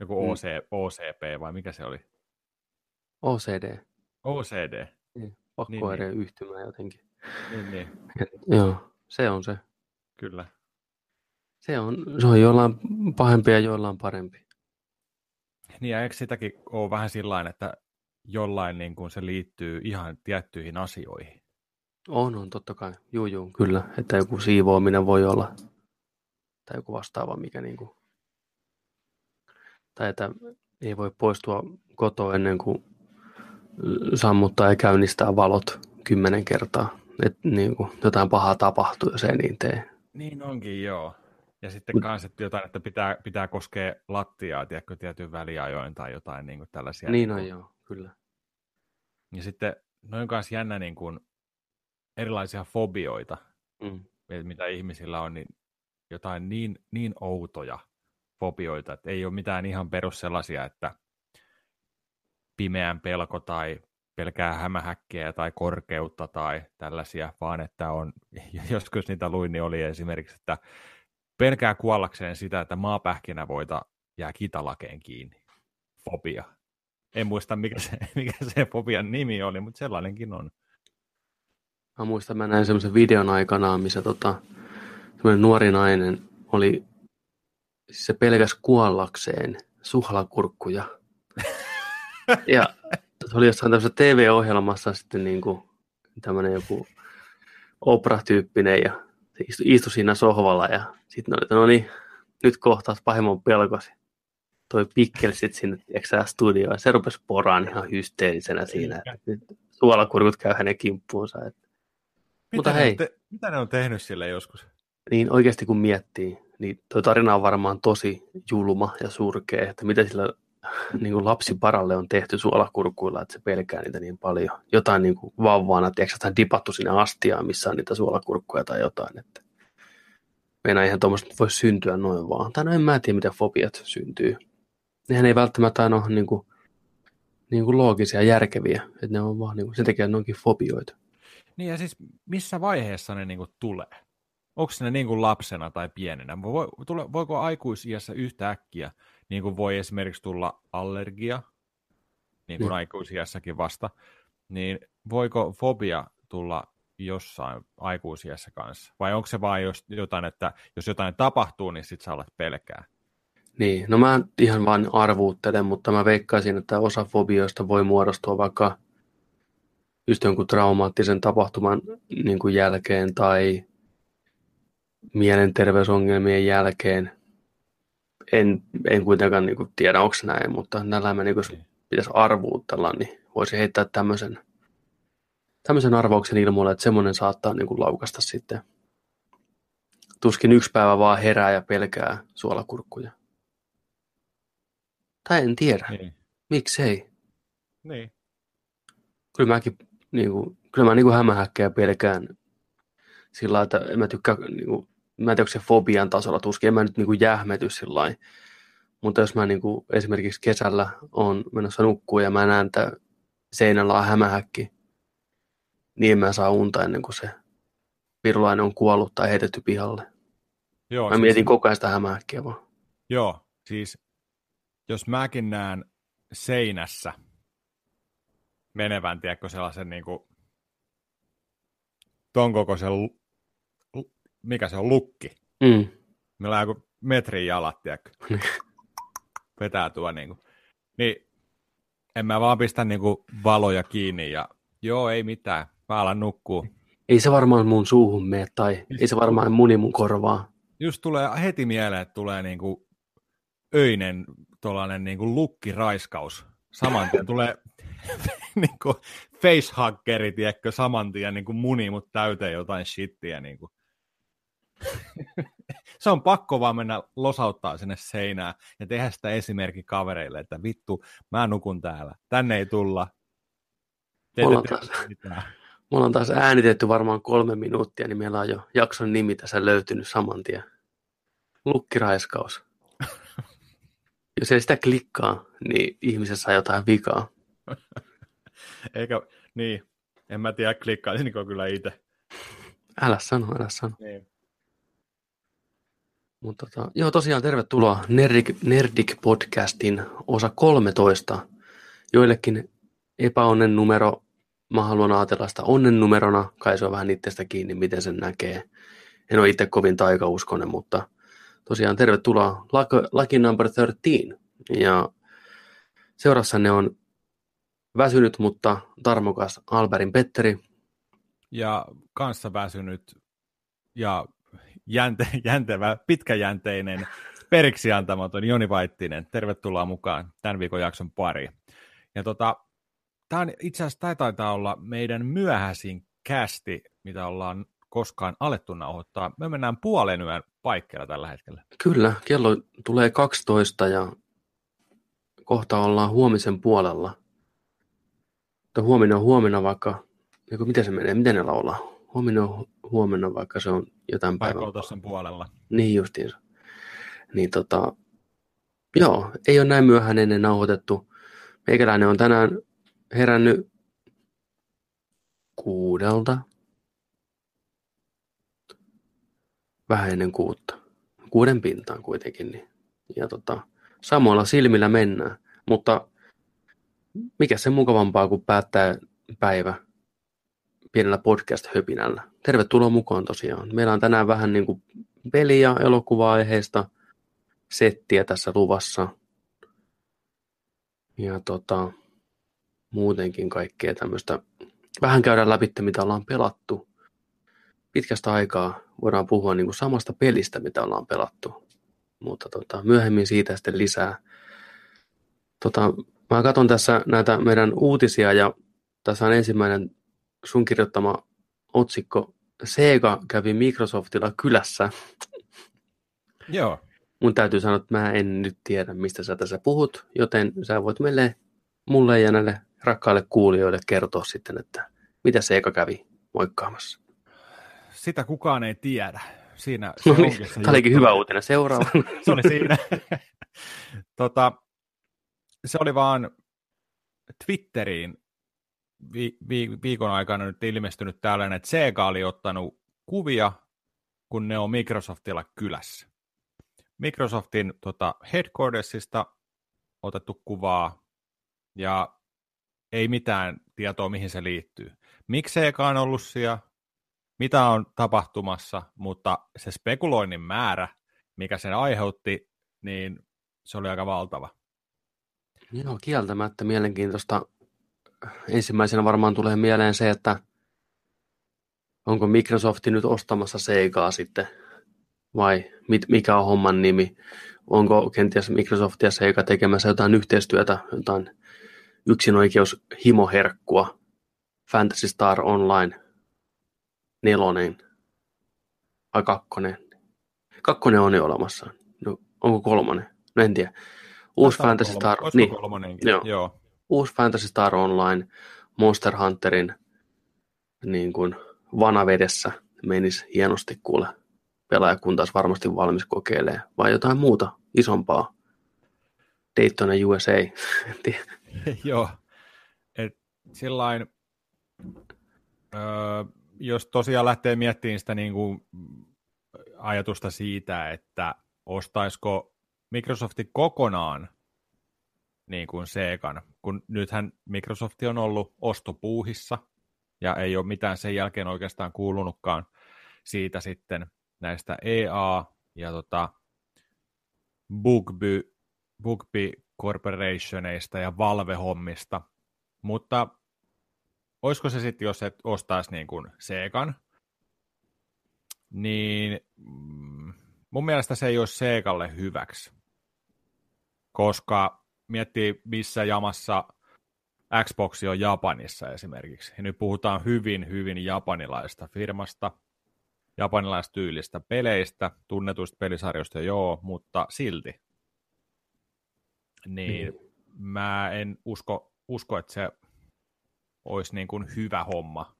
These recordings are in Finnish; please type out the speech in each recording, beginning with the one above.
Joku Mm. OC, OCP vai mikä se oli? OCD. OCD. Niin, pakkooireen yhtymä jotenkin. Niin, niin, joo, se on se. kyllä. Se on, se on jollain pahempi ja jollain parempi. Niin ja eikö sitäkin ole vähän sillä että jollain niin kuin se liittyy ihan tiettyihin asioihin? On, on totta kai. Juu, juu, kyllä. Että joku siivoaminen voi olla. Tai joku vastaava, mikä niinku... Tai että ei voi poistua kotoa ennen kuin sammuttaa ja käynnistää valot kymmenen kertaa. Että niinku jotain pahaa tapahtuu, jos ei niin tee. Niin onkin, joo. Ja sitten Mut- kans, että jotain, että pitää, pitää koskea lattiaa, tiedätkö, tietyn väliajoin tai jotain niin kuin tällaisia. Niin kuin- on joo, kyllä. Ja sitten noin kanssa jännä niin kuin erilaisia fobioita, Mm. mitä ihmisillä on, niin jotain niin, niin outoja fobioita, että ei ole mitään ihan perus sellaisia, että pimeän pelko tai pelkää hämähäkkiä tai korkeutta tai tällaisia, vaan että on, joskus niitä luin, niin oli esimerkiksi, että pelkää kuollakseen sitä, että maapähkinävoita jää kitalakeen kiinni. Fobia. En muista, mikä se, mikä se fobian nimi oli, mutta sellainenkin on. Mä muistan, mä näin semmoisen videon aikanaan, missä tota, semmoinen nuori nainen oli, se pelkäs kuollakseen suhlakurkkuja. ja se oli jossain tämmöisessä TV-ohjelmassa sitten niin kuin tämmöinen joku Oprah-tyyppinen ja se istui, istui siinä sohvalla ja sitten oli, että no niin, nyt kohtaat pahimman pelkosi. Toi pikkel sitten sinne, tiedätkö studioon ja se rupesi poraan ihan hysteerisenä siinä, että nyt suolakurkut käy hänen kimppuunsa. Että Mutta mitä, ne hei. te, mitä ne on tehnyt sille joskus? Niin oikeasti kun miettii, niin tuo tarina on varmaan tosi julma ja surkea, että mitä sillä niin kuin lapsiparalle on tehty suolakurkuilla, että se pelkää niitä niin paljon. Jotain niin kuin vauvaana, tiedätkö, että dipattu sinne astiaan, missä on niitä suolakurkkuja tai jotain. Että meinaa ihan tuommoista voi syntyä noin vaan. Tai no en mä tiedä, miten fobiat syntyy. Nehän ei välttämättä aina ole niin kuin, niin kuin loogisia järkeviä, että ne on vaan niin kuin, sen takia ne onkin fobioita. Niin ja siis missä vaiheessa ne niinku tulee? Onko ne niinku lapsena tai pienenä? Voi, tule, voiko aikuisiässä yhtäkkiä niin kuin voi esimerkiksi tulla allergia, niin kuin Mm. aikuisiässäkin vasta, niin voiko fobia tulla jossain aikuisiässä kanssa? Vai onko se vain jos, jotain, että jos jotain tapahtuu, niin sit sä alat pelkää? Niin, no mä ihan vain arvuuttelen, mutta mä veikkaisin, että osa fobioista voi muodostua vaikka just jonkun traumaattisen tapahtuman niin kuin jälkeen tai mielenterveysongelmien jälkeen. En, en kuitenkaan niin kuin tiedä, onko näin, mutta näillä mä niin kuin, pitäisi arvuutella, niin voisi heittää tämmöisen, tämmöisen arvauksen ilmoille, että semmoinen saattaa niin kuin laukasta sitten. Tuskin yksi päivä vaan herää ja pelkää suolakurkkuja. Tai en tiedä. Niin. Miksei? niin. Kyllä mäkin niin kuin, kyllä mä niin kuin hämähäkkejä pelkään sillä lailla, että en mä tykkää, niin kuin, mä en tiedä, onko se fobian tasolla tuskin, en mä nyt niin kuin jähmety sillä. Mutta jos mä niin kuin, esimerkiksi kesällä on menossa nukkuun ja mä näen, että seinällä on hämähäkki, niin en mä saa unta ennen kuin se virulainen on kuollut tai heitetty pihalle. Joo, Mä mietin koko ajan sitä hämähäkkiä vaan. Joo, siis jos mäkin näen seinässä menevän, tiedätkö, sellaisen niin kuin, ton kokoisen, mikä se on, lukki. Mm. Meillä on joku metrin jalat, tiedätkö. Vetää tuo niin kuin. Niin en mä vaan pistä niin kuin valoja kiinni ja joo, ei mitään, mä alan nukkuu. Ei se varmaan mun suuhun mene tai ei se varmaan muni mun korvaa. Just tulee heti mieleen, että tulee niin kuin öinen tuollainen niin kuin lukkiraiskaus. Saman tien tulee niin kuin facehackeri, tiedätkö, saman tien niin kuin muni mut täyteen jotain shittiä. Niin kuin. Se on pakko vaan mennä losauttaa sinne seinään ja tehdä sitä esimerkki kavereille, että vittu, mä nukun täällä. Tänne ei tulla. Te Ollaan ette taas. Me ollaan taas äänitetty varmaan kolme minuuttia, niin meillä on jo jakson nimi tässä löytynyt saman tien. Lukkiraiskaus. Jos ei sitä klikkaa, niin ihmisessä saa jotain vikaa. Eikä, niin, en mä tiedä, klikkaisinko kyllä itse. Älä sano, älä sano. Niin. Mutta tota, joo, tosiaan tervetuloa Nerdik, Nerdik podcastin osa 13. Joillekin epäonnen numero, mä haluan ajatella sitä onnen numerona, kai se on vähän itsestä kiinni, miten sen näkee. En ole itse kovin taikauskonen, mutta tosiaan tervetuloa Lucky Number 13. Ja seurassanne on väsynyt, mutta tarmokas Alberin Petteri. Ja kanssa väsynyt ja jänte, jäntevä, pitkäjänteinen, periksi antamaton Joni Vaittinen. Tervetuloa mukaan tämän viikon jakson pari. Ja tota, tämä on itse asiassa tämä taitaa olla meidän myöhäisin kästi, mitä ollaan koskaan alettu nauhoittaa. Me mennään puolen yön paikkeilla tällä hetkellä. Kyllä, kello tulee 12 ja kohta ollaan huomisen puolella. Mutta huomenna on huomenna vaikka, miten se menee, miten ne laulaa? Huomenna on huomenna, vaikka se on jotain päivää. sen puolella. Niin justiinsa. Niin tota, joo, ei ole näin myöhään ennen nauhoitettu. Meikäläinen on tänään herännyt kuudelta. Vähän ennen kuutta. Kuuden pintaan kuitenkin. Niin. Ja tota, samoilla silmillä mennään. Mutta mikä se mukavampaa kuin päättää päivä pienellä podcast-höpinällä. Tervetuloa mukaan tosiaan. Meillä on tänään vähän niin kuin peli- ja elokuva-aiheista settiä tässä luvassa. Ja tota, muutenkin kaikkea tämmöistä. Vähän käydään läpi, mitä ollaan pelattu. Pitkästä aikaa voidaan puhua niin kuin samasta pelistä, mitä ollaan pelattu. Mutta tota, myöhemmin siitä sitten lisää. Tota, mä katson tässä näitä meidän uutisia ja tässä on ensimmäinen sun kirjoittama otsikko Sega kävi Microsoftilla kylässä. Joo. Mun täytyy sanoa, että mä en nyt tiedä, mistä sä tässä puhut, joten sä voit meille, mulle ja näille rakkaille kuulijoille kertoa sitten, että mitä Sega kävi moikkaamassa. Sitä kukaan ei tiedä. Siinä, se no niin, Tämä olikin hyvä uutinen. Seuraava. se oli siinä. tota, se oli vaan Twitteriin vi, vi, viikon aikana nyt ilmestynyt tällainen, että Sega oli ottanut kuvia, kun ne on Microsoftilla kylässä. Microsoftin tota, headquartersista otettu kuvaa ja ei mitään tietoa, mihin se liittyy. Miksi Sega on ollut siellä, mitä on tapahtumassa, mutta se spekuloinnin määrä, mikä sen aiheutti, niin se oli aika valtava. Joo, kieltämättä mielenkiintoista ensimmäisenä varmaan tulee mieleen se, että onko Microsoft nyt ostamassa Segaa sitten vai mit, mikä on homman nimi. Onko kenties Microsoft ja Sega tekemässä jotain yhteistyötä, jotain yksinoikeus himoherkkua, Fantasy Star Online nelonen vai kakkonen. Kakkonen on jo olemassa. No, onko kolmonen? No en tiedä. Uusi Fantasy Star... Niin? Joo. Joo uusi Fantasy Star Online Monster Hunterin niin kuin vanavedessä menisi hienosti kuule pelaajakunta olisi varmasti valmis kokeilemaan, vai jotain muuta isompaa. Daytona USA. Joo, et sillain, öö, jos tosiaan lähtee miettimään sitä niin kuin ajatusta siitä, että ostaisiko Microsofti kokonaan niin kuin Segan, kun nythän Microsoft on ollut ostopuuhissa ja ei ole mitään sen jälkeen oikeastaan kuulunutkaan siitä sitten näistä EA ja tota Bugby, Bugby Corporationeista ja Valve-hommista, mutta olisiko se sitten, jos et ostaisi niin kuin Segan, niin mm, mun mielestä se ei olisi Segalle hyväksi, koska miettii, missä jamassa Xbox on Japanissa esimerkiksi. Ja nyt puhutaan hyvin, hyvin japanilaista firmasta, japanilaistyylistä peleistä, tunnetuista pelisarjoista joo, mutta silti. Niin mm. mä en usko, usko, että se olisi niin kuin hyvä homma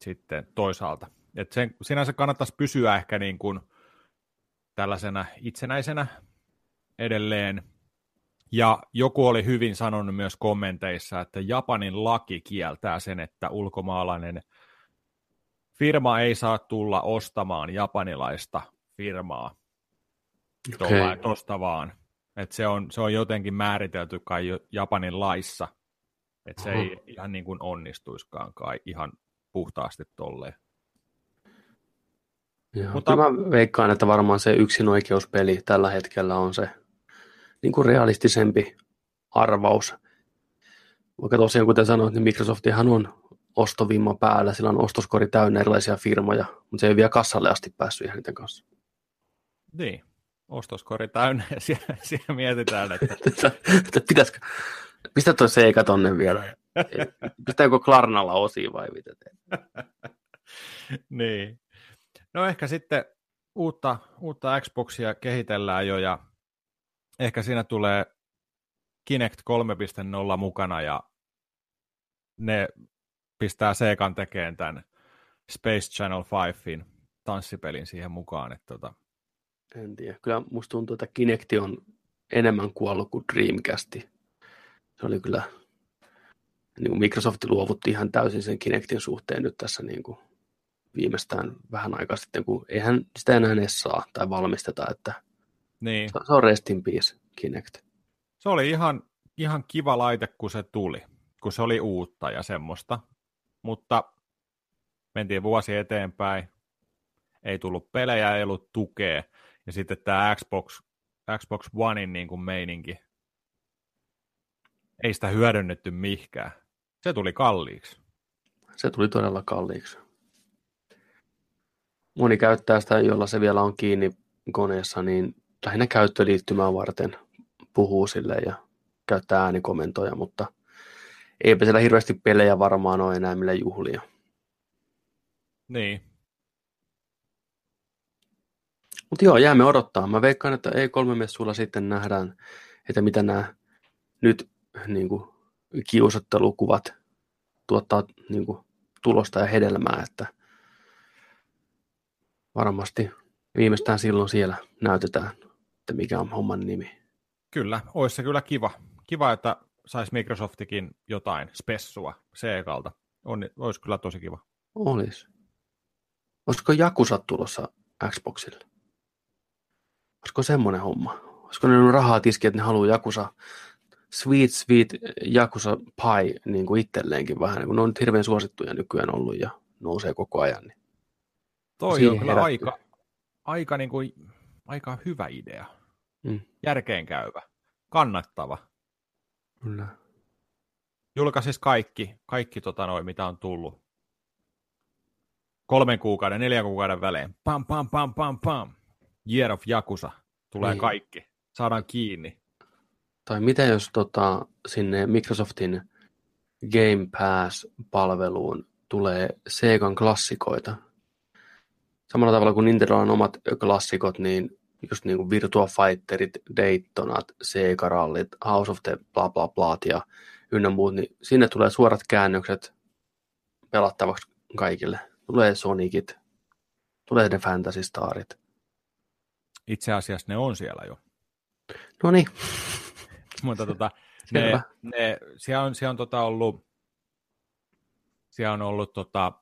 sitten toisaalta. Et sen, sinänsä kannattaisi pysyä ehkä niin kuin tällaisena itsenäisenä edelleen, ja joku oli hyvin sanonut myös kommenteissa, että Japanin laki kieltää sen, että ulkomaalainen firma ei saa tulla ostamaan japanilaista firmaa. Okay. Tosta vaan. Et se, on, se on jotenkin määritelty kai Japanin laissa. Että se ei ihan niin kuin onnistuiskaan kai ihan puhtaasti tolleen. Joo, Mutta- Mutta mä veikkaan, että varmaan se yksinoikeuspeli tällä hetkellä on se niin kuin realistisempi arvaus. Vaikka tosiaan, kuten sanoit, niin Microsoftihan on ostovimma päällä, sillä on ostoskori täynnä erilaisia firmoja, mutta se ei vielä kassalle asti päässyt ihan niiden kanssa. Niin, ostoskori täynnä ja siellä, siellä mietitään, että pitäisikö, pistä tuo Sega tonne vielä. Pistääkö Klarnalla osia vai mitä teet? niin. No ehkä sitten uutta, uutta Xboxia kehitellään jo ja ehkä siinä tulee Kinect 3.0 mukana ja ne pistää Segan tekeen tämän Space Channel 5 tanssipelin siihen mukaan. Että tota, En tiedä. Kyllä musta tuntuu, että Kinecti on enemmän kuollut kuin Dreamcasti. Se oli kyllä, niin kuin Microsoft luovutti ihan täysin sen Kinectin suhteen nyt tässä niin kuin viimeistään vähän aikaa sitten, kun eihän sitä enää edes saa tai valmisteta, että niin. se on rest in peace Kinect. Se oli ihan, ihan kiva laite, kun se tuli, kun se oli uutta ja semmoista. Mutta mentiin vuosi eteenpäin, ei tullut pelejä, ei ollut tukea. Ja sitten tämä Xbox, Xbox Onein niin kuin meininki, ei sitä hyödynnetty mihkään. Se tuli kalliiksi. Se tuli todella kalliiksi. Moni käyttää sitä, jolla se vielä on kiinni koneessa, niin lähinnä käyttöliittymää varten puhuu sille ja käyttää äänikomentoja, mutta eipä siellä hirveästi pelejä varmaan ole enää millä juhlia. Niin, Mutta joo, jäämme odottaa. Mä veikkaan, että E3-messuilla sitten nähdään, että mitä nämä nyt niin kuin, kiusattelukuvat tuottaa niin kuin, tulosta ja hedelmää, että varmasti viimeistään silloin siellä näytetään, että mikä on homman nimi. kyllä, olisi se kyllä kiva. Kiva, että saisi Microsoftikin jotain spessua Segalta. On, olisi kyllä tosi kiva. Olisi. Olisiko Jakusa tulossa Xboxille? Olisiko semmoinen homma? Olisiko ne rahaa tiski, että ne haluaa Jakusa, sweet, sweet Jakusa pie niin kuin itselleenkin vähän, kun ne on nyt hirveän suosittuja nykyään ollut ja nousee koko ajan. Niin. Toi on kyllä herätty. aika, aika, niin kuin, aika hyvä idea. Mm. Järkeenkäyvä. Kannattava. Kyllä. Julkaisis kaikki, kaikki tota noin, mitä on tullut. Kolmen kuukauden, neljän kuukauden välein. Pam, pam, pam, pam, pam. Year of Yakuza. Tulee Niin. kaikki. Saadaan kiinni. Tai mitä jos tota, sinne Microsoftin Game Pass-palveluun tulee Segan klassikoita? Samalla tavalla kuin Nintendo on omat klassikot, niin just niin kuin Virtua Fighterit, Daytonat, Sega Rallit, House of the bla bla bla ja ynnä muut, niin sinne tulee suorat käännökset pelattavaksi kaikille. Tulee Sonicit, tulee ne Fantasy Starit. Itse asiassa ne on siellä jo. No niin, Mutta tota, ne, ne, siellä on, siellä on tota ollut, siellä on ollut tota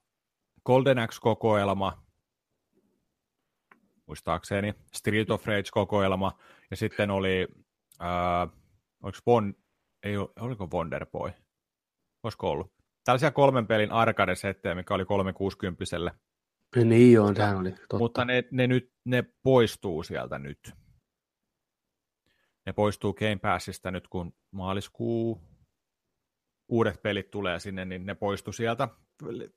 Golden Axe-kokoelma, muistaakseni, Street of Rage-kokoelma, ja sitten oli, ää, oliko Von, ei, oliko Wonder Boy? Olisiko ollut? Tällaisia kolmen pelin arcade-settejä, mikä oli 360 niin joo, sehän oli totta. mutta ne, ne, nyt, ne poistuu sieltä nyt. Ne poistuu Game Passista nyt, kun maaliskuu uudet pelit tulee sinne, niin ne poistu sieltä.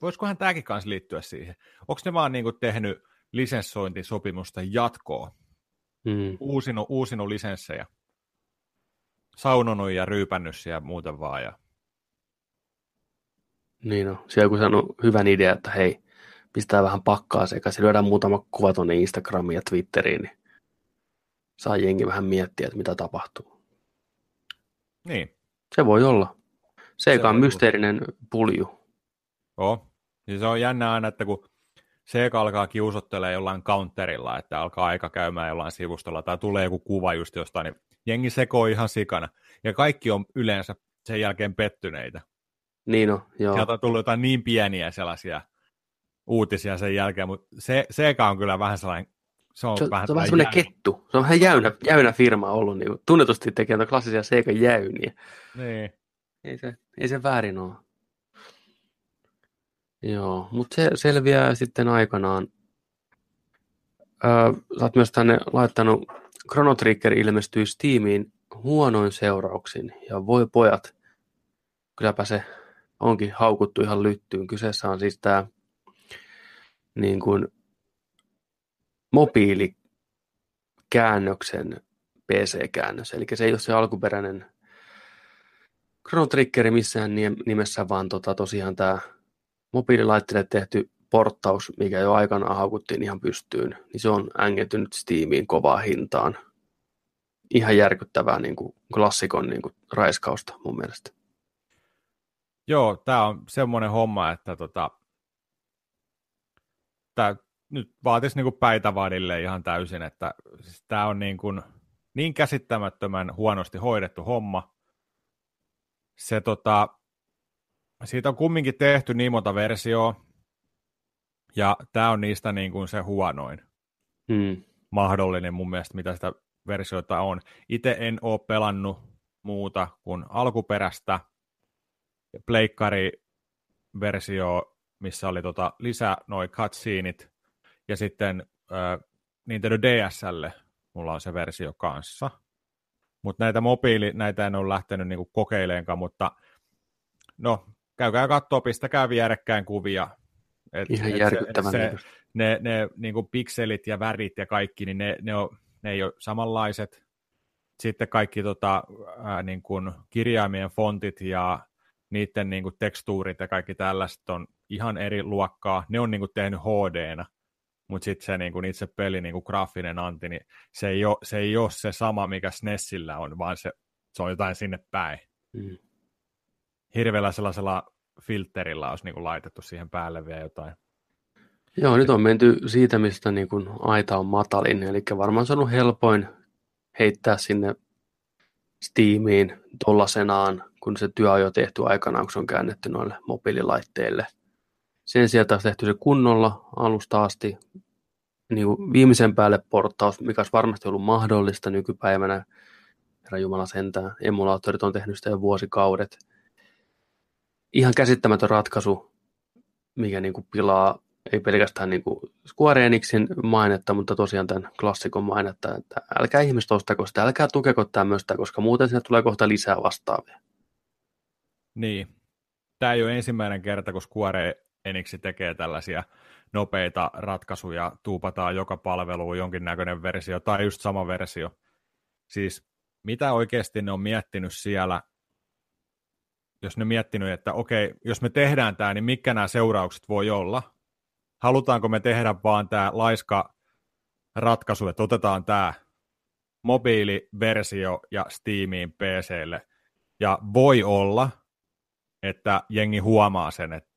Voisikohan tämäkin kanssa liittyä siihen? Onko ne vaan niinku tehnyt lisenssointisopimusta jatkoa? Mm. Uusinut, uusinut lisenssejä? Saunonut ja ryypännyt siellä muuten vaan. Ja... Niin no, siellä joku sanoi hyvän idea, että hei, pistää vähän pakkaa sekaisin, lyödään muutama kuva tuonne Instagramiin ja Twitteriin, niin saa jengi vähän miettiä, että mitä tapahtuu. Niin, Se voi olla. Seika Se on mysteerinen pulju. Joo. Ja se on jännä aina, että kun Sega alkaa kiusottelemaan jollain counterilla, että alkaa aika käymään jollain sivustolla tai tulee joku kuva just jostain, niin jengi sekoo ihan sikana. Ja kaikki on yleensä sen jälkeen pettyneitä. Niin no, joo. Sieltä on tullut jotain niin pieniä sellaisia uutisia sen jälkeen, mutta se, Sega on kyllä vähän sellainen se on, Se on, vähän, se on vähän semmoinen jäy. kettu. Se on vähän jäynä, jäynä firma ollut. Niin kuin, tunnetusti tekee klassisia Sega jäyniä. Niin. Ei se, ei se väärin ole. Joo, mutta se selviää sitten aikanaan. Öö, sä oot myös tänne laittanut, Chrono Trigger ilmestyy Steamiin huonoin seurauksin. Ja voi pojat, kylläpä se onkin haukuttu ihan lyttyyn. Kyseessä on siis tämä niin kuin mobiilikäännöksen PC-käännös. Eli se ei ole se alkuperäinen Chrono Triggeri missään nimessä, vaan tota, tosiaan tämä mobiililaitteelle tehty porttaus, mikä jo aikanaan haukuttiin ihan pystyyn, niin se on ängetynyt Steamiin kovaa hintaan. Ihan järkyttävää niin kuin klassikon niin kuin raiskausta mun mielestä. Joo, tämä on semmoinen homma, että tota, tämä nyt vaatisi niinku päitä vadille ihan täysin, että siis tämä on niin, kuin, niin käsittämättömän huonosti hoidettu homma. Se tota, siitä on kumminkin tehty niin monta versioa, ja tämä on niistä niin kuin se huonoin Hmm. mahdollinen mun mielestä, mitä sitä versioita on. Itse en ole pelannut muuta kuin alkuperäistä pleikkari-versio, missä oli tota lisää noin cutsceneit, ja sitten äh, Nintendo DSL, mulla on se versio kanssa. Mutta näitä mobiili, näitä en ole lähtenyt niinku kokeileenkaan, mutta no, käykää katsoa, pistäkää vierekkäin kuvia. Et, Ihan et järkyttävän se, se, ne, ne niin kuin pikselit ja värit ja kaikki, niin ne, ne, on, ne ei ole samanlaiset. Sitten kaikki tota, ää, niin kuin kirjaimien fontit ja niiden niin kuin tekstuurit ja kaikki tällaiset on ihan eri luokkaa. Ne on niin kuin tehnyt HD-nä, mutta sitten se niin kuin itse peli, niin kuin graafinen anti, niin se ei, ole, se ei ole se sama, mikä SNESillä on, vaan se, se on jotain sinne päin. Hmm. Hirveällä sellaisella filterillä olisi niin kuin laitettu siihen päälle vielä jotain. Joo, nyt on menty siitä, mistä niin kuin aita on matalin, eli varmaan se on helpoin heittää sinne Steamiin tollasenaan, kun se työ on jo tehty aikanaan, kun se on käännetty noille mobiililaitteille. Sen sijaan taas tehty se kunnolla alusta asti, niin kuin viimeisen päälle porttaus, mikä olisi varmasti ollut mahdollista nykypäivänä. Herra Jumala sentään, emulaattorit on tehnyt sitä jo vuosikaudet. Ihan käsittämätön ratkaisu, mikä niin kuin pilaa ei pelkästään niin kuin Square Enixin mainetta, mutta tosiaan tämän klassikon mainetta, että älkää ihmiset ostako sitä, älkää tukeko tämmöistä, koska muuten sinne tulee kohta lisää vastaavia. Niin. Tämä ei ole ensimmäinen kerta, kun Square Enix tekee tällaisia nopeita ratkaisuja, tuupataan joka palveluun jonkinnäköinen versio tai just sama versio. Siis mitä oikeasti ne on miettinyt siellä, jos ne miettinyt, että okei, jos me tehdään tämä, niin mitkä nämä seuraukset voi olla? Halutaanko me tehdä vaan tämä laiska ratkaisu, että otetaan tämä mobiiliversio ja Steamiin PClle, ja voi olla, että jengi huomaa sen, että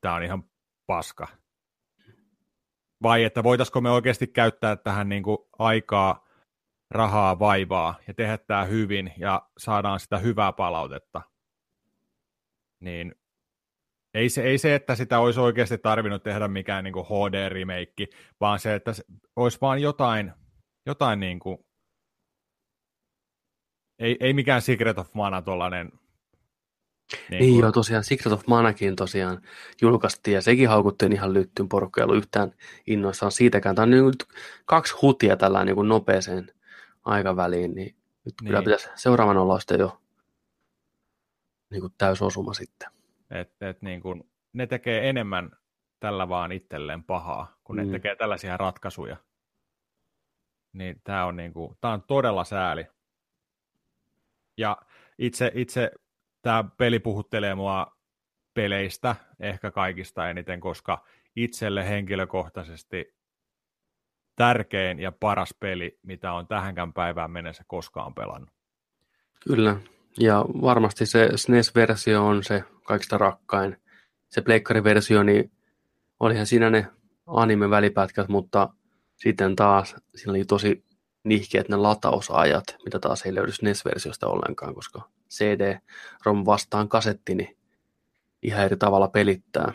tämä on ihan paska. Vai että voitaisiko me oikeasti käyttää tähän niin kuin aikaa, rahaa, vaivaa ja tehdä tämä hyvin ja saadaan sitä hyvää palautetta. Niin ei se, ei se, että sitä olisi oikeasti tarvinnut tehdä mikään niin kuin HD-remake, vaan se, että se olisi vaan jotain, jotain niin kuin, ei, ei mikään Secret of Mana tuollainen Niin, niin joo, tosiaan Secret of Manakin tosiaan julkaistiin ja sekin haukuttiin ihan lyttyyn porukka, ei ollut yhtään innoissaan siitäkään. Tämä on nyt kaksi hutia tällä niin kuin nopeeseen aikaväliin, niin nyt niin. kyllä pitäisi seuraavan olla sitten jo niin kuin täysosuma sitten. Et, et niin kuin, ne tekee enemmän tällä vaan itselleen pahaa, kun mm. ne tekee tällaisia ratkaisuja. Niin tämä on, niin kuin, tää on todella sääli. Ja itse, itse tämä peli puhuttelee mua peleistä ehkä kaikista eniten, koska itselle henkilökohtaisesti tärkein ja paras peli, mitä on tähänkään päivään mennessä koskaan pelannut. Kyllä, ja varmasti se SNES-versio on se kaikista rakkain. Se pleikkariversio, niin olihan siinä ne anime-välipätkät, mutta sitten taas siinä oli tosi nihkeät ne latausajat, mitä taas ei löydy SNES-versiosta ollenkaan, koska CD-ROM vastaan kasetti, niin ihan eri tavalla pelittää.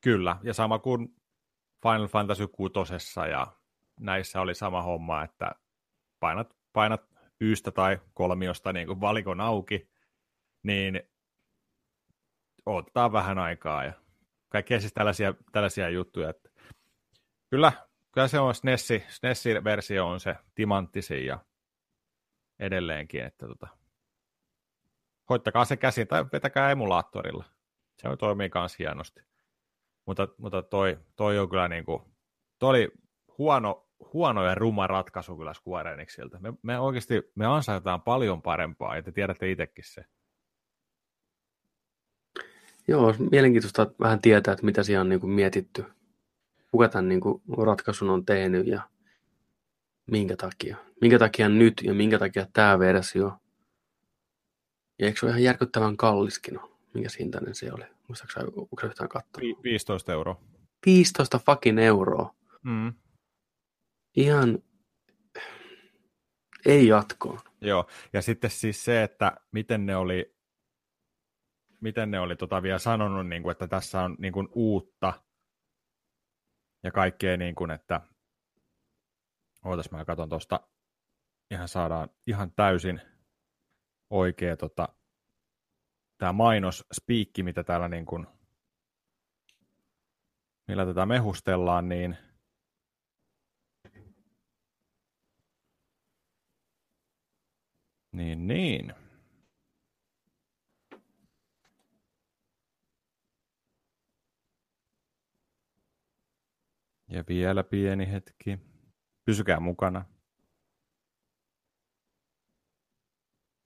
Kyllä, ja sama kuin Final Fantasy 6 ja näissä oli sama homma, että painat, painat ystä tai kolmiosta niin kuin valikon auki, niin ottaa vähän aikaa ja kaikkea siis tällaisia, tällaisia juttuja. Että kyllä, kyllä se on SNESi, SNESi-versio on se timanttisin ja edelleenkin, että tota, hoittakaa se käsin tai vetäkää emulaattorilla. Se toimii myös hienosti. Mutta, mutta toi, toi on kyllä niin kuin, toi oli huono, huono ja ruma ratkaisu kyllä Square Enixiltä. Me, me oikeasti me ansaitaan paljon parempaa, ja te tiedätte itsekin se. Joo, mielenkiintoista vähän tietää, että mitä siellä on niin kuin mietitty. Kuka tämän niin kuin ratkaisun on tehnyt ja minkä takia. Minkä takia nyt ja minkä takia tämä versio. Ja eikö se ole ihan järkyttävän kalliskin? Minkä hintainen se oli? Muistaakseni, onko se yhtään katsonut? 15 euroa. 15 fucking euroa. Mm. Ihan ei jatkoon. Joo, ja sitten siis se, että miten ne oli, miten ne oli tota vielä sanonut, niin kuin, että tässä on niin kuin, uutta ja kaikkea, niin kuin, että ootas mä katson tuosta, ihan saadaan ihan täysin oikea tota, tämä mainos spiikki, mitä täällä niin kuin, millä tätä mehustellaan, niin Niin, niin. Ja vielä pieni hetki. Pysykää mukana.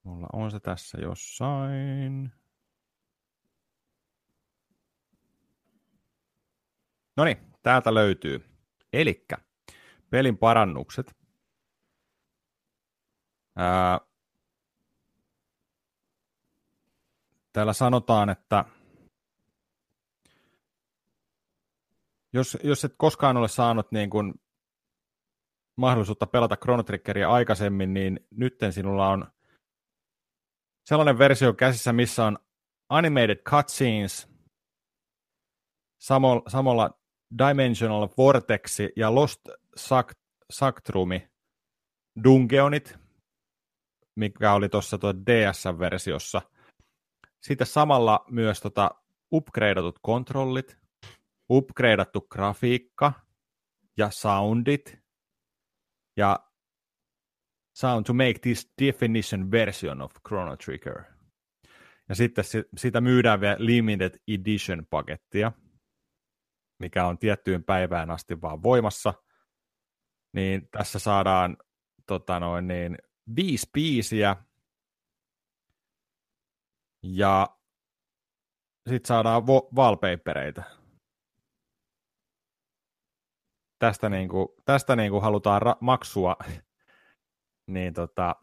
Mulla on se tässä jossain. No niin, täältä löytyy. Elikkä pelin parannukset. Ää, täällä sanotaan, että jos, jos et koskaan ole saanut niin kuin mahdollisuutta pelata Chrono Triggeria aikaisemmin, niin nytten sinulla on sellainen versio käsissä, missä on animated cutscenes, samalla, Dimensional Vortex ja Lost Sactrumi Dungeonit, mikä oli tuossa DS-versiossa. Sitten samalla myös tota upgradeatut kontrollit, upgradeattu grafiikka ja soundit ja sound to make this definition version of Chrono Trigger. Ja sitten sitä myydään vielä limited edition pakettia, mikä on tiettyyn päivään asti vaan voimassa. Niin tässä saadaan tota noin, niin, viisi biisiä ja sitten saadaan vo- wallpapereita. Tästä, niinku, tästä niinku halutaan ra- maksua. niin tota,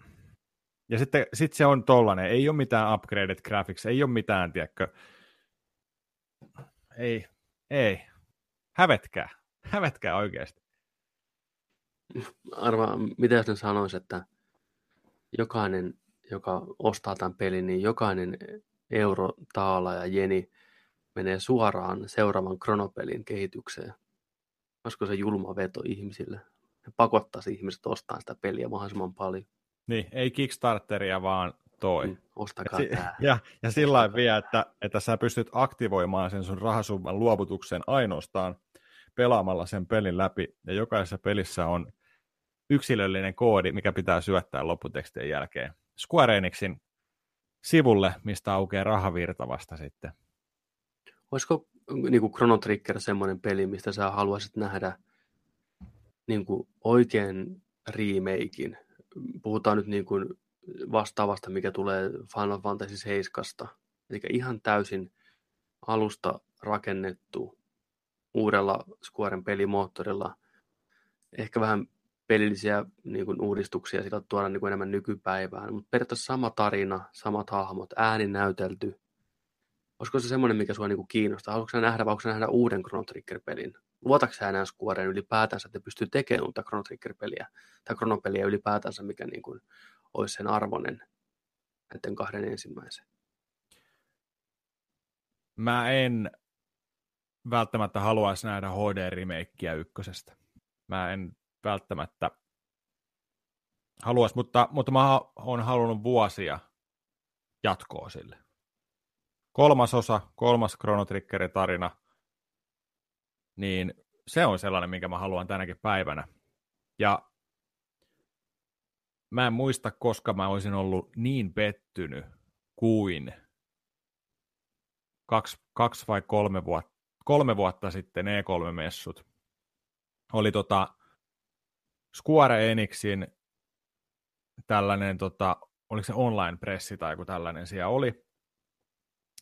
ja sitten sit se on tollanen, ei ole mitään upgraded graphics, ei ole mitään, tiedätkö, ei, ei, hävetkää, hävetkää oikeasti. Arva, mitä jos ne sanoisi, että jokainen, joka ostaa tämän pelin, niin jokainen euro, taala ja jeni menee suoraan seuraavan kronopelin kehitykseen. Olisiko se julma veto ihmisille? Ne pakottaisi ihmiset ostamaan sitä peliä mahdollisimman paljon. Niin, ei Kickstarteria, vaan toi. Mm, ostakaa ja, tämä. Ja, ja sillä lailla vielä, että, että sä pystyt aktivoimaan sen sun rahasumman luovutuksen ainoastaan pelaamalla sen pelin läpi. Ja jokaisessa pelissä on yksilöllinen koodi, mikä pitää syöttää lopputekstien jälkeen Square Enixin sivulle, mistä aukeaa rahavirta vasta sitten. Olisiko niin kuin Chrono Trigger semmoinen peli, mistä sä haluaisit nähdä niin kuin oikein remakein? Puhutaan nyt niin kuin vastaavasta, mikä tulee Final Fantasy 7. Eli ihan täysin alusta rakennettu uudella Squaren pelimoottorilla. Ehkä vähän pelillisiä niin kuin, uudistuksia sillä tuoda niin kuin, enemmän nykypäivään. Mutta periaatteessa sama tarina, samat hahmot, ääni näytelty. Olisiko se semmoinen, mikä sua niin kuin, kiinnostaa? Haluatko nähdä vai nähdä uuden Chrono Trigger-pelin? Luotatko enää Squareen ylipäätänsä, että pystyy tekemään uutta Chrono Trigger-peliä tai Chrono-peliä ylipäätänsä, mikä niin kuin, olisi sen arvoinen näiden kahden ensimmäisen? Mä en välttämättä haluaisi nähdä HD-remakeä ykkösestä. Mä en välttämättä haluaisi, mutta, mutta mä oon halunnut vuosia jatkoa sille. Kolmas osa, kolmas Chrono tarina, niin se on sellainen, minkä mä haluan tänäkin päivänä. Ja mä en muista, koska mä olisin ollut niin pettynyt kuin kaksi, kaksi vai kolme vuotta, kolme vuotta sitten E3-messut. Oli tota Square Enixin tällainen, tota, oliko se online-pressi tai joku tällainen siellä oli.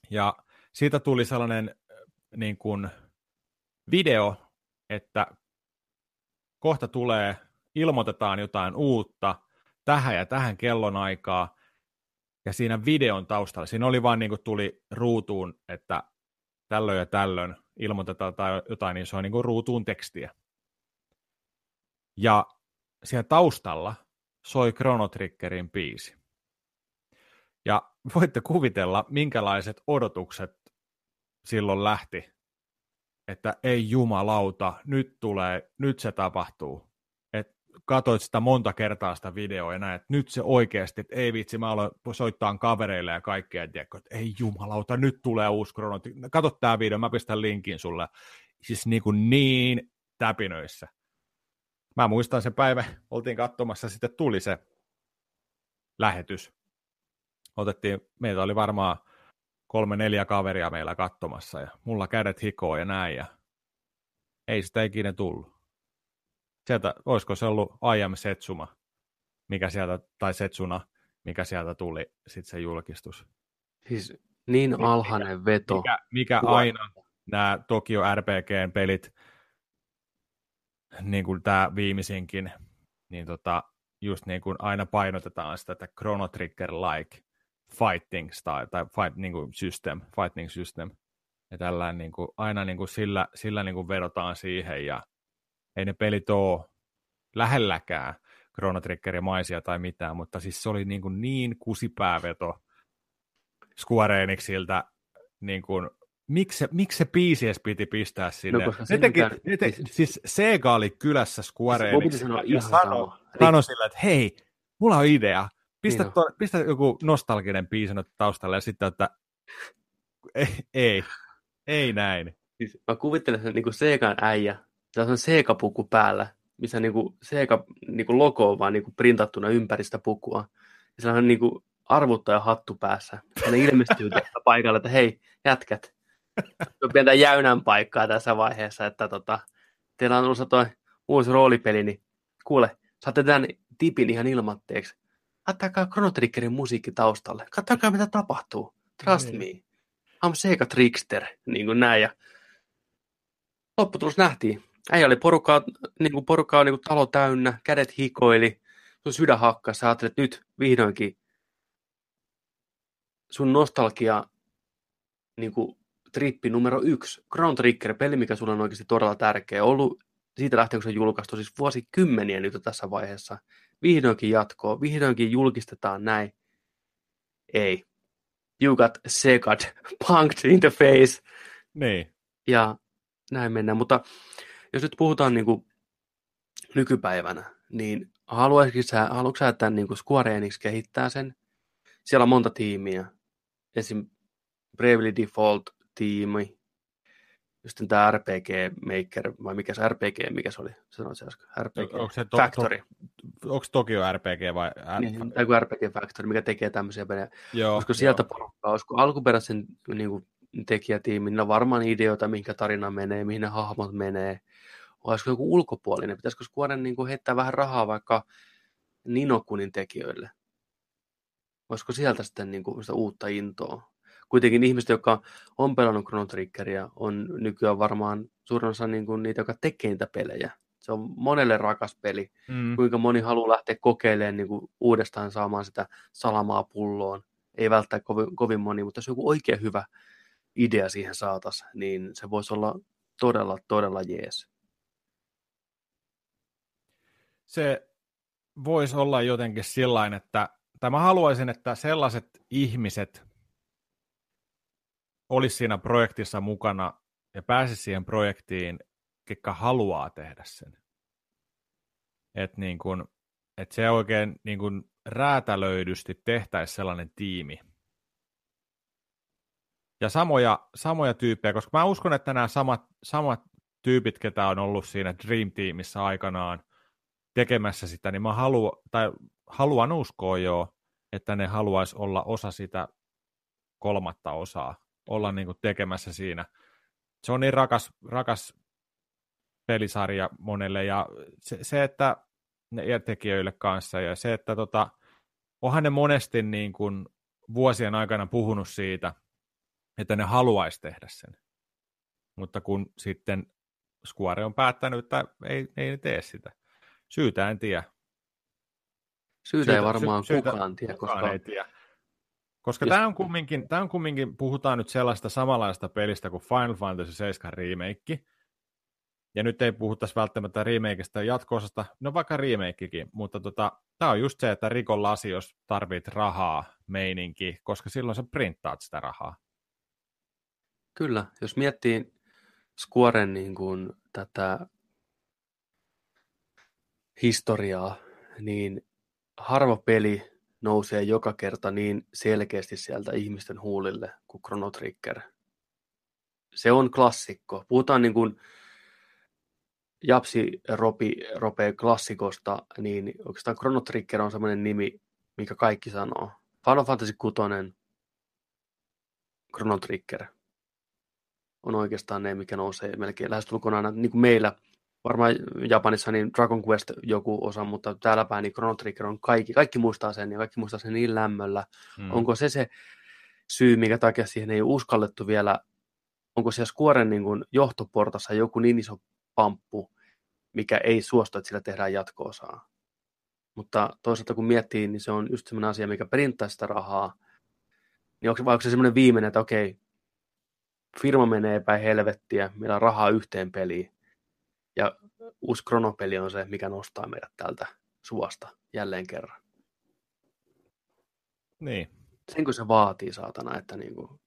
Ja siitä tuli sellainen niin kuin video, että kohta tulee, ilmoitetaan jotain uutta tähän ja tähän kellonaikaa, ja siinä videon taustalla, siinä oli vaan niin kuin tuli ruutuun, että tällöin ja tällöin ilmoitetaan tai jotain, niin se on niin kuin ruutuun tekstiä. Ja siellä taustalla soi Chrono Triggerin biisi. Ja voitte kuvitella, minkälaiset odotukset silloin lähti, että ei jumalauta, nyt tulee, nyt se tapahtuu. Et katoit sitä monta kertaa sitä videoa ja näet, että nyt se oikeasti, että ei vitsi, mä aloin soittaa kavereille ja kaikkea, että ei jumalauta, nyt tulee uusi Chrono Trigger. Kato tämä video, mä pistän linkin sulle. Siis niin, kuin niin täpinöissä mä muistan se päivä, oltiin katsomassa, sitten tuli se lähetys. Otettiin, meitä oli varmaan kolme, neljä kaveria meillä katsomassa ja mulla kädet hikoo ja näin ja ei sitä ikinä tullut. Sieltä, olisiko se ollut I Setsuma, mikä sieltä, tai Setsuna, mikä sieltä tuli sitten se julkistus. Siis niin alhainen mikä, veto. Mikä, mikä aina nämä Tokyo RPGn pelit niin kuin tämä viimeisinkin, niin tota, just niin kuin aina painotetaan sitä, että Chrono Trigger-like fighting style, tai fight, niin kuin system, fighting system. Ja tällainen niin kuin, aina niin kuin sillä, sillä niin kuin vedotaan siihen, ja ei ne pelit ole lähelläkään Chrono maisia tai mitään, mutta siis se oli niin, kuin niin kusipääveto Square Enixiltä niin kuin miksi se, miksi se biisi edes piti pistää sinne? No, ne teki, ne te, siis Sega oli kylässä Square Enix ja sanoi sano sillä, että hei, mulla on idea. Pistä, niin to, pistä joku nostalginen biisi taustalle ja sitten, että ei, ei, ei näin. Siis mä kuvittelen sen niin Segan äijä, tässä on Sega-puku päällä, missä niin kuin Sega niin kuin logo on vaan niin kuin printattuna ympäristä pukua. Ja se on niin kuin arvuttaja hattu päässä. Hän ilmestyy paikalle, että hei, jätkät, pientä jäynän paikkaa tässä vaiheessa, että tota, teillä on ollut toi uusi roolipeli, niin kuule, saatte tämän tipin ihan ilmatteeksi. Laittakaa Chrono Triggerin musiikki taustalle. Katsokaa, mitä tapahtuu. Trust mm. me. I'm Sega Trickster, niin kuin näin. Ja lopputulos nähtiin. Äijä oli porukkaa, niin kuin porukkaa niin kuin talo täynnä, kädet hikoili, sun sydän hakkas, sä ajattelet, että nyt vihdoinkin sun nostalgia niin kuin trippi numero yksi, Ground Trigger, peli, mikä sulle on oikeasti todella tärkeä, ollut siitä lähtien, kun se julkaistu, siis vuosikymmeniä nyt tässä vaiheessa. Vihdoinkin jatkoa, vihdoinkin julkistetaan näin. Ei. You got second, punked in the face. Niin. Ja näin mennään, mutta jos nyt puhutaan niin kuin nykypäivänä, niin haluaisitko sä, haluatko sä, että niin kuin Square Enix kehittää sen? Siellä on monta tiimiä. Esim. Bravely Default, tiimi, just tämä RPG Maker, vai mikä se RPG, mikä se oli? Sanoin se äsken. RPG onko se to, Factory. To, onko Tokyo RPG vai? R- niin, tai kuin RPG Factory, mikä tekee tämmöisiä pelejä. Joo, olisiko sieltä joo. porukkaa, olisiko alkuperäisen niin kuin, tekijätiimi, niillä on varmaan ideoita, mihinkä tarina menee, mihin ne hahmot menee. Olisiko joku ulkopuolinen? Pitäisikö Squaren niin kuin heittää vähän rahaa vaikka Ninokunin tekijöille? Olisiko sieltä sitten niin kuin, sitä uutta intoa? Kuitenkin ihmiset, jotka on pelannut Chrono Triggeria, on nykyään varmaan suurin osa niin kuin niitä, jotka tekee niitä pelejä. Se on monelle rakas peli. Mm. Kuinka moni haluaa lähteä kokeilemaan niin kuin uudestaan saamaan sitä salamaa pulloon. Ei välttämättä kovin, kovin moni, mutta jos joku oikein hyvä idea siihen saatas, niin se voisi olla todella, todella jees. Se voisi olla jotenkin sillain, että tai mä haluaisin, että sellaiset ihmiset, olisi siinä projektissa mukana ja pääsisi siihen projektiin, ketkä haluaa tehdä sen. että niin kun, että se oikein niin kun räätälöidysti tehtäisiin sellainen tiimi. Ja samoja, samoja tyyppejä, koska mä uskon, että nämä samat, samat tyypit, ketä on ollut siinä Dream Teamissa aikanaan tekemässä sitä, niin mä haluan, tai haluan uskoa jo, että ne haluaisi olla osa sitä kolmatta osaa, olla niin kuin tekemässä siinä. Se on niin rakas, rakas pelisarja monelle, ja se, se että ne tekijöille kanssa, ja se, että tota, onhan ne monesti niin kuin vuosien aikana puhunut siitä, että ne haluaisi tehdä sen. Mutta kun sitten Square on päättänyt, että ei, ei ne tee sitä. Syytä en tiedä. Syytä, syytä ei varmaan sy- syytä, kukaan tiedä. Koska... ei tiedä. Koska tämä on, kumminkin, tämä on kumminkin, puhutaan nyt sellaista samanlaista pelistä kuin Final Fantasy 7 remake, ja nyt ei puhuttaisi välttämättä remakeista jatko-osasta, no vaikka remakekin, mutta tota, tämä on just se, että rikon lasi, jos tarvit rahaa meininki, koska silloin sä printtaat sitä rahaa. Kyllä, jos miettii Squaren niin kuin tätä historiaa, niin harva peli nousee joka kerta niin selkeästi sieltä ihmisten huulille kuin Chrono Trigger. Se on klassikko. Puhutaan niin kuin Japsi Ropi ropee klassikosta, niin oikeastaan Chrono Trigger on semmoinen nimi, mikä kaikki sanoo. Final Fantasy 6, Chrono Trigger on oikeastaan ne, mikä nousee melkein lähestulkoon aina, niin kuin meillä, varmaan Japanissa niin Dragon Quest joku osa, mutta täällä päin niin Chrono Trigger on kaikki, kaikki muistaa sen ja kaikki muistaa sen niin lämmöllä. Hmm. Onko se se syy, mikä takia siihen ei uskallettu vielä, onko siellä Squaren niin kuin johtoportassa joku niin iso pamppu, mikä ei suostu, että sillä tehdään jatko-osaa. Mutta toisaalta kun miettii, niin se on just sellainen asia, mikä perintää sitä rahaa. Niin onko, vai onko se semmoinen viimeinen, että okei, firma menee päin helvettiä, meillä on rahaa yhteen peliin. Ja uusi kronopeli on se, mikä nostaa meidät täältä suosta jälleen kerran. Niin. Sen kun se vaatii, saatana, että niin kuin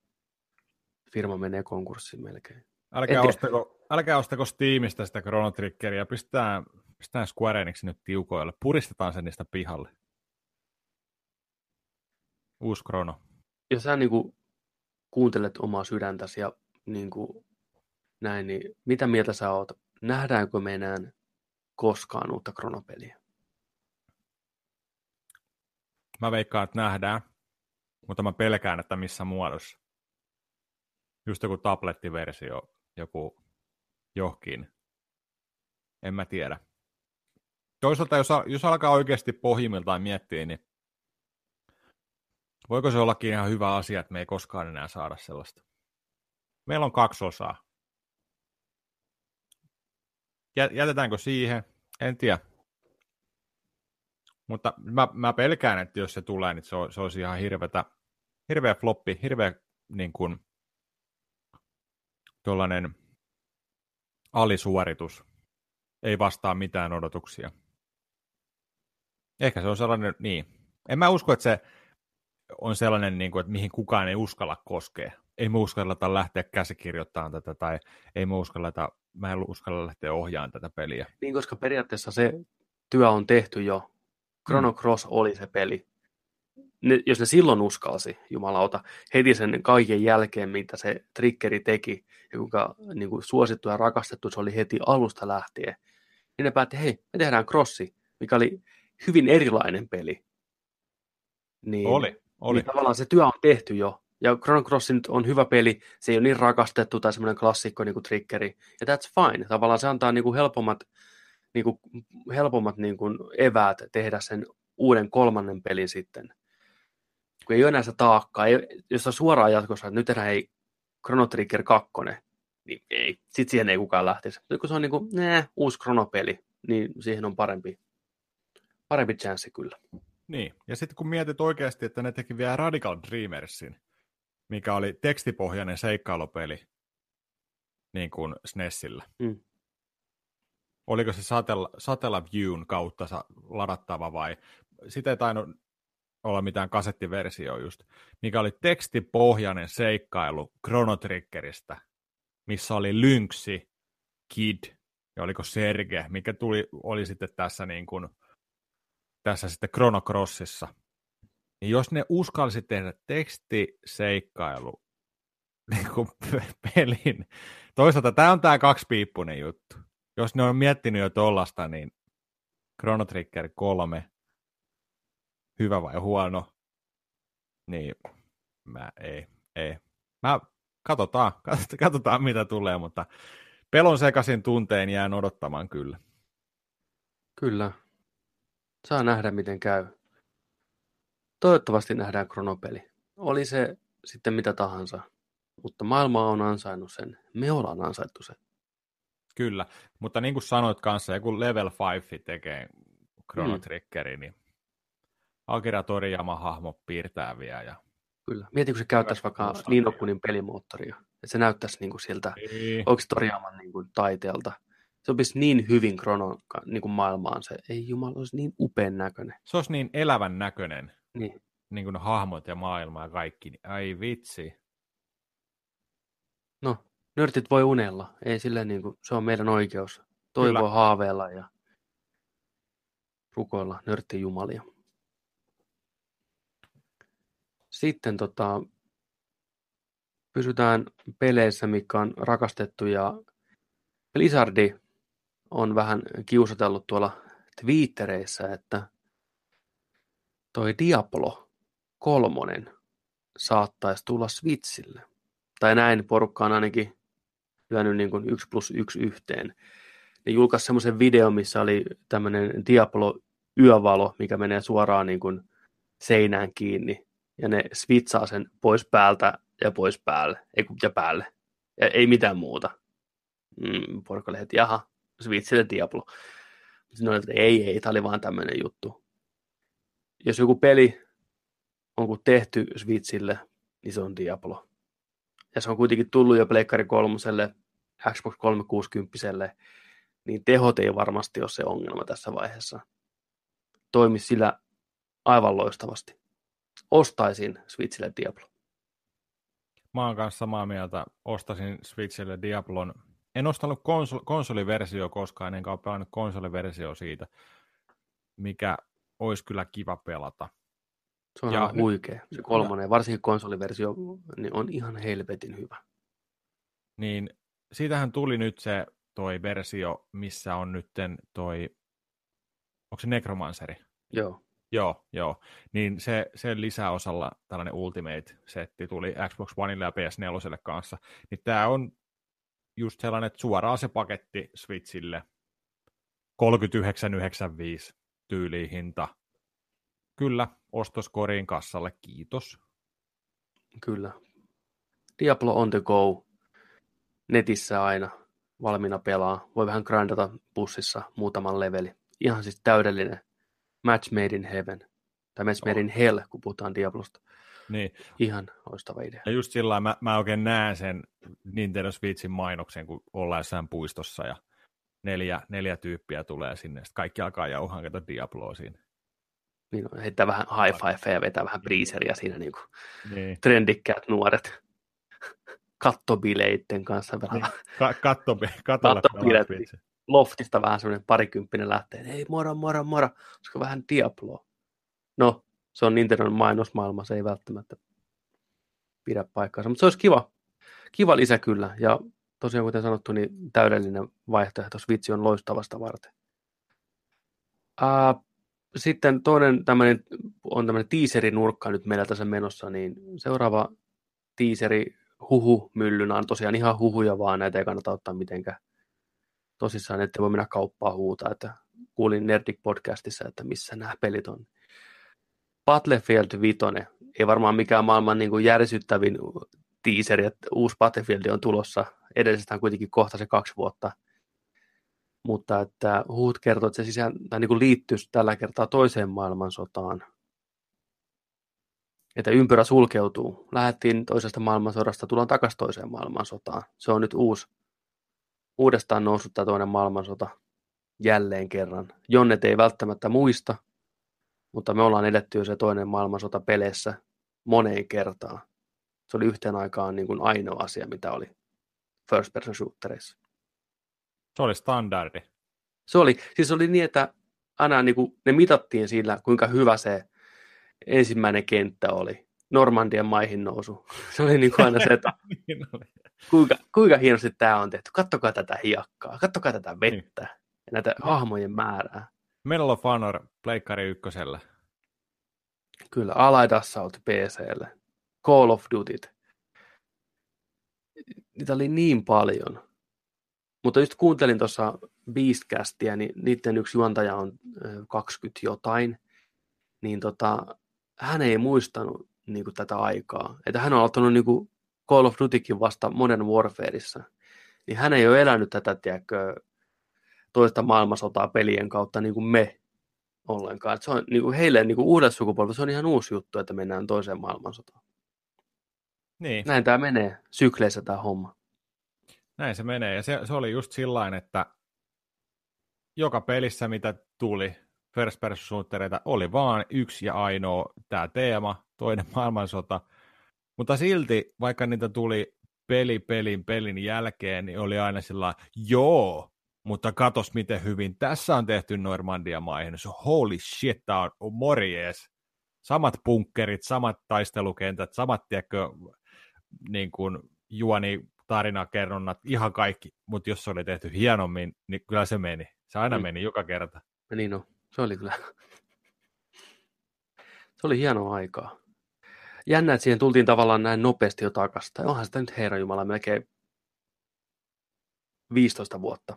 firma menee konkurssiin melkein. Älkää ostako, älkää ostako Steamista sitä Chrono Triggeria, pistetään, pistetään Square Enix nyt tiukoille. Puristetaan sen niistä pihalle. Uusi Chrono. Ja sä niin kuin kuuntelet omaa sydäntäsi ja niin kuin näin, niin mitä mieltä sä oot? Nähdäänkö me enää koskaan uutta kronopeliä? Mä veikkaan, että nähdään, mutta mä pelkään, että missä muodossa. Just joku tablettiversio, joku johonkin. En mä tiedä. Toisaalta, jos, jos alkaa oikeasti pohjimmiltaan miettiä, niin voiko se ollakin ihan hyvä asia, että me ei koskaan enää saada sellaista. Meillä on kaksi osaa. Jätetäänkö siihen? En tiedä. Mutta mä, mä pelkään, että jos se tulee, niin se, se olisi ihan hirvetä, hirveä floppi, hirveä niin kuin, tuollainen alisuoritus. Ei vastaa mitään odotuksia. Ehkä se on sellainen, niin. En mä usko, että se on sellainen, niin kuin, että mihin kukaan ei uskalla koskea. Ei me uskalleta lähteä käsikirjoittamaan tätä, tai ei me uskalleta, mä en uskalla lähteä ohjaamaan tätä peliä. Niin, koska periaatteessa se työ on tehty jo. Chrono mm. Cross mm. oli se peli. Ne, jos ne silloin uskalsi, jumalauta, heti sen kaiken jälkeen, mitä se triggeri teki, ja kuinka niin kuin suosittu ja rakastettu se oli heti alusta lähtien, niin ne päätti, hei, me tehdään crossi, mikä oli hyvin erilainen peli. Niin, oli. Oli. Niin tavallaan se työ on tehty jo. Ja Chrono Cross nyt on hyvä peli, se ei ole niin rakastettu tai semmoinen klassikko niin kuin Triggeri. Ja that's fine. Tavallaan se antaa niin kuin helpommat, niin kuin, helpommat niin kuin eväät tehdä sen uuden kolmannen pelin sitten. Kun ei ole enää sitä taakkaa. Ei, jos on suoraan jatkossa, että nyt tehdään ei Chrono Trigger 2, niin ei. Sitten siihen ei kukaan lähtisi. Nyt kun se on niin kuin, nee, uusi Chrono-peli, niin siihen on parempi, parempi chanssi kyllä. Niin, ja sitten kun mietit oikeasti, että ne teki vielä Radical Dreamersin, mikä oli tekstipohjainen seikkailupeli niin kuin SNESillä. Mm. Oliko se Satella, Satella Viewn kautta ladattava vai sitä ei tainnut olla mitään kasettiversio just, mikä oli tekstipohjainen seikkailu Chrono Triggeristä, missä oli Lynxi, Kid ja oliko Serge, mikä tuli, oli sitten tässä, niin kuin, tässä sitten Chrono Crossissa. Niin jos ne uskalsi tehdä tekstiseikkailu niin kuin pelin, toisaalta tämä on tämä kaksipiippunen juttu. Jos ne on miettinyt jo tollasta, niin Chrono Trigger 3, hyvä vai huono, niin mä ei, ei. Mä katsotaan, katsotaan mitä tulee, mutta pelon sekaisin tunteen jään odottamaan kyllä. Kyllä. Saa nähdä, miten käy. Toivottavasti nähdään kronopeli. Oli se sitten mitä tahansa. Mutta maailma on ansainnut sen. Me ollaan ansaittu sen. Kyllä, mutta niin kuin sanoit kanssa, joku Level 5 tekee Chrono mm. Triggeri, niin Akira Toriyama hahmo piirtää vielä. Ja... Kyllä. Mieti, kun se käyttäisi vaikka Ninokunin pelimoottoria. Että se näyttäisi niin kuin siltä niin. oikeasti Toriyaman niin kuin taiteelta. Se olisi niin hyvin Chrono niin kuin maailmaan. Se ei jumala, olisi niin upean näköinen. Se olisi niin elävän näköinen. Niin. Niin kuin hahmot ja maailma ja kaikki. Ai vitsi. No, nörtit voi unella. Ei sille niin kuin, se on meidän oikeus. Toivoa Kyllä. haaveilla ja rukoilla nörttijumalia. Sitten tota, pysytään peleissä, mikä on rakastettu ja Blizzardi on vähän kiusatellut tuolla Twittereissä, että toi Diablo kolmonen saattaisi tulla Switchille. Tai näin porukka on ainakin lyönyt niin kuin 1 plus 1 yhteen. Ne julkaisi semmoisen videon, missä oli tämmöinen Diablo yövalo, mikä menee suoraan niin kuin seinään kiinni. Ja ne switchaa sen pois päältä ja pois päälle, ei ja päälle. Ja ei mitään muuta. Mm, porukka että jaha, switchille Diablo. Sitten että ei, ei, tämä oli vaan tämmöinen juttu. Jos joku peli on tehty Switchille, niin se on Diablo. Ja se on kuitenkin tullut jo Pleikkari kolmoselle, Xbox 360, niin tehot ei varmasti ole se ongelma tässä vaiheessa. Toimi sillä aivan loistavasti. Ostaisin Switchille Diablo. Mä oon kanssa samaa mieltä. Ostasin Switchille Diablon. En ostanut konsol- konsoliversio koskaan, enkä ole pelannut konsoliversio siitä, mikä olisi kyllä kiva pelata. Se on ja huikea, se kolmonen, ja varsinkin konsoliversio niin on ihan helvetin hyvä. Niin, siitähän tuli nyt se toi versio, missä on nytten toi, onko se Necromanceri? Joo. Joo, joo. Niin se, sen lisäosalla tällainen Ultimate-setti tuli Xbox Oneille ja PS4 kanssa. Niin tämä on just sellainen, että suoraan se paketti Switchille 39,95 tyyliin hinta. Kyllä, ostoskoriin kassalle, kiitos. Kyllä. Diablo on the go. Netissä aina valmiina pelaa. Voi vähän grindata bussissa muutaman leveli. Ihan siis täydellinen match made in heaven. Tai match made in hell, kun puhutaan Diablosta. Niin. Ihan loistava idea. Ja just sillä mä, mä oikein näen sen Nintendo Switchin mainoksen, kun ollaan jossain puistossa ja neljä, neljä tyyppiä tulee sinne. Sitten kaikki alkaa jauhaan kato Diabloa siinä. Niin, heittää vähän high five ja vetää vähän breezeria siinä niin kuin niin. trendikkäät nuoret kattobileitten kanssa. Niin. Ka- katto, katolla Loftista vähän semmoinen parikymppinen lähtee, ei moro, moro, moro, koska vähän Diabloa. No, se on Nintendon mainosmaailma, se ei välttämättä pidä paikkaansa, mutta se olisi kiva, kiva lisä kyllä, ja tosiaan kuten sanottu, niin täydellinen vaihtoehto Switch on loistavasta varten. Uh, sitten toinen tämmöinen, on tämmöinen tiiserinurkka nyt meillä tässä menossa, niin seuraava tiiseri huhu myllynä on tosiaan ihan huhuja vaan, näitä ei kannata ottaa mitenkään tosissaan, että voi mennä kauppaa huuta, että kuulin Nerdik podcastissa, että missä nämä pelit on. Battlefield 5, ei varmaan mikään maailman niin kuin järisyttävin tiiseri, että uusi Battlefield on tulossa, edellisestä kuitenkin kohta se kaksi vuotta – mutta että huut kertoo, että se sisään, tai niin kuin liittyisi tällä kertaa toiseen maailmansotaan. Että ympyrä sulkeutuu. Lähettiin toisesta maailmansodasta, tullaan takaisin toiseen maailmansotaan. Se on nyt uusi, uudestaan noussut tämä toinen maailmansota jälleen kerran. Jonnet ei välttämättä muista, mutta me ollaan edetty jo se toinen maailmansota peleissä moneen kertaan. Se oli yhteen aikaan niin kuin ainoa asia, mitä oli first person shooterissa. Se oli standardi. Se oli, siis oli niin, että aina niin kuin, ne mitattiin sillä, kuinka hyvä se ensimmäinen kenttä oli. Normandian maihin nousu. Se oli niin kuin aina se, että niin kuinka, kuinka hienosti tämä on tehty. Kattokaa tätä hiekkaa, kattokaa tätä vettä Niin. ja näitä hahmojen määrää. Medal of Honor Pleikkari ykkösellä. Kyllä, Allied Assault PClle, Call of Dutyt. Niitä oli niin paljon. Mutta just kuuntelin tuossa Beastcastia, niin niiden yksi juontaja on ö, 20 jotain, niin tota, hän ei muistanut niin kuin, tätä aikaa. Että hän on aloittanut niin kuin Call of Dutykin vasta Modern Warfareissa. Niin hän ei ole elänyt tätä, tiedätkö, toista maailmansotaa pelien kautta niin kuin me ollenkaan. Et se on niin kuin heille niin kuin uudelle se on ihan uusi juttu, että mennään toiseen maailmansotaan. Niin, Näin tämä menee sykleissä tämä homma. näin se menee. Ja se, se oli just sillain, että joka pelissä, mitä tuli first person oli vaan yksi ja ainoa tämä teema, toinen maailmansota. Mutta silti, vaikka niitä tuli peli pelin pelin jälkeen, niin oli aina sillä joo, mutta katos miten hyvin tässä on tehty Normandia maihin. Se holy shit, on on morjes. Samat punkkerit, samat taistelukentät, samat tiedätkö, niin kuin juoni tarinakerronnat, ihan kaikki, mutta jos se oli tehty hienommin, niin kyllä se meni. Se aina Mm. meni joka kerta. Niin on. Se oli kyllä. Se oli hienoa aikaa. Jännä, että siihen tultiin tavallaan näin nopeasti jo takaisin. Tai onhan sitä nyt Herran Jumala melkein 15 vuotta,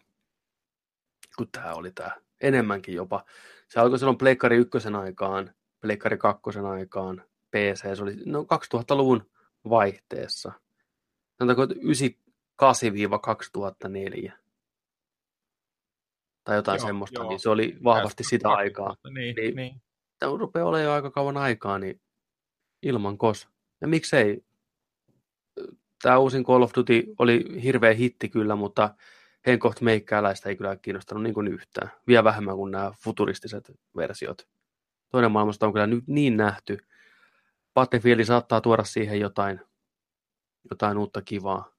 kun tämä oli tämä. Enemmänkin jopa. Se alkoi silloin Pleikkari ykkösen aikaan, Pleikkari kakkosen aikaan, PC. Se oli no 2000-luvun vaihteessa. Sanotaanko, että 98-2004 tai jotain Joo, semmoista, joo. niin se oli vahvasti sitä 2000, aikaa. Niin. niin. niin. Tämä rupeaa olemaan jo aika kauan aikaa, niin ilman kos. Ja miksei? Tämä uusin Call of Duty oli hirveä hitti kyllä, mutta henkoht meikkääläistä ei kyllä kiinnostanut niin kuin yhtään. Vielä vähemmän kuin nämä futuristiset versiot. Toinen maailmasta on kyllä nyt niin nähty. Battlefield saattaa tuoda siihen jotain, jotain uutta kivaa.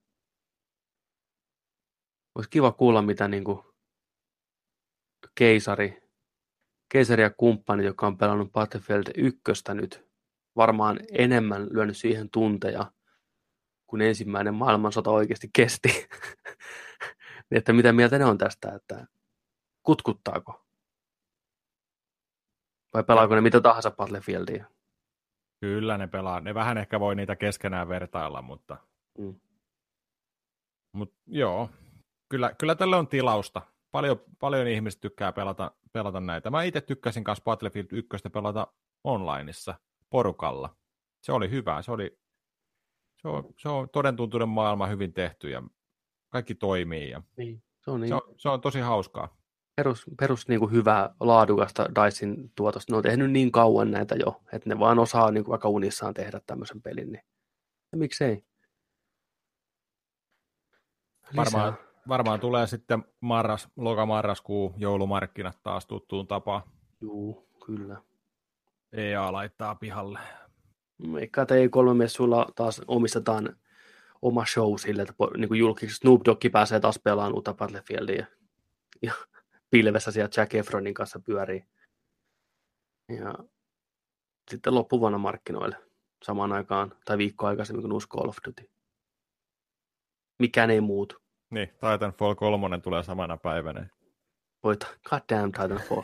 Olisi kiva kuulla, mitä niin kuin keisari, keisari ja kumppanit, joka on pelannut Battlefield 1 nyt, varmaan enemmän lyönyt siihen tunteja, kun ensimmäinen maailmansota oikeasti kesti. Niin, että mitä mieltä ne on tästä, että kutkuttaako? Vai pelaako ne mitä tahansa Battlefieldia? Kyllä ne pelaa. Ne vähän ehkä voi niitä keskenään vertailla, mutta, Mm. mutta joo. Kyllä, kyllä tälle on tilausta. Paljon, paljon ihmiset tykkää pelata, pelata näitä. Mä itse tykkäsin kanssa Battlefield 1 pelata onlineissa porukalla. Se oli hyvä. Se, oli, se, on, se on todentuntuinen maailma hyvin tehty ja kaikki toimii. Ja Niin. Se on, niin se, on, se on tosi hauskaa. Perus, perus niin kuin hyvää laadukasta Dicein tuotosta. Ne on tehnyt niin kauan näitä jo, että ne vaan osaa niin kuin vaikka unissaan tehdä tämmöisen pelin. Niin. Ja miksei? Varmaan, varmaan tulee sitten marras, loka-marraskuu joulumarkkinat taas tuttuun tapaan. Juu, kyllä. EA laittaa pihalle. Eikä E3-messuilla taas omistetaan oma show sille, että niin julkiksi Snoop Dogg pääsee taas pelaamaan uutta Battlefieldia ja pilvessä siellä Jack Efronin kanssa pyörii. Ja sitten loppuvuonna markkinoille samaan aikaan tai viikko aikaisemmin kuin uusi Call of Duty. Mikään ei muutu. Niin, Titanfall 3 tulee samana päivänä. Voita, god damn Titanfall.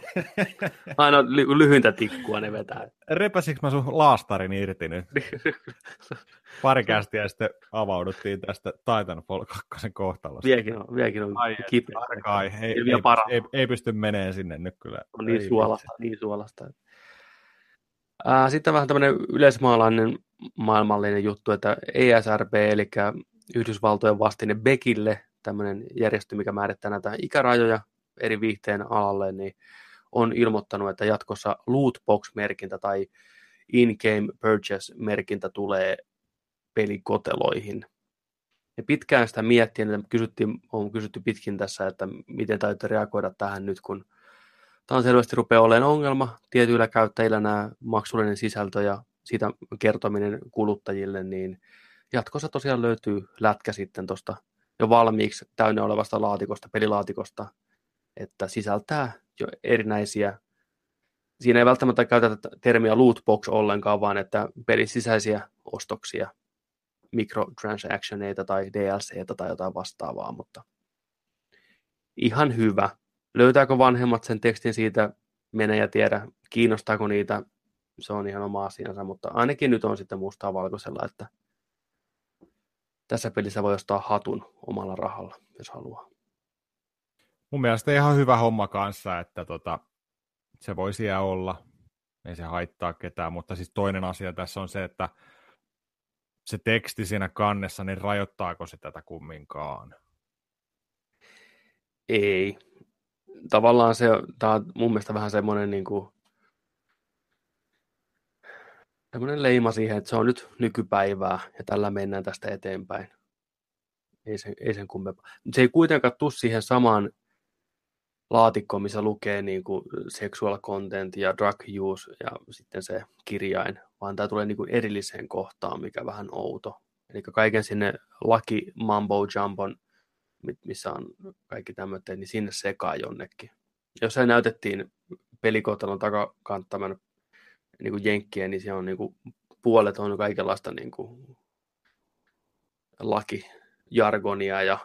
Aina ly- lyhyintä tikkua ne vetää. Repäsikö mä sun laastarin irti nyt? Pari kästiä sitten avauduttiin tästä Titanfall 2 kohtalosta. Vieläkin on, vieläkin on Ai, kipeä. Arkai, ei, ei, ei, ei, ei, pysty meneen sinne nyt kyllä. on niin Ei suolasta, niin suolasta. Ää, sitten vähän tämmöinen yleismaalainen maailmallinen juttu, että ESRB, eli Yhdysvaltojen vastine Bekille, tämmöinen järjestö, mikä määrittää näitä ikärajoja eri viihteen alalle, niin on ilmoittanut, että jatkossa lootbox-merkintä tai in-game purchase-merkintä tulee pelikoteloihin. Ja pitkään sitä miettiin, että kysyttiin, on kysytty pitkin tässä, että miten täytyy reagoida tähän nyt, kun Tämä on selvästi rupeaa olemaan ongelma tietyillä käyttäjillä nämä maksullinen sisältö ja siitä kertominen kuluttajille, niin jatkossa tosiaan löytyy lätkä sitten tuosta jo valmiiksi täynnä olevasta laatikosta, pelilaatikosta, että sisältää jo erinäisiä, siinä ei välttämättä käytetä termiä lootbox ollenkaan, vaan että pelin sisäisiä ostoksia, microtransactioneita tai DLCtä tai jotain vastaavaa, mutta ihan hyvä. Löytääkö vanhemmat sen tekstin siitä, mene ja tiedä, kiinnostaako niitä, se on ihan oma asiansa, mutta ainakin nyt on sitten mustaa valkoisella, että tässä pelissä voi ostaa hatun omalla rahalla, jos haluaa. Mun mielestä ihan hyvä homma kanssa, että tota, se voi siellä olla, ei se haittaa ketään, mutta siis toinen asia tässä on se, että se teksti siinä kannessa, niin rajoittaako se tätä kumminkaan? Ei. Tavallaan se, tämä on mun mielestä vähän semmoinen niin kuin, semmoinen leima siihen, että se on nyt nykypäivää ja tällä mennään tästä eteenpäin. Ei sen, ei sen kummempaa. Se ei kuitenkaan tule siihen samaan laatikkoon, missä lukee niin kuin sexual content ja drug use ja sitten se kirjain, vaan tämä tulee niin kuin erilliseen kohtaan, mikä vähän outo. Eli kaiken sinne laki mambo jumbon, missä on kaikki tämmöitä, niin sinne sekaa jonnekin. Jos se näytettiin pelikohtalon takakanttaman niin kuin jenkkiä, niin siellä on niin kuin, puolet on kaikenlaista niin kuin, lakijargonia ja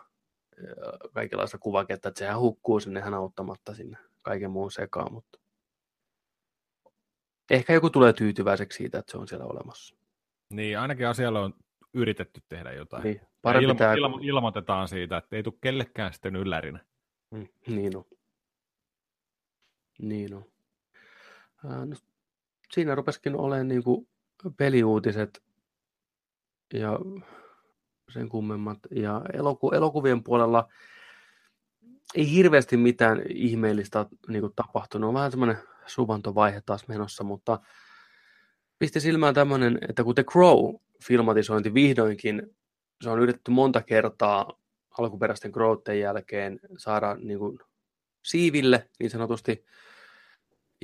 kaikenlaista kuvaketta, että sehän hukkuu sinne ihan auttamatta sinne kaiken muun sekaan, mutta ehkä joku tulee tyytyväiseksi siitä, että se on siellä olemassa. Niin, ainakin asialle on yritetty tehdä jotain. Niin, parempi ilmo- tämä... ilmo- ilmoitetaan siitä, että ei tule kellekään sitten yllärinä. Mm, niin on. Niin on. no, siinä rupesikin olemaan niin kuin peliuutiset ja sen kummemmat. Ja eloku- elokuvien puolella ei hirveästi mitään ihmeellistä niin kuin tapahtunut. On vähän semmoinen suvantovaihe taas menossa, mutta pisti silmään tämmöinen, että kun The Crow-filmatisointi vihdoinkin, se on yritetty monta kertaa alkuperäisten Crowten jälkeen saada niin kuin siiville niin sanotusti,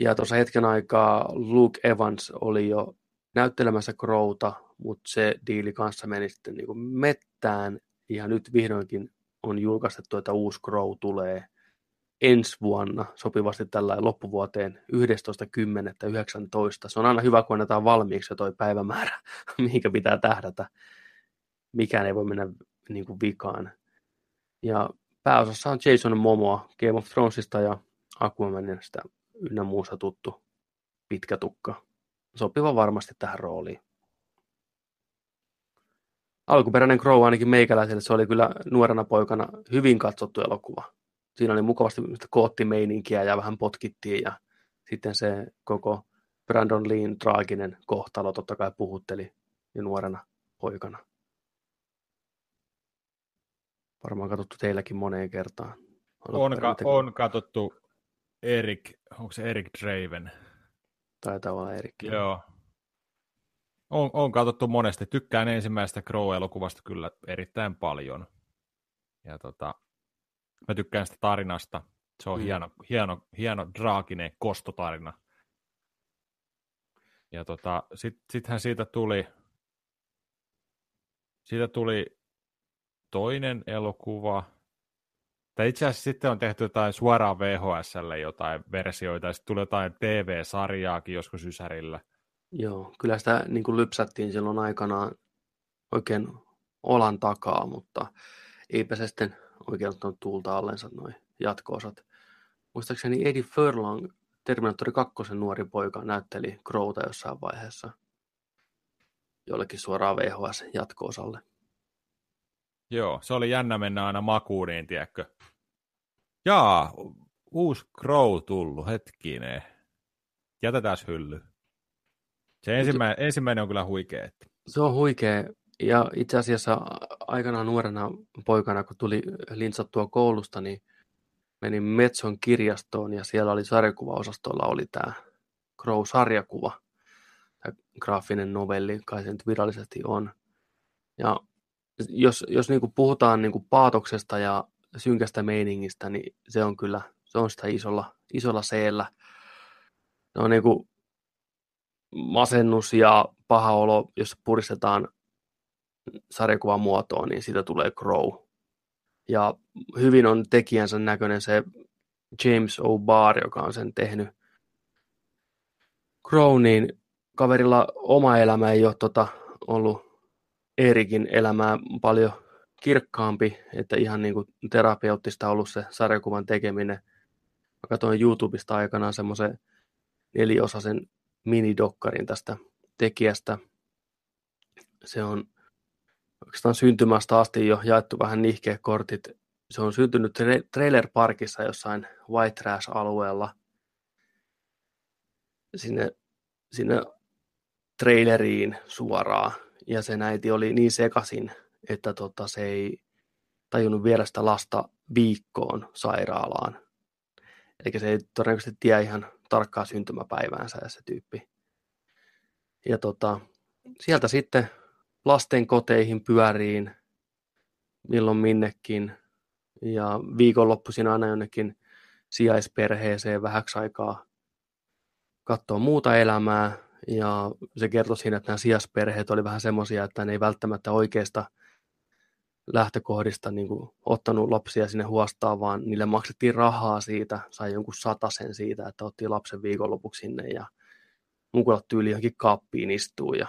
ja tuossa hetken aikaa Luke Evans oli jo näyttelemässä Crowta, mutta se diili kanssa meni sitten niin kuin mettään. Ja nyt vihdoinkin on julkaistettu, että uusi Crow tulee ensi vuonna sopivasti tällä loppuvuoteen 11.10.19. Se on aina hyvä, kun annetaan valmiiksi jo toi päivämäärä, mihinkä pitää tähdätä. Mikään ei voi mennä niin kuin vikaan. Ja pääosassa on Jason Momoa Game of Thronesista ja Aquamanista ynnä muussa tuttu pitkä tukka. Sopiva varmasti tähän rooliin. Alkuperäinen Crow ainakin meikäläiselle, se oli kyllä nuorena poikana hyvin katsottu elokuva. Siinä oli mukavasti koottimeininkiä ja vähän potkittiin ja sitten se koko Brandon Leen traaginen kohtalo totta kai puhutteli jo nuorena poikana. Varmaan katsottu teilläkin moneen kertaan. On, ka- on katsottu Erik, onko se Erik Draven? Taitaa olla Erik. Joo. On, on katsottu monesti. Tykkään ensimmäisestä Crow-elokuvasta kyllä erittäin paljon. Ja tota, mä tykkään sitä tarinasta. Se on mm. hieno, hieno, hieno draakinen kostotarina. Ja tota, sit, sittenhän siitä tuli, siitä tuli toinen elokuva, tai itse asiassa sitten on tehty jotain suoraan VHSlle jotain versioita, ja sitten tuli jotain TV-sarjaakin joskus Ysärillä. Joo, kyllä sitä niin kuin lypsättiin silloin aikanaan oikein olan takaa, mutta eipä se sitten oikein ottanut tuulta allensa noin jatko-osat. Muistaakseni Eddie Furlong, Terminator 2 nuori poika, näytteli Crowta jossain vaiheessa jollekin suoraan VHS jatko-osalle. Joo, se oli jännä mennä aina makuuniin, tiedätkö? Jaa, uusi Crow tullut, hetkinen. Jätetään hylly. Se ensimmäinen, ensimmäinen on kyllä huikea. Että... Se on huikea. Ja itse asiassa aikanaan nuorena poikana, kun tuli lintsattua koulusta, niin menin Metson kirjastoon ja siellä oli sarjakuvaosastolla oli tämä Crow-sarjakuva. Tämä graafinen novelli, kai se nyt virallisesti on. Ja jos, jos niin kuin puhutaan niin kuin paatoksesta ja synkästä meiningistä, niin se on kyllä, se on sitä isolla, isolla seellä. Se on niin kuin masennus ja paha olo, jos puristetaan sarjakuvan muotoon, niin siitä tulee Crow. Ja hyvin on tekijänsä näköinen se James O'Barr, joka on sen tehnyt. Crowniin kaverilla oma elämä ei ole tota, ollut Erikin elämää paljon kirkkaampi, että ihan niin kuin terapeuttista ollut se sarjakuvan tekeminen. Mä katsoin YouTubesta aikanaan semmoisen neliosaisen minidokkarin tästä tekijästä. Se on oikeastaan syntymästä asti jo jaettu vähän nihkeekortit. Se on syntynyt Trailer Parkissa jossain White Trash-alueella. Sinne, sinne traileriin suoraan. Ja sen äiti oli niin sekasin, että tota, se ei tajunnut viedä sitä lasta viikkoon sairaalaan. Eli se ei todennäköisesti tiedä ihan tarkkaa syntymäpäiväänsä ja se tyyppi. Ja tota, sieltä sitten lasten koteihin pyöriin, milloin minnekin. Ja viikonloppuisin aina jonnekin sijaisperheeseen vähäksi aikaa katsoa muuta elämää. Ja se kertoi siinä, että nämä sijaisperheet oli vähän semmoisia, että ne ei välttämättä oikeasta lähtökohdista niin kuin, ottanut lapsia sinne huostaan, vaan niille maksettiin rahaa siitä, sai jonkun sen siitä, että otti lapsen viikonlopuksi sinne ja mukulat tyyli johonkin kaappiin istuu ja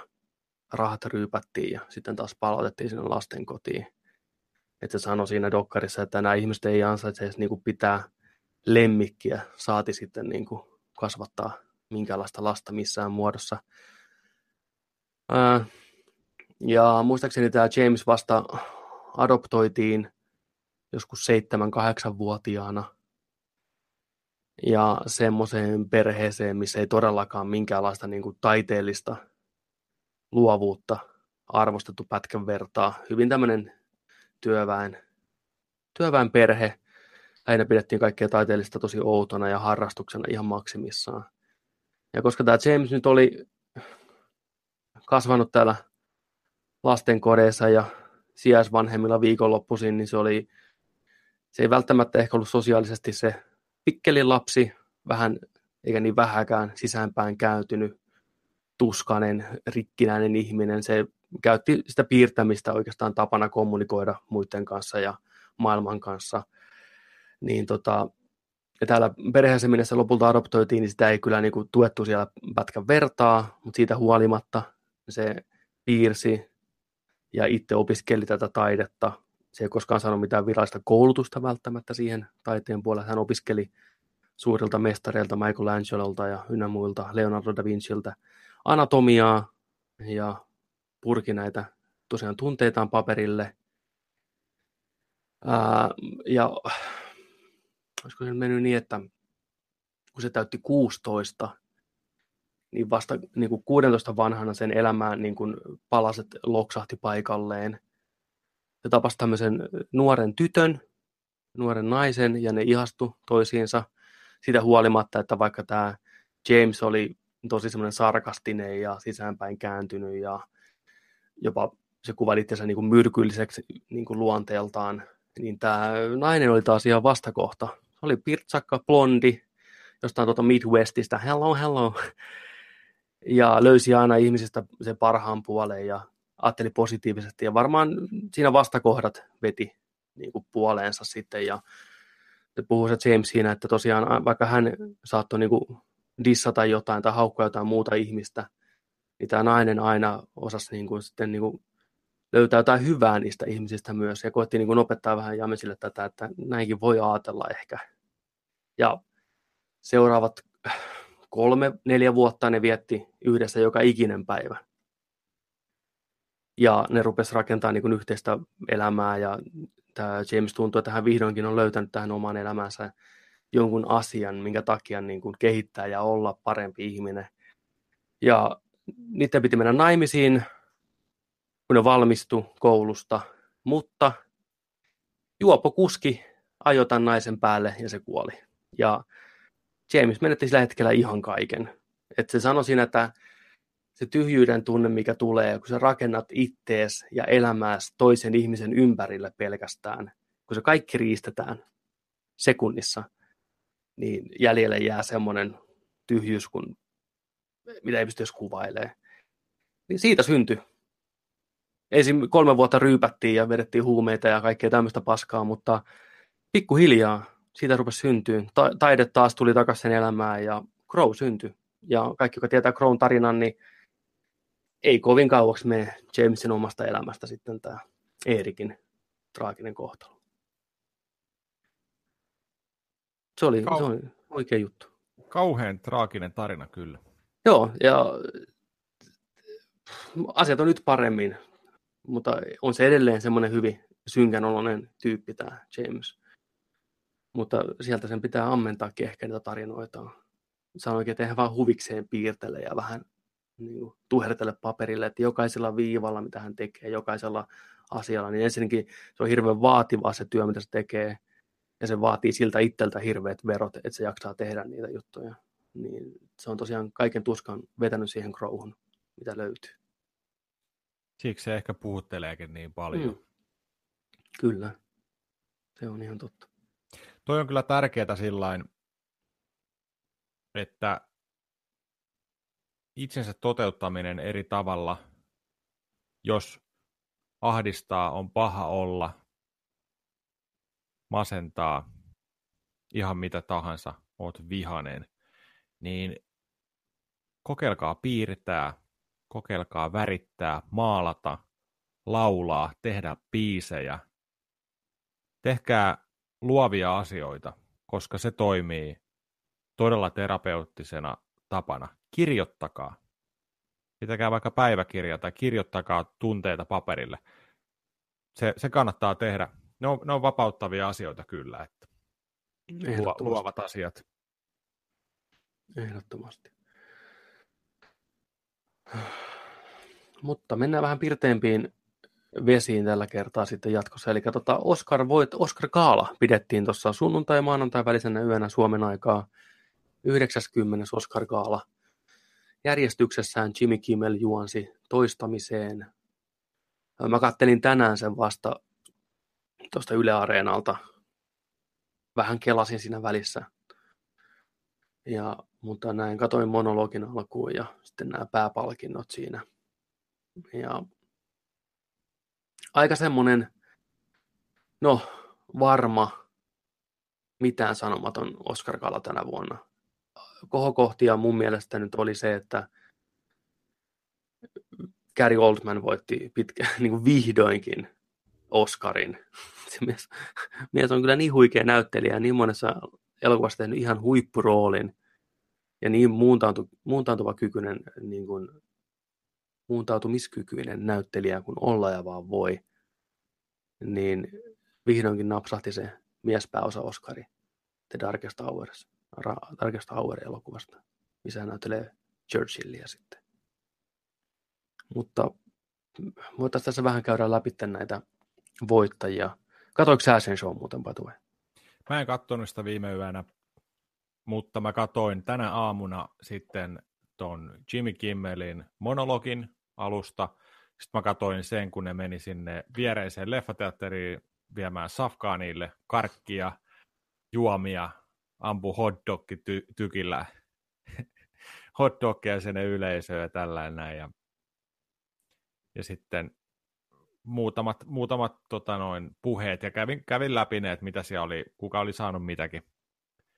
rahat ryypättiin ja sitten taas palautettiin sinne lasten kotiin. Että se sanoi siinä dokkarissa, että nämä ihmiset ei ansaitse edes niin kuin pitää lemmikkiä, saati sitten niin kuin kasvattaa minkäänlaista lasta missään muodossa. Ää, ja muistaakseni tämä James vasta adoptoitiin joskus 7-8-vuotiaana ja semmoiseen perheeseen, missä ei todellakaan minkäänlaista niin kuin taiteellista luovuutta arvostettu pätkän vertaa. Hyvin tämmöinen työväen, työväen perhe. Lähinnä pidettiin kaikkea taiteellista tosi outona ja harrastuksena ihan maksimissaan. Ja koska tämä James nyt oli kasvanut täällä lastenkodeissa ja sijaisvanhemmilla viikonloppuisin, niin se oli, se ei välttämättä ehkä ollut sosiaalisesti se pikkelin lapsi, vähän, eikä niin vähäkään sisäänpäin kääntynyt, tuskanen, rikkinäinen ihminen. Se käytti sitä piirtämistä oikeastaan tapana kommunikoida muiden kanssa ja maailman kanssa. Niin tota, ja täällä perheessä, minne se lopulta adoptoitiin, niin sitä ei kyllä niin kuin tuettu siellä pätkän vertaa, mutta siitä huolimatta se piirsi ja itse opiskeli tätä taidetta. Se ei koskaan saanut mitään virallista koulutusta välttämättä siihen taiteen puolelle. Hän opiskeli suurilta mestareilta Michelangelolta ja ynnä muilta Leonardo da Vinciltä anatomiaa ja purki näitä tosiaan tunteitaan paperille. Ää, ja olisiko se mennyt niin, että kun se täytti 16, niin vasta niin kuin 16 vanhana sen elämään niin kuin palaset loksahti paikalleen. Se tapasi tämmöisen nuoren tytön, nuoren naisen, ja ne ihastu toisiinsa siitä huolimatta, että vaikka tämä James oli tosi semmoinen sarkastinen ja sisäänpäin kääntynyt ja jopa se kuvaili itsensä niin kuin myrkylliseksi niin kuin luonteeltaan, niin tämä nainen oli taas ihan vastakohta. Se oli pirtsakka, blondi, jostain tuota Midwestistä, hello, hello, ja löysi aina ihmisistä sen parhaan puoleen ja ajatteli positiivisesti. Ja varmaan siinä vastakohdat veti niin kuin puoleensa sitten. Ja puhuu se James siinä, että tosiaan vaikka hän saattoi niin kuin dissata jotain tai haukkua jotain muuta ihmistä, niin tämä nainen aina osasi niin kuin sitten niin kuin löytää jotain hyvää niistä ihmisistä myös. Ja koetti niin opettaa vähän Jamesille tätä, että näinkin voi ajatella ehkä. Ja seuraavat kolme, neljä vuotta ne vietti yhdessä joka ikinen päivä. Ja ne rupes rakentamaan niin kuin yhteistä elämää ja tämä James tuntuu, että hän vihdoinkin on löytänyt tähän oman elämänsä jonkun asian, minkä takia niin kuin kehittää ja olla parempi ihminen. Ja niiden piti mennä naimisiin, kun ne valmistu koulusta, mutta juopo kuski ajoi tämän naisen päälle ja se kuoli. Ja James menetti sillä hetkellä ihan kaiken. Et se sanoi siinä, että se tyhjyyden tunne, mikä tulee, kun sä rakennat ittees ja elämääsi toisen ihmisen ympärille pelkästään, kun se kaikki riistetään sekunnissa, niin jäljelle jää semmoinen tyhjyys, kun, mitä ei pysty edes kuvailemaan. Niin siitä syntyi ensin kolme vuotta ryypättiin ja vedettiin huumeita ja kaikkea tämmöistä paskaa, mutta pikkuhiljaa siitä rupesi syntyä. Ta- taide taas tuli takaisin elämään ja Crow syntyi. Ja kaikki, jotka tietää Crown tarinan, niin ei kovin kauaksi mene Jamesin omasta elämästä sitten tämä Eerikin traaginen kohtalo. Se oli, Kau- se oli oikea juttu. Kauhean traaginen tarina kyllä. Joo, ja asiat on nyt paremmin, mutta on se edelleen semmoinen hyvin synkän oloinen tyyppi tämä James. Mutta sieltä sen pitää ammentaakin ehkä niitä tarinoita. Sanoinkin, että eihän vaan huvikseen piirtele ja vähän niin kuin, tuhertele paperille, että jokaisella viivalla, mitä hän tekee, jokaisella asialla, niin ensinnäkin se on hirveän vaativaa se työ, mitä se tekee, ja se vaatii siltä itseltä hirveät verot, että se jaksaa tehdä niitä juttuja. Niin se on tosiaan kaiken tuskan vetänyt siihen crowhun, mitä löytyy. Siksi se ehkä puhutteleekin niin paljon. Mm. Kyllä, se on ihan totta. Toi on kyllä tärkeää sillain, että itsensä toteuttaminen eri tavalla, jos ahdistaa, on paha olla, masentaa, ihan mitä tahansa, oot vihanen, niin kokeilkaa piirtää, kokeilkaa värittää, maalata, laulaa, tehdä biisejä. Tehkää luovia asioita, koska se toimii todella terapeuttisena tapana. Kirjoittakaa. Pitäkää vaikka päiväkirja tai kirjoittakaa tunteita paperille. Se, se kannattaa tehdä. Ne on, ne on vapauttavia asioita kyllä, että luovat asiat. Ehdottomasti. Mutta mennään vähän pirteempiin vesiin tällä kertaa sitten jatkossa. Eli tota Oscar, voit, Oscar Kaala pidettiin tuossa sunnuntai- ja maanantai välisenä yönä Suomen aikaa 90. Oscar Kaala. Järjestyksessään Jimmy Kimmel juonsi toistamiseen. Mä kattelin tänään sen vasta tuosta Yle Areenalta. Vähän kelasin siinä välissä. Ja, mutta näin katoin monologin alkuun ja sitten nämä pääpalkinnot siinä. Ja aika semmoinen, no varma, mitään sanomaton Oscar Kala tänä vuonna. Kohokohtia mun mielestä nyt oli se, että Gary Oldman voitti pitkä, niin kuin vihdoinkin Oscarin. Se mies, mies on kyllä niin huikea näyttelijä, niin monessa elokuvassa tehnyt ihan huippuroolin ja niin muuntaantu, muuntaantuva kykyinen niin kuin muuntautumiskykyinen näyttelijä kuin olla ja vaan voi, niin vihdoinkin napsahti se miespääosa Oscari The Darkest Hours, Ra- Darkest Hour elokuvasta, missä hän näyttelee Churchillia sitten. Mutta voitaisiin tässä vähän käydä läpi näitä voittajia. Katoiko sä sen show muuten, Patue? Mä en katsonut sitä viime yönä, mutta mä katoin tänä aamuna sitten ton Jimmy Kimmelin monologin, alusta. Sitten mä katsoin sen, kun ne meni sinne viereiseen leffateatteriin viemään safkaa niille karkkia, juomia, ampu hotdogki ty- tykillä hotdogia sinne yleisöön ja tällainen näin. Ja, ja sitten muutamat, muutamat tota noin, puheet ja kävin, kävin läpi ne, että mitä siellä oli, kuka oli saanut mitäkin,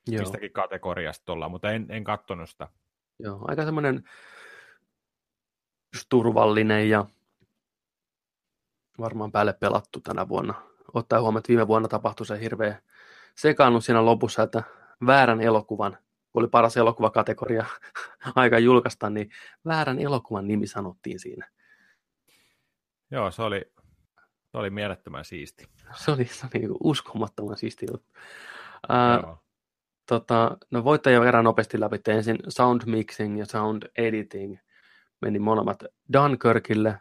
Joo. mistäkin kategoriasta tuolla, mutta en, en katsonut sitä. Joo, aika semmoinen turvallinen ja varmaan päälle pelattu tänä vuonna. Ottaa huomioon, että viime vuonna tapahtui se hirveä sekaannus siinä lopussa, että väärän elokuvan, kun oli paras elokuvakategoria aika julkaista, niin väärän elokuvan nimi sanottiin siinä. Joo, se oli, se oli mielettömän siisti. Se oli, se oli uskomattoman siisti juttu. Tota, no voittajia verran nopeasti läpi. Ensin sound mixing ja sound editing – meni molemmat Dunkirkille,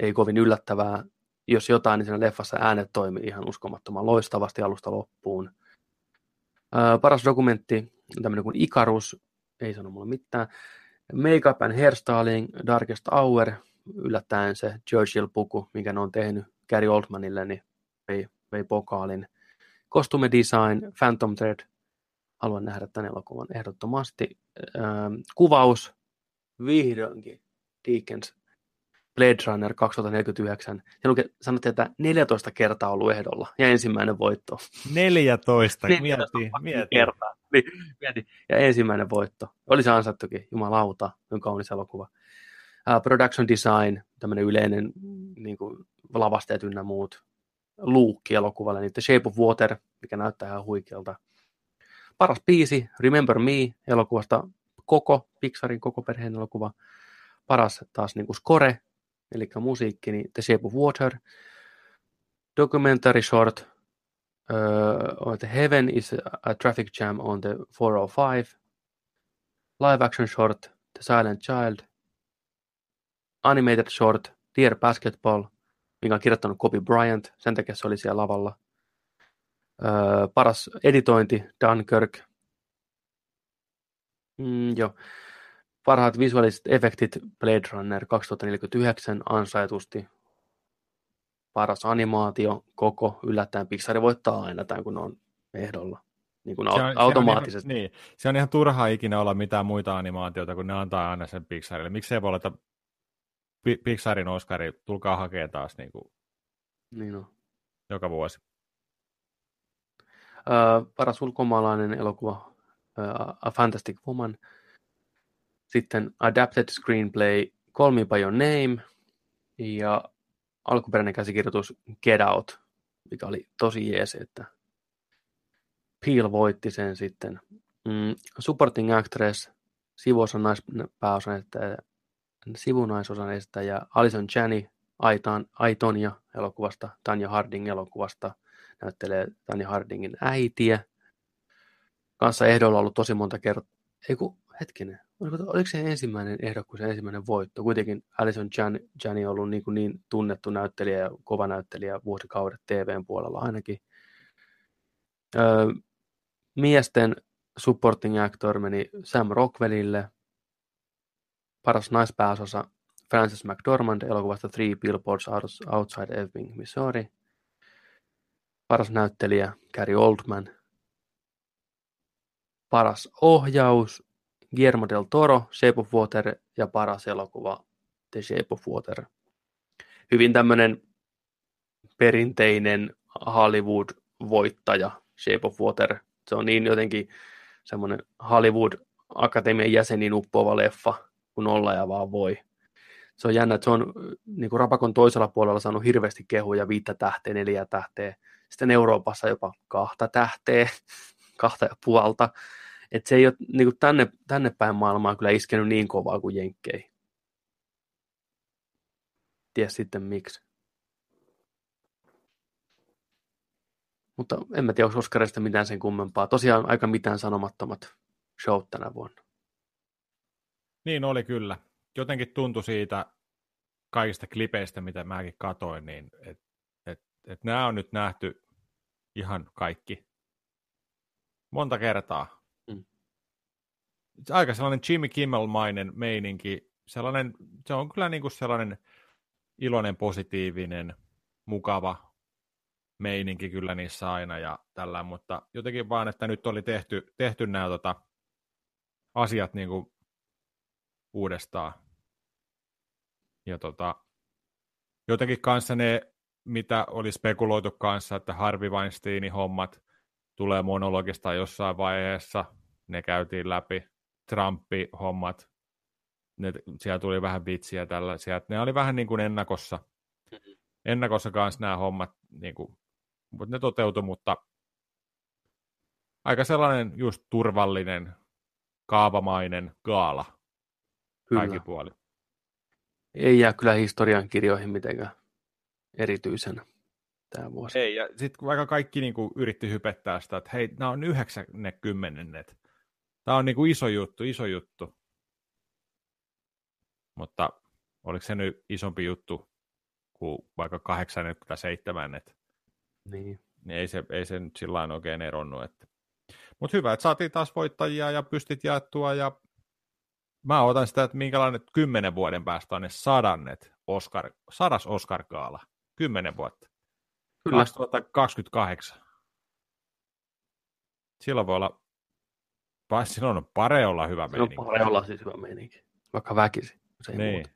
ei kovin yllättävää. Jos jotain, niin siinä leffassa äänet toimi ihan uskomattoman loistavasti alusta loppuun. Ää, paras dokumentti tämmöinen kuin Ikarus, ei sano mulle mitään. Makeup and Hairstyling, Darkest Hour, yllättäen se Churchill-puku, minkä ne on tehnyt Gary Oldmanille, niin vei, vei pokaalin. Costume Design, Phantom Thread, haluan nähdä tämän elokuvan ehdottomasti. Ää, kuvaus, vihdoinkin Deakins Blade Runner 2049. Ja luke, sanottiin, että 14 kertaa ollut ehdolla ja ensimmäinen voitto. 14, mieti, mieti. kertaa. Niin, mieti. Ja ensimmäinen voitto. Oli se ansaittukin, jumalauta, on kaunis elokuva. Uh, production design, tämmöinen yleinen niin kuin, lavasteet ynnä muut. Luukki elokuvalle, niin The Shape of Water, mikä näyttää ihan huikealta. Paras biisi, Remember Me elokuvasta, koko Pixarin koko perheen elokuva. Paras taas niin kuin score, eli musiikki, niin The Shape of Water. Documentary short, uh, The Heaven is a traffic jam on the 405. Live action short, The Silent Child. Animated short, Dear Basketball, mikä on kirjoittanut Kobe Bryant, sen takia se oli siellä lavalla. Öö, paras editointi, Dunkirk. Mm, joo. Parhaat visuaaliset efektit, Blade Runner 2049 ansaitusti. Paras animaatio, koko, yllättäen Pixar voittaa aina tämän, kun on ehdolla. Niin kuin Se on- automaattisesti. Se on, ihan, niin, se on ihan turhaa ikinä olla mitään muita animaatioita, kun ne antaa aina sen Pixarille. Miksei voi olla, että Pi- Pixarin Oscari, tulkaa hakemaan taas niin kuin Niin on. joka vuosi. Öö, paras ulkomaalainen elokuva, öö, A Fantastic Woman. Sitten Adapted Screenplay, Call Me By Your Name. Ja alkuperäinen käsikirjoitus Get Out, mikä oli tosi jees, että Peel voitti sen sitten. Mm, supporting Actress, sivuosan naispääosan esittäjä, sivunaisosan esittäjä Alison Janney, Aitan, Aitonia elokuvasta, Tanya Harding elokuvasta, näyttelee Tanya Hardingin äitiä. Kanssa ehdolla ollut tosi monta kertaa. Ei kun, hetkinen, oliko, oliko se ensimmäinen ehdokkuus ja ensimmäinen voitto? Kuitenkin Alison Jan, Janney on ollut niin, kuin niin tunnettu näyttelijä ja kova näyttelijä vuosikaudet TVn puolella ainakin. Öö, miesten supporting actor meni Sam Rockwellille. Paras naispääosassa Frances McDormand elokuvasta Three Billboards Outside Ebbing, Missouri. Paras näyttelijä Gary Oldman. Paras ohjaus Guillermo del Toro, Shape of Water ja paras elokuva The Shape of Water. Hyvin tämmöinen perinteinen Hollywood-voittaja Shape of Water. Se on niin jotenkin semmoinen Hollywood-akatemian jäsenin uppoava leffa, kun olla ja vaan voi. Se on jännä, että se on niin kuin Rapakon toisella puolella saanut hirveästi kehuja, viittä tähteä, neljä tähteä. Sitten Euroopassa jopa kahta tähteä, kahta ja puolta. Että se ei ole niin kuin tänne, tänne päin maailmaa kyllä iskenyt niin kovaa kuin Jenkkei. Ties sitten miksi. Mutta en mä tiedä, onko Oscarista mitään sen kummempaa. Tosiaan aika mitään sanomattomat show tänä vuonna. Niin oli kyllä. Jotenkin tuntui siitä kaikista klipeistä, mitä mäkin katoin, niin että et, et nämä on nyt nähty ihan kaikki monta kertaa. Aika sellainen Jimmy Kimmel-mainen meininki. Sellainen, se on kyllä niin kuin sellainen iloinen, positiivinen, mukava meininki kyllä niissä aina ja tällä, mutta jotenkin vaan, että nyt oli tehty, tehty nämä tota, asiat niin kuin uudestaan. Ja tota, jotenkin kanssa ne, mitä oli spekuloitu kanssa, että Harvey Weinsteinin hommat tulee monologista jossain vaiheessa, ne käytiin läpi. Trumpi hommat, ne, siellä tuli vähän vitsiä tällaisia, ne oli vähän niin kuin ennakossa, ennakossa kanssa nämä hommat, niin kuin, mutta ne toteutui, mutta aika sellainen just turvallinen, kaavamainen gaala kaikki Kyllä. puoli. Ei jää kyllä historian kirjoihin mitenkään erityisenä tämä vuosi. Ei, ja sitten kun vaikka kaikki niin kuin, yritti hypettää sitä, että hei, nämä on 90 Tämä on niin kuin, iso juttu, iso juttu. Mutta oliko se nyt isompi juttu kuin vaikka 87, että Niin. niin ei se, ei se nyt sillä oikein eronnut. Että. Mutta hyvä, että saatiin taas voittajia ja pystit jaettua ja mä otan sitä, että minkälainen kymmenen vuoden päästä on ne sadannet Oscar, sadas Oscar-gaala. Kymmenen vuotta. Kyllä. 2028. Silloin voi olla, silloin on pare olla hyvä on meininki. pare olla siis hyvä meininki. Vaikka väkisi. Se ei Niin. muuta.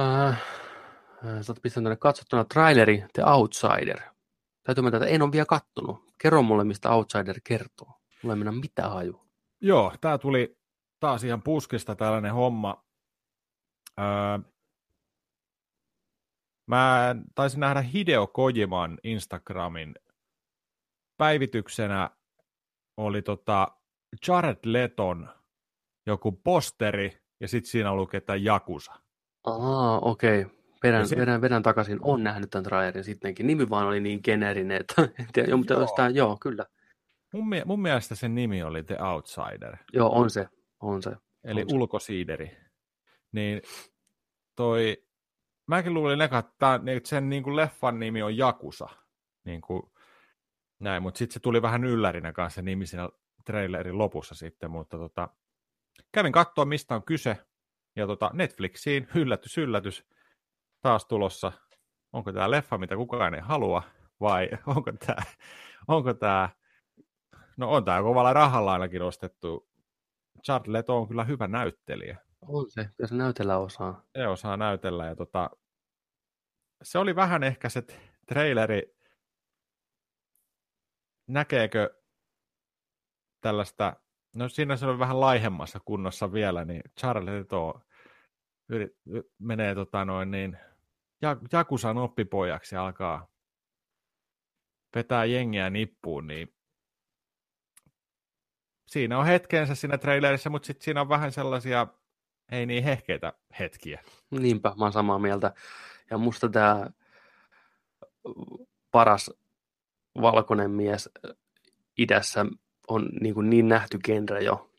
Äh, sä oot pistänyt tänne katsottuna traileri The Outsider. Täytyy myöntää, että en ole vielä kattonut. Kerro mulle, mistä Outsider kertoo. Mulla ei mennä mitään haju. Joo, tää tuli taas ihan puskista tällainen homma. Öö, mä taisin nähdä Hideo Kojiman Instagramin päivityksenä oli tota Jared Leton joku posteri, ja sitten siinä lukee, että Jakusa. Aa, okei. Okay. Vedän, se- vedän, vedän takaisin. On nähnyt tämän trailerin sittenkin. Nimi vaan oli niin generinen, että en tiedä. Joo, mutta Joo. joo. Sitä, joo, kyllä. Mun, mie- mun mielestä sen nimi oli The Outsider, Joo, on se. On se. eli On se. ulkosiideri. Niin toi, mäkin luulin eka, että sen niin kuin leffan nimi on Jakusa. Niin kuin, näin, mutta sitten se tuli vähän yllärinä kanssa se nimi siinä trailerin lopussa sitten, mutta tota, kävin katsoa, mistä on kyse. Ja tota, Netflixiin, yllätys, yllätys, taas tulossa. Onko tämä leffa, mitä kukaan ei halua, vai onko tämä, onko tämä, no on tämä kovalla rahalla ainakin ostettu. Jared Leto on kyllä hyvä näyttelijä. On se. Ja se näytellä osaa. Se osaa näytellä. Ja tota, se oli vähän ehkä se traileri, näkeekö tällaista, no siinä se oli vähän laihemmassa kunnossa vielä, niin Charles Leto yrit, menee tota noin niin, Ja- Jakusan oppipojaksi ja alkaa vetää jengiä nippuun, niin siinä on hetkensä siinä trailerissä, mutta sitten siinä on vähän sellaisia ei niin hehkeitä hetkiä. Niinpä, mä oon samaa mieltä. Ja musta tämä paras valkoinen mies idässä on niin, kuin niin nähty genre jo.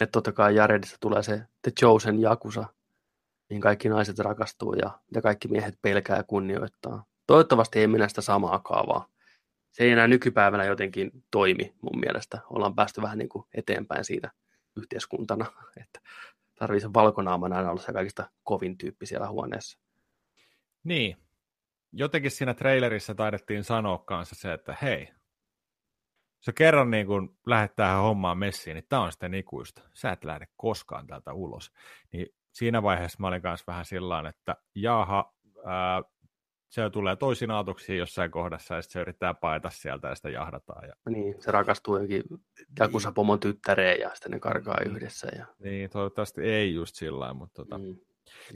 Että totta kai Jaredista tulee se The Chosen Jakusa, mihin kaikki naiset rakastuu ja, ja kaikki miehet pelkää ja kunnioittaa. Toivottavasti ei mennä sitä samaa kaavaa. Se ei enää nykypäivänä jotenkin toimi mun mielestä. Ollaan päästy vähän niin kuin eteenpäin siitä yhteiskuntana, että tarvii se valkonaaman aina olla se kaikista kovin tyyppi siellä huoneessa. Niin. Jotenkin siinä trailerissa taidettiin sanoa kanssa se, että hei, sä kerran niin kun lähdet tähän hommaan messiin, niin tämä on sitten ikuista. Sä et lähde koskaan täältä ulos. Niin siinä vaiheessa mä olin kanssa vähän sillä että jaha, ää, se tulee toisinaatuksiin jossain kohdassa ja sitten se yrittää paeta sieltä ja sitä jahdataan. Ja, Niin, se rakastuu johonkin Jakusa-pomon tyttäreen ja sitten ne karkaa yhdessä. Ja, niin, toivottavasti ei just sillä mutta tota, mm.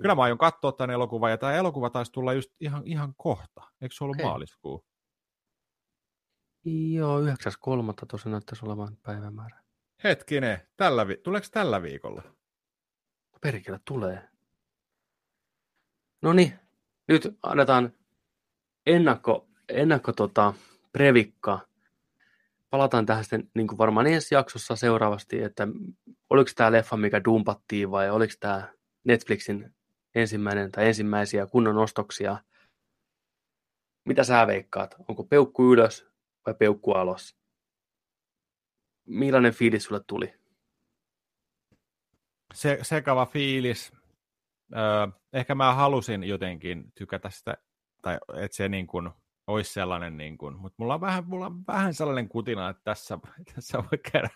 Kyllä mä aion katsoa tämän elokuvan ja tämä elokuva taisi tulla just ihan, ihan kohta. Eikö se ollut Okei. maaliskuu? Joo, 9.3. tosi näyttäisi olevan päivämäärä. Hetkinen, tällä vi- tuleeko tällä viikolla? Perkele tulee. No niin, nyt annetaan ennakko, ennakko tota, previkka. Palataan tähän sitten niin kuin varmaan ensi jaksossa seuraavasti, että oliko tämä leffa, mikä dumpattiin vai oliko tämä Netflixin ensimmäinen tai ensimmäisiä kunnon ostoksia. Mitä sä veikkaat? Onko peukku ylös vai peukku alas? Millainen fiilis sulle tuli? Se, sekava fiilis. Öö, ehkä mä halusin jotenkin tykätä sitä, tai se niin kuin olisi sellainen, niin kuin, mutta mulla on, vähän, mulla on vähän sellainen kutina, että tässä, tässä voi, käydä,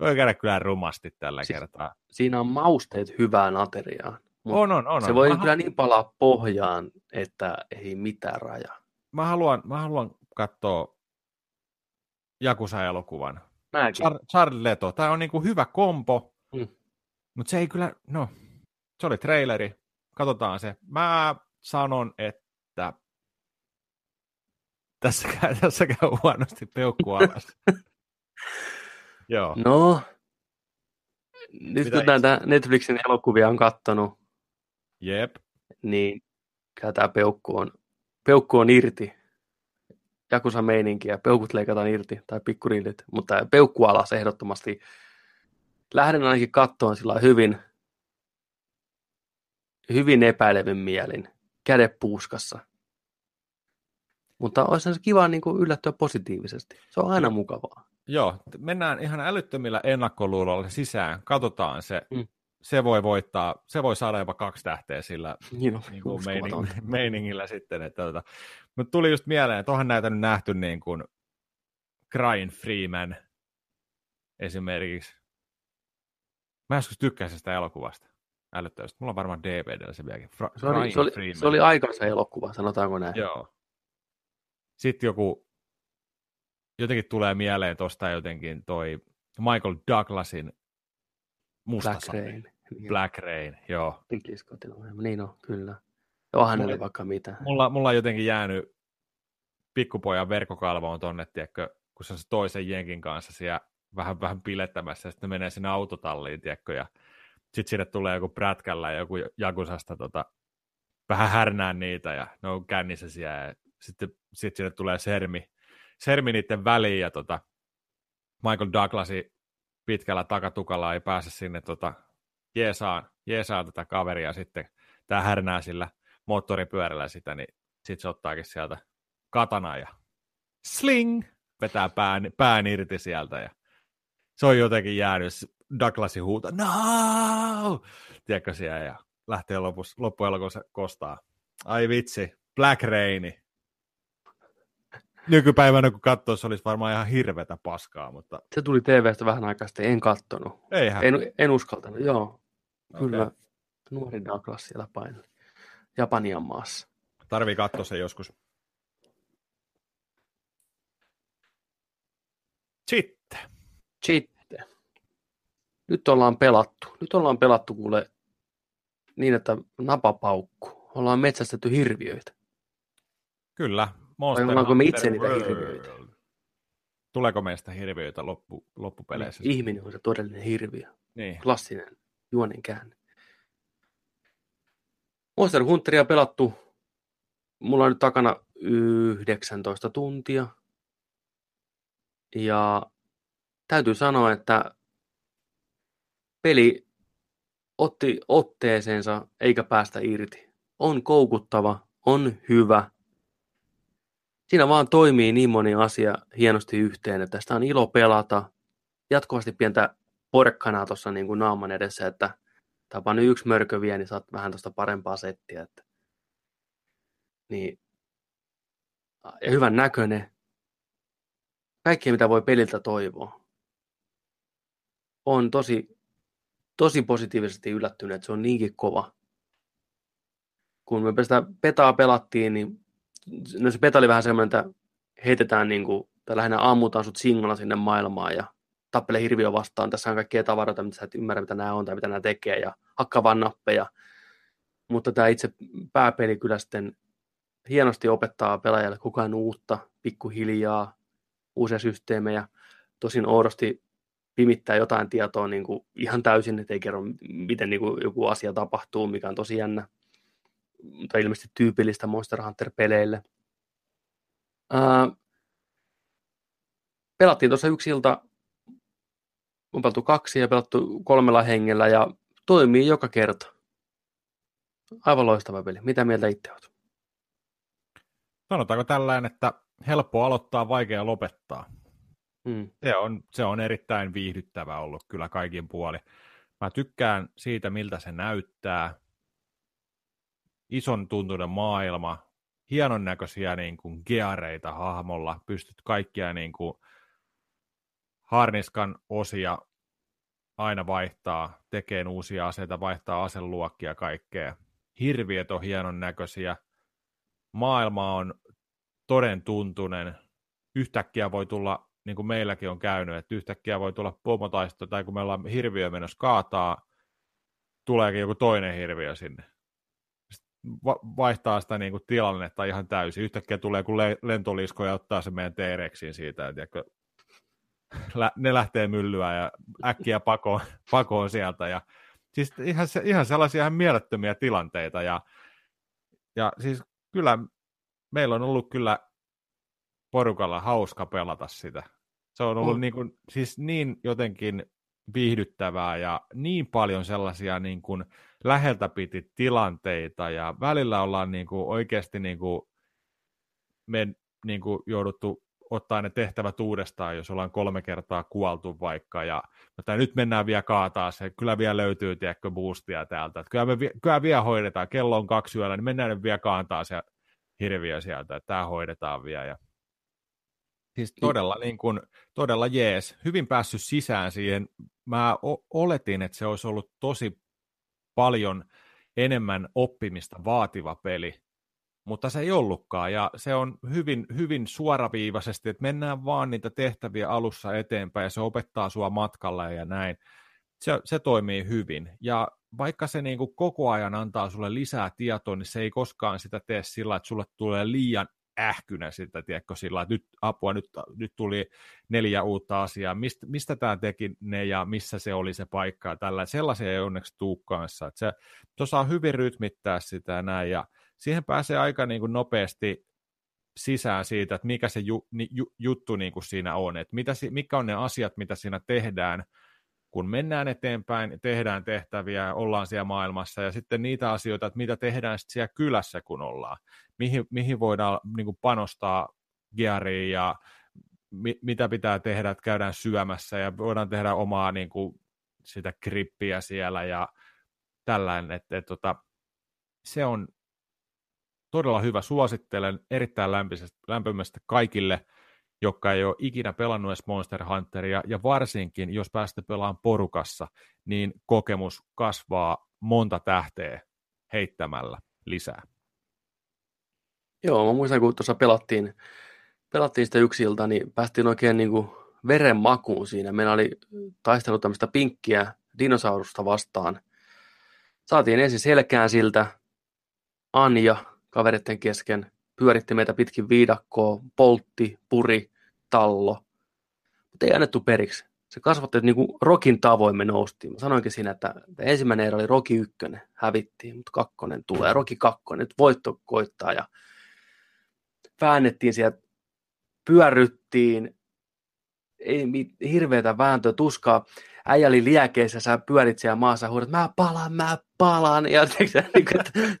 voi käydä kyllä rumasti tällä Siis- kertaa. Siinä on mausteet hyvään ateriaan. On, on, on. Se on. voi mä, kyllä niin palaa pohjaan, että ei mitään rajaa. mä, haluan, mä haluan katsoa Jakusa-elokuvan. Mäkin. Char- Charles Leto. Tämä on niin kuin hyvä kompo, Mm. mutta se ei kyllä, no, se oli traileri. Katsotaan se. Mä sanon, että tässä käy, tässä käy huonosti peukku alas. Joo. No, nyt Mitä kun näitä Netflixin elokuvia on kattonut, Jep. niin kyllä tämä peukku on, peukku on irti. Jakusa meininkiä, peukut leikataan irti, tai pikkurillit, mutta peukku alas ehdottomasti. Lähden ainakin kattoon sillä hyvin, hyvin epäilevin mielin, kädet puuskassa. Mutta olisi se kiva niin kuin yllättyä positiivisesti. Se on aina mukavaa. Joo, mennään ihan älyttömillä ennakkoluuloilla sisään. Katsotaan se. Mm. Se voi voittaa, se voi saada jopa kaksi tähteä sillä Niin on, niin kuin meining, meiningillä sitten. Että, tota. Mutta tuli just mieleen, että onhan näitä nyt nähty niin kuin Crying Freeman esimerkiksi. Mä joskus tykkäsin sitä elokuvasta. älyttävästi. Mulla on varmaan DVDllä se vieläkin. Fra- Se oli, se oli, Freeman. se oli aikansa elokuva, sanotaanko näin. Joo. Sitten joku, jotenkin tulee mieleen tuosta jotenkin toi Michael Douglasin Musta Black Sade. Rain. Niin, Black Rain, joo. On. Niin on, kyllä. Onhan Mulla- vaikka mitä. Mulla, mulla on jotenkin jäänyt pikkupojan verkkokalvoon tonne, tiedätkö, kun se on se toisen jenkin kanssa siellä vähän, vähän pilettämässä, ja sitten ne menee sinne autotalliin, tiedätkö, ja sitten sinne tulee joku prätkällä ja joku Jakusasta tota, vähän härnää niitä, ja ne on kännissä siellä, ja sitten sit sinne tulee sermi, sermi niiden väliin, ja tota, Michael Douglasi pitkällä takatukalla ei pääse sinne tota, jeesaan, jeesaan tätä kaveria sitten, tämä härnää sillä moottoripyörällä sitä, niin sitten se ottaakin sieltä katana ja sling, vetää pään, pään irti sieltä ja se on jotenkin jäänyt, Douglasin huuta, no! Tiedätkö siellä, ja lähtee lopussa, loppujen lopuksi kostaa. Ai vitsi, Black Raini. Nykypäivänä kun katsoo, se olisi varmaan ihan hirvetä paskaa, mutta Se tuli TVstä vähän aikaa sitten, en kattonut. eihän. En, en uskaltanut, joo. Kyllä. Okei. Nuori Douglas siellä painoi. Japanian maassa. Tarvii katsoa se joskus. Sitten. Sitten. Nyt ollaan pelattu. Nyt ollaan pelattu kuule niin, että napapaukku. Ollaan metsästetty hirviöitä. Kyllä. Monster ollaanko me itse niitä hirviöitä? Tuleeko meistä hirviöitä loppu, loppupeleissä? Ihminen on se todellinen hirviö. Niin. Klassinen juonen käänne. Monster Hunteria pelattu. Mulla on nyt takana 19 tuntia. Ja täytyy sanoa, että peli otti otteeseensa eikä päästä irti. On koukuttava, on hyvä. Siinä vaan toimii niin moni asia hienosti yhteen, että sitä on ilo pelata. Jatkuvasti pientä porkkanaa tuossa niin kuin naaman edessä, että tapa nyt yksi mörkö vie, niin saat vähän tuosta parempaa settiä. Että. Niin. Ja hyvän näköinen. Kaikkea, mitä voi peliltä toivoa. On tosi, tosi positiivisesti yllättynyt, että se on niinkin kova. Kun me sitä petaa pelattiin, niin no se peta oli vähän semmoinen, että heitetään niin kuin, tai lähinnä ammutaan sut singalla sinne maailmaan ja tappele hirviö vastaan. Tässä on kaikkia tavaroita, mitä sä et ymmärrä, mitä nämä on tai mitä nämä tekee ja hakkaa vaan nappeja. Mutta tämä itse pääpeli kyllä sitten hienosti opettaa pelaajalle koko ajan uutta, pikkuhiljaa, uusia systeemejä. Tosin oudosti pimittää jotain tietoa niin kuin ihan täysin, että ei kerro, miten niin kuin joku asia tapahtuu, mikä on tosi jännä. Mutta ilmeisesti tyypillistä Monster Hunter-peleille. Ää, pelattiin tuossa yksi ilta, on pelattu kaksi ja pelattu kolmella hengellä ja toimii joka kerta. Aivan loistava peli. Mitä mieltä itse olet? Sanotaanko tällainen, että helppo aloittaa, vaikea lopettaa. Hmm. Se on, se on erittäin viihdyttävä ollut kyllä kaikin puoli. Mä tykkään siitä, miltä se näyttää. Ison tuntuinen maailma, hienon näköisiä niin kuin geareita hahmolla, pystyt kaikkia niin kuin harniskan osia aina vaihtaa, tekee uusia aseita, vaihtaa aseluokkia kaikkea. Hirviöt on hienon näköisiä. Maailma on toden tuntunen. Yhtäkkiä voi tulla, niin kuin meilläkin on käynyt, että yhtäkkiä voi tulla pomotaisto, tai kun me ollaan hirviö menossa kaataa, tuleekin joku toinen hirviö sinne. Vaihtaa sitä niin kuin tilannetta ihan täysin. Yhtäkkiä tulee le- lentolisko ja ottaa se meidän T-Rexiin siitä, että tiedätkö, lä- ne lähtee myllyä ja äkkiä pakoon, pakoon sieltä. Ja, siis ihan, ihan sellaisia ihan mielettömiä tilanteita. Ja, ja siis kyllä meillä on ollut kyllä porukalla hauska pelata sitä. Se on ollut On. niin, kuin, siis niin jotenkin viihdyttävää ja niin paljon sellaisia niin kuin läheltä piti tilanteita ja välillä ollaan niin kuin oikeasti niin kuin me niin kuin jouduttu ottaa ne tehtävät uudestaan, jos ollaan kolme kertaa kuoltu vaikka, ja mutta nyt mennään vielä kaataa se, kyllä vielä löytyy, tiedätkö, boostia täältä, että kyllä me kyllä vielä hoidetaan, kello on kaksi yöllä, niin mennään nyt vielä kaantaa se hirviö sieltä, että tämä hoidetaan vielä, ja siis todella, niin kuin, todella jees, hyvin päässyt sisään siihen, mä o- oletin, että se olisi ollut tosi paljon enemmän oppimista vaativa peli, mutta se ei ollutkaan, ja se on hyvin, hyvin suoraviivaisesti, että mennään vaan niitä tehtäviä alussa eteenpäin, ja se opettaa sua matkalla ja näin. Se, se toimii hyvin, ja vaikka se niin kuin koko ajan antaa sulle lisää tietoa, niin se ei koskaan sitä tee sillä, että sulle tulee liian ähkynä sitä, tiedätkö, sillä että nyt apua, nyt, nyt tuli neljä uutta asiaa, mistä, mistä tämä teki ne ja missä se oli se paikka ja tällä. Sellaisia ei onneksi tuu kanssa. Että se osaa hyvin rytmittää sitä ja näin, ja siihen pääsee aika niin kuin nopeasti sisään siitä, että mikä se ju, ju, juttu niin kuin siinä on, että mitä, mikä on ne asiat, mitä siinä tehdään, kun mennään eteenpäin, tehdään tehtäviä, ollaan siellä maailmassa, ja sitten niitä asioita, että mitä tehdään sitten siellä kylässä, kun ollaan. Mihin, mihin voidaan niin kuin panostaa geariin ja mi, mitä pitää tehdä, että käydään syömässä ja voidaan tehdä omaa niin kuin, sitä krippiä siellä ja tällainen, että et, tota, se on todella hyvä, suosittelen erittäin lämpimästi kaikille, jotka ei ole ikinä pelannut edes Monster Hunteria, ja varsinkin, jos päästä pelaamaan porukassa, niin kokemus kasvaa monta tähteä heittämällä lisää. Joo, mä muistan, kun tuossa pelattiin, pelattiin sitä yksi ilta, niin päästiin oikein niin kuin veren makuun siinä. Meillä oli taistelu tämmöistä pinkkiä dinosaurusta vastaan. Saatiin ensin selkään siltä, Anja kaveritten kesken, pyöritti meitä pitkin viidakkoa, poltti, puri, tallo, mutta ei annettu periksi. Se kasvatti, että niin kuin Rokin tavoin me noustiin. Mä sanoinkin siinä, että ensimmäinen erä oli Roki ykkönen, hävittiin, mutta kakkonen tulee, Roki kakkonen, nyt voitto koittaa ja väännettiin sieltä, pyörryttiin, ei hirveätä vääntöä, tuskaa. Äijä oli liekeissä, sä pyörit siellä maassa, huudat, mä palaan, mä palaan. Ja niin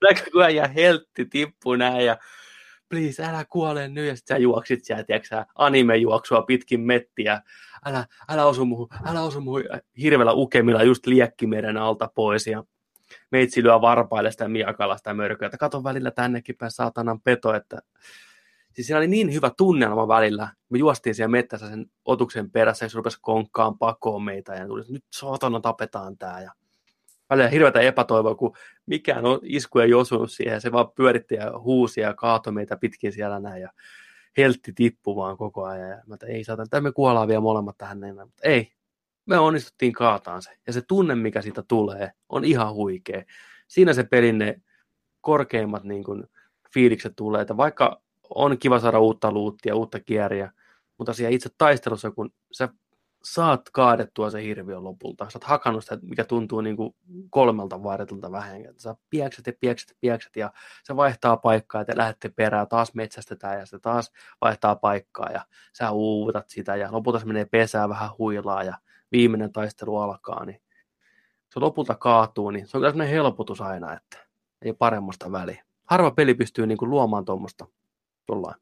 näkyy, kun äijä heltti tippuu näin ja please, älä kuole nyt. Ja sitten sä juoksit siellä, tiedätkö anime-juoksua pitkin mettiä. Älä, älä osu muuhun, älä osu muuhun. Hirveällä ukemilla just liekkimeren alta pois. Ja meitsi lyö varpaille sitä miakalla sitä mörköä, että katon välillä tännekin päin saatanan peto, että Siis siinä oli niin hyvä tunnelma välillä. Me juostiin siellä mettässä sen otuksen perässä, ja se rupesi konkkaan pakoon meitä, ja tuli, nyt sotona tapetaan tää. Ja välillä hirveätä epätoivoa, kun mikään on, isku ei osunut siihen, se vaan pyöritti ja huusi ja kaatoi meitä pitkin siellä näin, ja heltti tippu vaan koko ajan. Ja mä että ei saata, me kuollaan vielä molemmat tähän näin. Mutta ei, me onnistuttiin kaataan se. Ja se tunne, mikä siitä tulee, on ihan huikea. Siinä se pelin ne korkeimmat niin kuin, fiilikset tulee, että vaikka on kiva saada uutta luuttia, uutta kieriä, mutta siellä itse taistelussa, kun sä saat kaadettua se hirviön lopulta, sä oot hakannut sitä, mikä tuntuu niin kuin kolmelta vaihdetulta vähän, sä piekset ja piekset ja piekset ja se vaihtaa paikkaa ja te lähdette perään, taas metsästetään ja se taas vaihtaa paikkaa ja sä uuvutat sitä ja lopulta se menee pesää vähän huilaa ja viimeinen taistelu alkaa, niin se lopulta kaatuu, niin se on kyllä helpotus aina, että ei paremmasta väliä. Harva peli pystyy niin kuin luomaan tuommoista tullaan.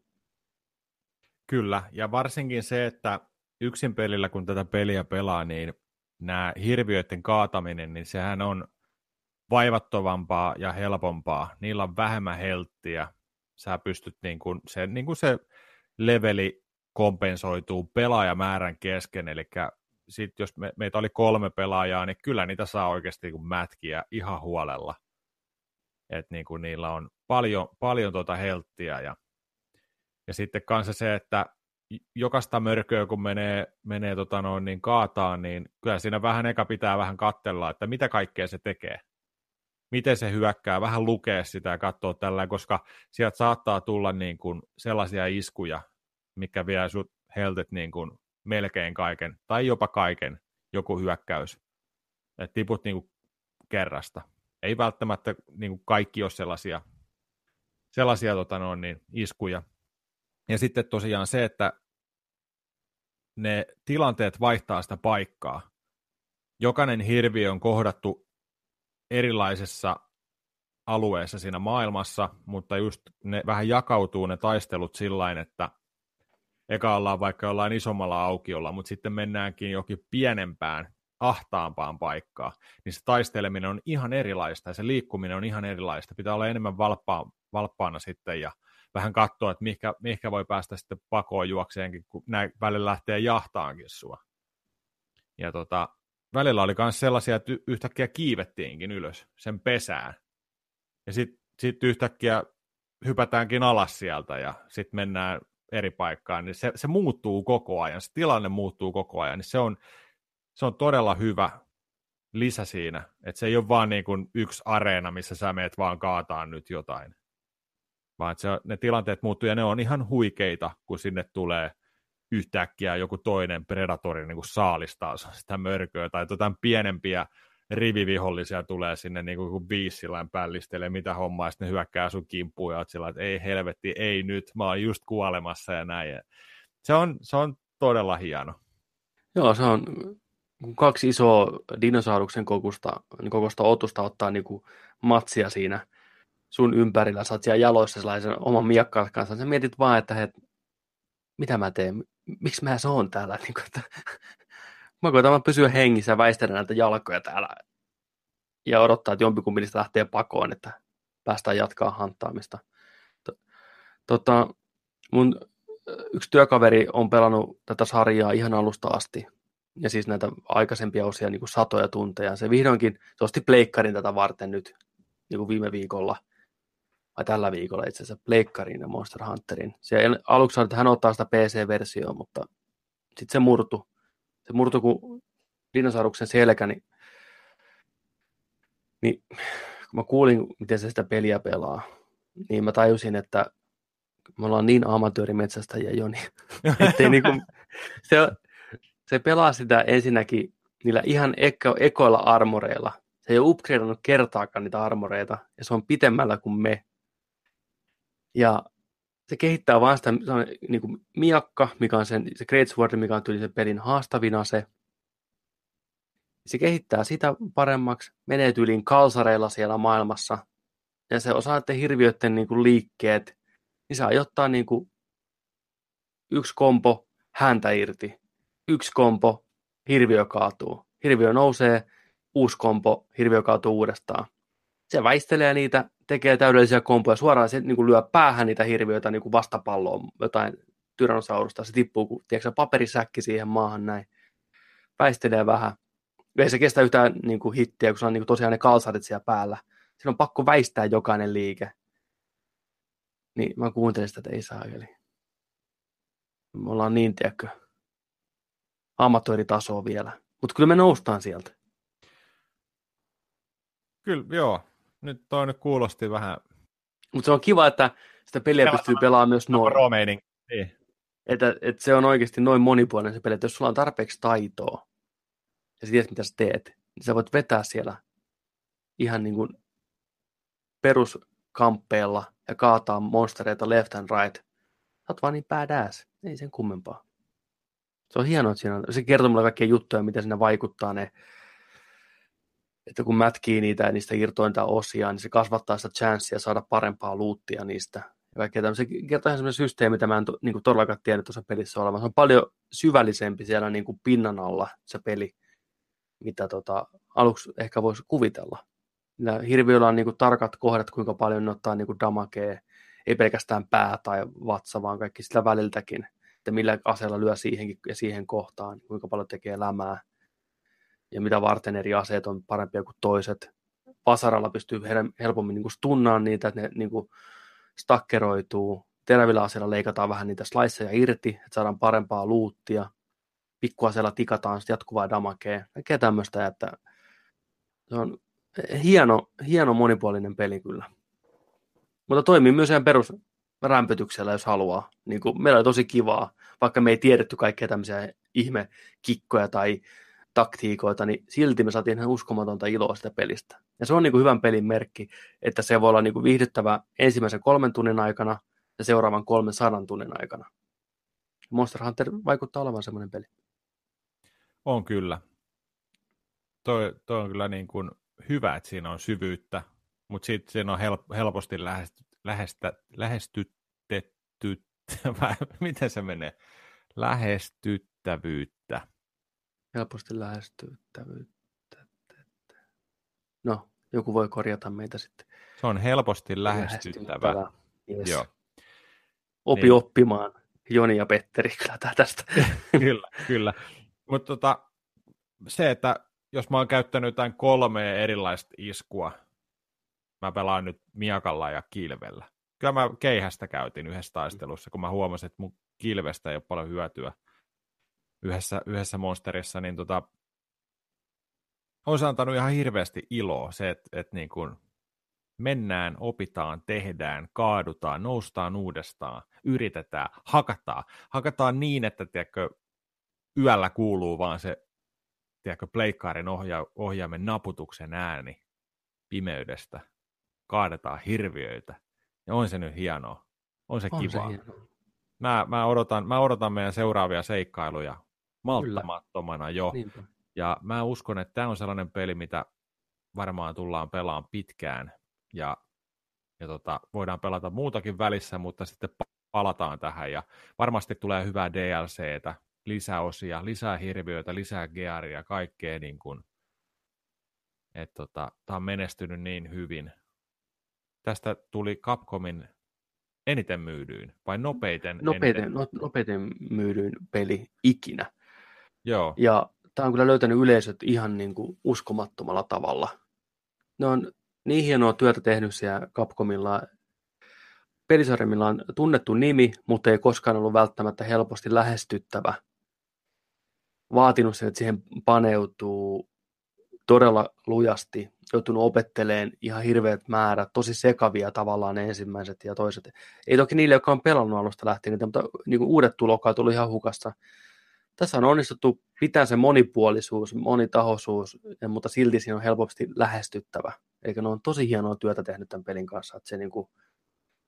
Kyllä, ja varsinkin se, että yksin pelillä, kun tätä peliä pelaa, niin nämä hirviöiden kaataminen, niin sehän on vaivattovampaa ja helpompaa. Niillä on vähemmän helttiä. Sä pystyt, niin kuin, se, niin kuin se leveli kompensoituu pelaajamäärän kesken, eli sit jos me, meitä oli kolme pelaajaa, niin kyllä niitä saa oikeasti niin mätkiä ihan huolella. että niin kuin niillä on paljon, paljon tuota helttiä ja ja sitten kanssa se, että jokaista mörköä, kun menee, menee tota noin, niin kaataan, niin kyllä siinä vähän eka pitää vähän katsella, että mitä kaikkea se tekee. Miten se hyökkää, vähän lukea sitä ja katsoa tällä, koska sieltä saattaa tulla niin kuin sellaisia iskuja, mikä vie sut heltet niin kuin melkein kaiken, tai jopa kaiken, joku hyökkäys. että tiput niin kuin kerrasta. Ei välttämättä niin kuin kaikki ole sellaisia, sellaisia tota noin, niin iskuja, ja sitten tosiaan se, että ne tilanteet vaihtaa sitä paikkaa. Jokainen hirviö on kohdattu erilaisessa alueessa siinä maailmassa, mutta just ne vähän jakautuu ne taistelut sillä että eka ollaan vaikka jollain isommalla aukiolla, mutta sitten mennäänkin jokin pienempään, ahtaampaan paikkaan, niin se taisteleminen on ihan erilaista ja se liikkuminen on ihan erilaista. Pitää olla enemmän valppaa, valppaana sitten ja vähän katsoa, että mihinkä, mihinkä voi päästä sitten pakoon juokseenkin, kun näin välillä lähtee jahtaankin sua. Ja tota, välillä oli myös sellaisia, että yhtäkkiä kiivettiinkin ylös sen pesään. Ja sitten sit yhtäkkiä hypätäänkin alas sieltä ja sitten mennään eri paikkaan, niin se, se muuttuu koko ajan, se tilanne muuttuu koko ajan, niin se on, se on todella hyvä lisä siinä, että se ei ole vaan niin kuin yksi areena, missä sä meet vaan kaataan nyt jotain, vaan se, ne tilanteet muuttuu ja ne on ihan huikeita, kun sinne tulee yhtäkkiä joku toinen predatori niin kuin saalistaa sitä mörköä tai jotain pienempiä rivivihollisia tulee sinne niin kuin viisillään pällistelee, mitä hommaa, sitten ne hyökkää sun kimppuun ja sillä että ei helvetti, ei nyt, mä oon just kuolemassa ja näin. Se on, se on todella hieno. Joo, se on kaksi isoa dinosauruksen kokosta, niin kokosta otusta ottaa niin kuin matsia siinä sun ympärillä, sä oot siellä jaloissa sellaisen oman miakkaan kanssa, sä mietit vaan, että he, mitä mä teen, miksi mä se on täällä, niin kuin, että Mä koitan vaan pysyä hengissä ja väistellä näitä jalkoja täällä ja odottaa, että jompikumpi niistä lähtee pakoon, että päästään jatkaa hanttaamista. Tota, mun yksi työkaveri on pelannut tätä sarjaa ihan alusta asti, ja siis näitä aikaisempia osia niin kuin satoja tunteja. Se vihdoinkin, se osti pleikkarin tätä varten nyt niin kuin viime viikolla, vai tällä viikolla itse asiassa, pleikkarin ja Monster Hunterin. Se aluksi että hän ottaa sitä PC-versioon, mutta sitten se murtu se murtui kuin dinosauruksen selkä, niin, niin kun mä kuulin, miten se sitä peliä pelaa, niin mä tajusin, että me ollaan niin amatöörimetsästäjiä jo, niin ettei niinku, se, se pelaa sitä ensinnäkin niillä ihan eko, ekoilla armoreilla. Se ei ole upgradeannut kertaakaan niitä armoreita, ja se on pitemmällä kuin me. Ja se kehittää vaan sitä niin kuin miakka, mikä on sen, se Great Sword, mikä on tyyli sen pelin haastavina se. Se kehittää sitä paremmaksi, menee tyyliin kalsareilla siellä maailmassa, ja se osaa että hirviöiden niin kuin liikkeet, niin se ajoittaa niin kuin yksi kompo häntä irti, yksi kompo, hirviö kaatuu. Hirviö nousee, uusi kompo, hirviö kaatuu uudestaan. Se väistelee niitä tekee täydellisiä kompoja, suoraan se niin kuin lyö päähän niitä hirviöitä niin kuin vastapalloon, jotain tyrannosaurusta, se tippuu kuin tiedätkö, paperisäkki siihen maahan näin, väistelee vähän. Ei se kestä yhtään niin kuin hittiä, kun se on niin kuin tosiaan ne kalsarit siellä päällä. Siinä on pakko väistää jokainen liike. Niin mä kuuntelin sitä, että ei saa eli. Me ollaan niin, tiedätkö, amatööritasoa vielä. Mutta kyllä me noustaan sieltä. Kyllä, joo nyt toi nyt kuulosti vähän... Mutta se on kiva, että sitä peliä Pelata pystyy pelaamaan myös noin. Niin. Että, että se on oikeasti noin monipuolinen se peli, että jos sulla on tarpeeksi taitoa ja sä tiedät, mitä sä teet, niin sä voit vetää siellä ihan niin kuin peruskamppeella ja kaataa monstereita left and right. Sä oot vaan niin badass, ei sen kummempaa. Se on hienoa, että siinä on, se kertoo mulle kaikkia juttuja, mitä siinä vaikuttaa ne että kun mätkii niitä ja niistä irtointa osia, niin se kasvattaa sitä chanssia saada parempaa luuttia niistä. Ja kaikkea tämmöisiä. Kertoo ihan semmoinen systeemi, mitä mä en to, niin kuin todellakaan tiedä tuossa pelissä olevan. Se on paljon syvällisempi siellä niin kuin pinnan alla se peli, mitä tota, aluksi ehkä voisi kuvitella. Ja hirviöllä on niin kuin tarkat kohdat, kuinka paljon ne ottaa niin kuin damakea, ei pelkästään pää tai vatsa, vaan kaikki sitä väliltäkin, että millä aseella lyö siihenkin ja siihen kohtaan, kuinka paljon tekee lämää ja mitä varten eri aseet on parempia kuin toiset. Vasaralla pystyy helpommin niin kuin stunnaan niitä, että ne niin kuin stakkeroituu. Terävillä aseilla leikataan vähän niitä sliceja irti, että saadaan parempaa luuttia. Pikkuaseella tikataan jatkuvaa damakea. Kaikkea tämmöistä, että se on hieno, hieno monipuolinen peli kyllä. Mutta toimii myös ihan perus rämpötyksellä, jos haluaa. Niin kuin, meillä oli tosi kivaa, vaikka me ei tiedetty kaikkea tämmöisiä ihme kikkoja tai taktiikoita, niin silti me saatiin ihan uskomatonta iloa sitä pelistä. Ja se on niin kuin hyvän pelin merkki, että se voi olla niin kuin viihdyttävä ensimmäisen kolmen tunnin aikana ja seuraavan kolmen sadan tunnin aikana. Monster Hunter vaikuttaa olevan semmoinen peli. On kyllä. Toi, toi on kyllä niin kuin hyvä, että siinä on syvyyttä, mutta sitten siinä on help, helposti lähesty, lähestä, lähestytetty, miten se menee, lähestyttävyyttä helposti lähestyttävyyttä. No, joku voi korjata meitä sitten. Se on helposti lähestyttävä. lähestyttävä. Yes. Joo. Opi niin. oppimaan. Joni ja Petteri kyllä tästä. kyllä, kyllä. Mutta tota, se, että jos mä oon käyttänyt jotain kolmea erilaista iskua, mä pelaan nyt miakalla ja kilvellä. Kyllä mä keihästä käytin yhdessä taistelussa, kun mä huomasin, että mun kilvestä ei ole paljon hyötyä yhdessä, yhdessä monsterissa, niin tota, on se antanut ihan hirveästi iloa se, että, että niin kuin mennään, opitaan, tehdään, kaadutaan, noustaan uudestaan, yritetään, hakataan. Hakataan niin, että tiedätkö, yöllä kuuluu vaan se tiedätkö, pleikkaarin ohja- ohjaimen naputuksen ääni pimeydestä. Kaadetaan hirviöitä. Ja on se nyt hienoa. On se On kiva. se hienoa. Mä, mä, odotan, mä odotan meidän seuraavia seikkailuja malttamattomana jo. Niinpä. Ja mä uskon, että tämä on sellainen peli, mitä varmaan tullaan pelaamaan pitkään. Ja, ja tota, voidaan pelata muutakin välissä, mutta sitten pa- palataan tähän. Ja varmasti tulee hyvää DLCtä, lisäosia, lisää hirviöitä, lisää gearia, kaikkea niin kuin, että tota, tämä on menestynyt niin hyvin. Tästä tuli Capcomin eniten myydyin, vai nopeiten? Nopeiten, eniten? no, nopeiten myydyin peli ikinä. Joo, Ja tämä on kyllä löytänyt yleisöt ihan niin kuin uskomattomalla tavalla. Ne on niin hienoa työtä tehnyt siellä Capcomilla. Pelisarjamilla on tunnettu nimi, mutta ei koskaan ollut välttämättä helposti lähestyttävä. Vaatinut sen, että siihen paneutuu todella lujasti, joutunut opetteleen ihan hirveät määrät, tosi sekavia tavallaan ensimmäiset ja toiset. Ei toki niille, jotka on pelannut alusta lähtien, mutta niin kuin uudet tulokkaat tuli ihan hukasta. Tässä on onnistuttu pitää se monipuolisuus, monitahoisuus, mutta silti siinä on helposti lähestyttävä. Eikä ne on tosi hienoa työtä tehnyt tämän pelin kanssa, että se niin kuin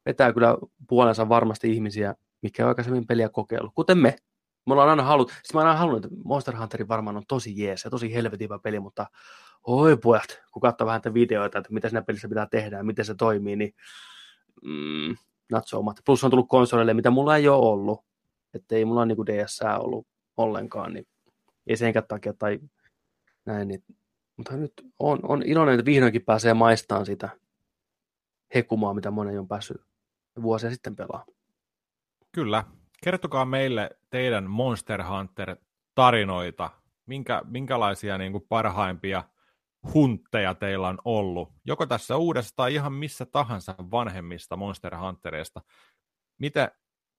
vetää kyllä puolensa varmasti ihmisiä, mikä on aikaisemmin peliä kokeillut, kuten me. Me ollaan aina halunnut, siis mä aina halunnut, että Monster Hunter varmaan on tosi jees ja tosi helvetin peli, mutta oi pojat, kun katsoo vähän näitä videoita, että mitä siinä pelissä pitää tehdä ja miten se toimii, niin mm, not so much. Plus on tullut konsoleille, mitä mulla ei ole ollut, että ei mulla niinku DS ollut ollenkaan, niin ei senkään takia tai näin, niin, mutta nyt on, on iloinen, että vihdoinkin pääsee maistamaan sitä hekumaa, mitä monen on päässyt vuosia sitten pelaa. Kyllä. Kertokaa meille teidän Monster Hunter-tarinoita. Minkä, minkälaisia niin kuin parhaimpia huntteja teillä on ollut? Joko tässä uudessa tai ihan missä tahansa vanhemmista Monster Huntereista. Mitä,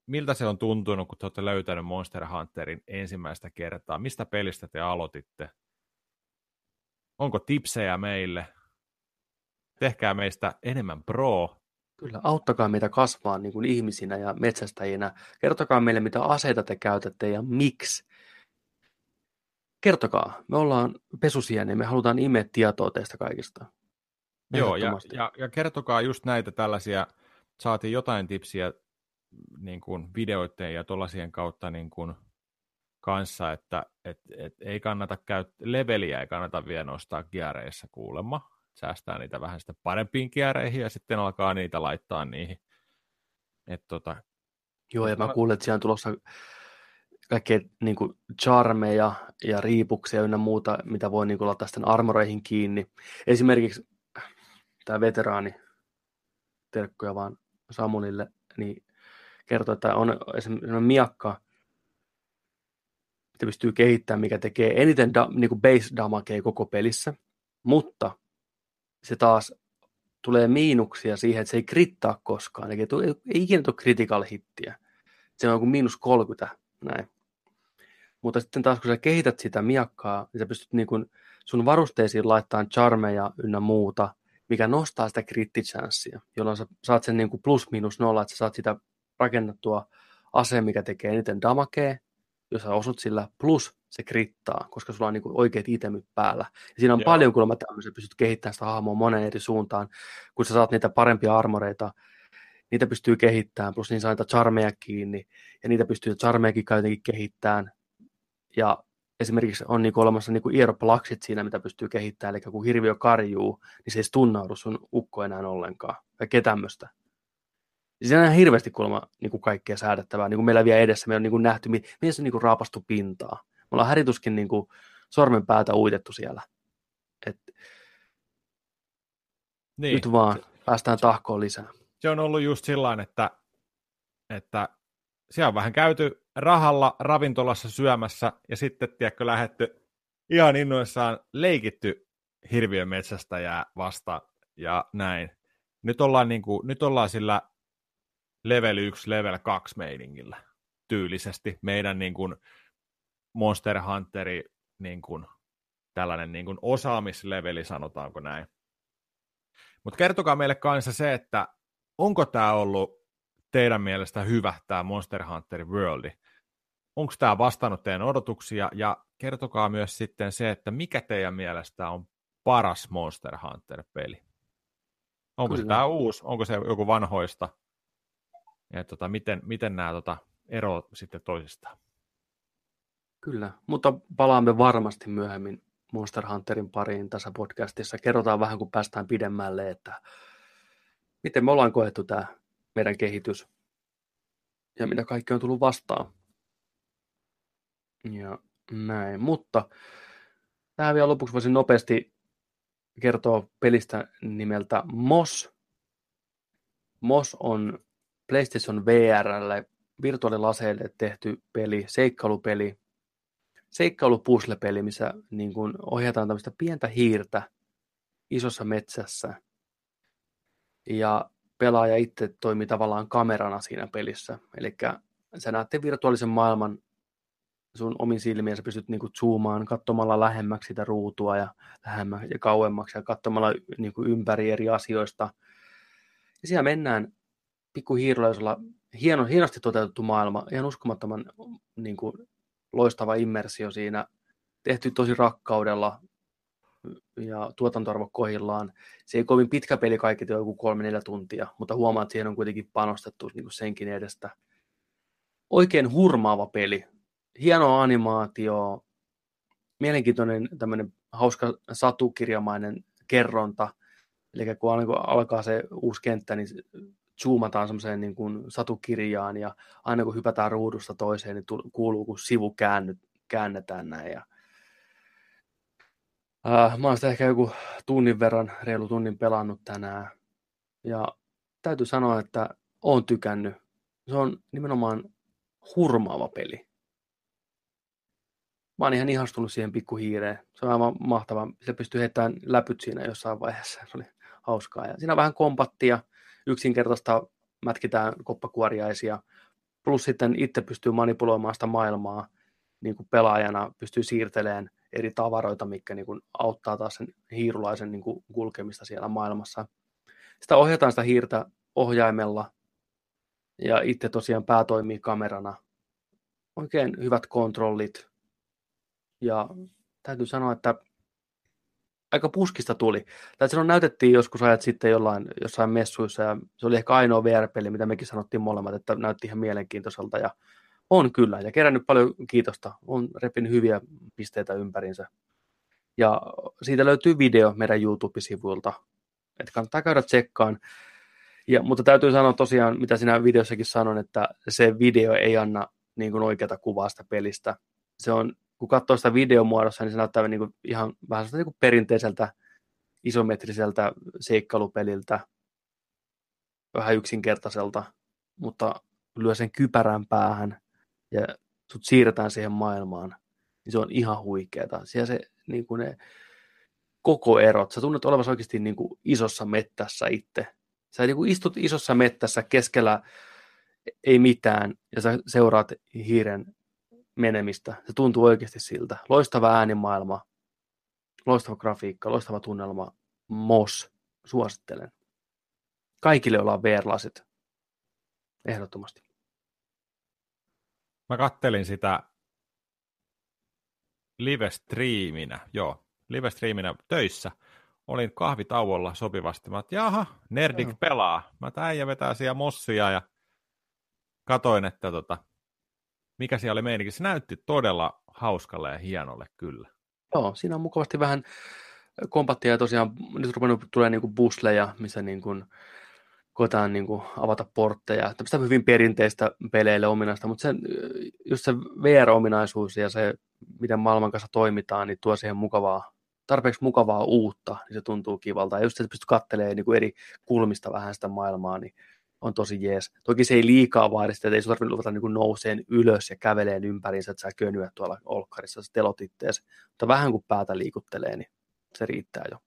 miltä se on tuntunut, kun te olette löytänyt Monster Hunterin ensimmäistä kertaa? Mistä pelistä te aloititte? Onko tipsejä meille? Tehkää meistä enemmän pro. Kyllä, auttakaa meitä kasvaa niin kuin ihmisinä ja metsästäjinä. Kertokaa meille, mitä aseita te käytätte ja miksi. Kertokaa. Me ollaan pesusieniä, me halutaan imeä tietoa teistä kaikista. Joo, ja, ja, ja kertokaa just näitä tällaisia, saatiin jotain tipsiä niin kuin videoiden ja tuollaisien kautta niin kuin kanssa, että et, et ei kannata käyttää, leveliä ei kannata vielä nostaa kiereissä kuulemma, säästää niitä vähän sitten parempiin kiereihin ja sitten alkaa niitä laittaa niihin. Et tota, Joo, ja mä Mä- kuulen, että siellä on tulossa kaikkea niin kuin charmeja ja riipuksia ynnä muuta, mitä voi niin kuin laittaa sitten armoreihin kiinni. Esimerkiksi tämä veteraani, terkkuja vaan Samunille, niin kertoo, että on sellainen miakka, mitä pystyy kehittämään, mikä tekee eniten da, niin kuin base damagea koko pelissä, mutta se taas tulee miinuksia siihen, että se ei krittaa koskaan, eikä tule, ei ikinä tule critical hittiä. Se on kuin miinus 30, näin. Mutta sitten taas kun sä kehität sitä miakkaa, niin sä pystyt niin kuin sun varusteisiin laittamaan charmeja ynnä muuta, mikä nostaa sitä krittichanssia, jolloin sä saat sen niin kuin plus miinus nolla, että sä saat sitä rakennettua ase, mikä tekee eniten damagea, jos sä osut sillä, plus se krittaa, koska sulla on niin oikeat itemit päällä. Ja siinä on Joo. paljon kuulemma tämmöisiä, pystyt kehittämään sitä hahmoa monen eri suuntaan, kun sä saat niitä parempia armoreita, niitä pystyy kehittämään, plus niin saa niitä charmeja kiinni, ja niitä pystyy charmejakin jotenkin kehittämään. Ja esimerkiksi on niinku olemassa niinku earplugsit siinä, mitä pystyy kehittämään, eli kun hirviö karjuu, niin se ei tunnaudu sun ukko enää ollenkaan, kaikkea tämmöistä. Siinä on hirveästi kuulemma niinku kaikkea säädettävää, niin kuin meillä vielä edessä, me on niinku nähty, mi- miten se niinku raapastu pintaa. Me ollaan härituskin niinku sormen päätä uitettu siellä. Et niin. Nyt vaan päästään tahkoon lisää. se on ollut just sillä että, että siellä on vähän käyty rahalla ravintolassa syömässä ja sitten, tiedätkö, lähetty ihan innoissaan leikitty hirviön metsästäjää vasta ja näin. Nyt ollaan, niin kuin, nyt ollaan sillä level 1, level 2 meiningillä tyylisesti. Meidän niin kuin Monster Hunteri niin kuin, tällainen niin kuin osaamisleveli, sanotaanko näin. Mutta kertokaa meille kanssa se, että onko tämä ollut teidän mielestä hyvä, tämä Monster Hunter World? Onko tämä vastannut teidän odotuksia? Ja kertokaa myös sitten se, että mikä teidän mielestä on paras Monster Hunter-peli? Onko Kyllä. se tämä uusi, onko se joku vanhoista? Ja tota, miten, miten nämä tota, eroavat sitten toisistaan? Kyllä, mutta palaamme varmasti myöhemmin Monster Hunterin pariin tässä podcastissa. Kerrotaan vähän, kun päästään pidemmälle, että miten me ollaan koettu tämä meidän kehitys ja mitä kaikki on tullut vastaan. Ja näin, mutta tähän vielä lopuksi voisin nopeasti kertoa pelistä nimeltä MOS. MOS on PlayStation VRlle virtuaalilaseille tehty peli, seikkailupeli, seikkailupuslepeli, missä niin kuin ohjataan tämmöistä pientä hiirtä isossa metsässä. Ja pelaaja itse toimii tavallaan kamerana siinä pelissä. Eli sä näette virtuaalisen maailman sun omin silmiin, sä pystyt niinku zoomaan katsomalla lähemmäksi sitä ruutua ja lähemmäksi ja kauemmaksi ja katsomalla niinku ympäri eri asioista. Ja siellä mennään pikkuhiirolla, hieno, hienosti toteutettu maailma, ihan uskomattoman niin kuin, loistava immersio siinä, tehty tosi rakkaudella ja tuotantoarvo kohillaan. Se ei kovin pitkä peli kaikki, joku kolme neljä tuntia, mutta huomaat, että siihen on kuitenkin panostettu niin kuin senkin edestä. Oikein hurmaava peli. Hieno animaatio, mielenkiintoinen tämmöinen hauska satukirjamainen kerronta. Eli kun alkaa se uusi kenttä, niin zoomataan semmoiseen niin kuin satukirjaan ja aina kun hypätään ruudusta toiseen, niin kuuluu kun sivu käänny, käännetään näin. Ja, äh, mä oon sitä ehkä joku tunnin verran, reilu tunnin pelannut tänään ja täytyy sanoa, että oon tykännyt. Se on nimenomaan hurmaava peli. Mä oon ihan ihastunut siihen pikkuhiireen. Se on aivan mahtava. Se pystyy heittämään läpyt siinä jossain vaiheessa. Se oli hauskaa. Ja siinä on vähän kompattia yksinkertaista mätkitään koppakuoriaisia, plus sitten itse pystyy manipuloimaan sitä maailmaa niin kuin pelaajana, pystyy siirtelemään eri tavaroita, mikä niin kuin auttaa taas sen hiirulaisen niin kuin kulkemista siellä maailmassa. Sitä ohjataan sitä hiirtä ohjaimella, ja itse tosiaan pää toimii kamerana. Oikein hyvät kontrollit, ja täytyy sanoa, että aika puskista tuli. Tai silloin näytettiin joskus ajat sitten jollain, jossain messuissa, ja se oli ehkä ainoa VR-peli, mitä mekin sanottiin molemmat, että näytti ihan mielenkiintoiselta, ja on kyllä, ja kerännyt paljon kiitosta, on repin hyviä pisteitä ympärinsä. Ja siitä löytyy video meidän YouTube-sivuilta, että kannattaa käydä tsekkaan. Ja, mutta täytyy sanoa tosiaan, mitä sinä videossakin sanon, että se video ei anna niin oikeata kuvaa sitä pelistä. Se on kun katsoo sitä videomuodossa, niin se näyttää niin kuin ihan vähän niin kuin perinteiseltä isometriseltä seikkailupeliltä, vähän yksinkertaiselta, mutta lyö sen kypärän päähän ja sut siirretään siihen maailmaan, niin se on ihan huikeeta. Siellä se niin kuin ne koko erot, sä tunnet olevasi oikeasti niin kuin isossa mettässä itse. Sä niin kuin istut isossa mettässä keskellä ei mitään, ja sä seuraat hiiren menemistä. Se tuntuu oikeasti siltä. Loistava äänimaailma, loistava grafiikka, loistava tunnelma. MOS, suosittelen. Kaikille ollaan VR-lasit. Ehdottomasti. Mä kattelin sitä live-striiminä, joo, live-striiminä töissä. Olin kahvitauolla sopivasti. Mä että jaha, Nerdik pelaa. Mä äijä vetää siellä mossia ja katoin, että tota, mikä siellä oli meininki. Se näytti todella hauskalle ja hienolle kyllä. Joo, siinä on mukavasti vähän kompattia ja tosiaan nyt ruvennut tulee niin busleja, missä niin kuin koetaan niin kuin avata portteja. Tämmöistä hyvin perinteistä peleille ominaista, mutta sen, just se VR-ominaisuus ja se, miten maailman kanssa toimitaan, niin tuo siihen mukavaa, tarpeeksi mukavaa uutta, niin se tuntuu kivalta. Ja just se, että pystyt katselemaan niin kuin eri kulmista vähän sitä maailmaa, niin on tosi jees. Toki se ei liikaa vaadi sitä, että ei sun tarvitse ruveta niin nouseen ylös ja käveleen ympäriinsä, että sä könyät tuolla olkkarissa, sä telot ittees. Mutta vähän kun päätä liikuttelee, niin se riittää jo.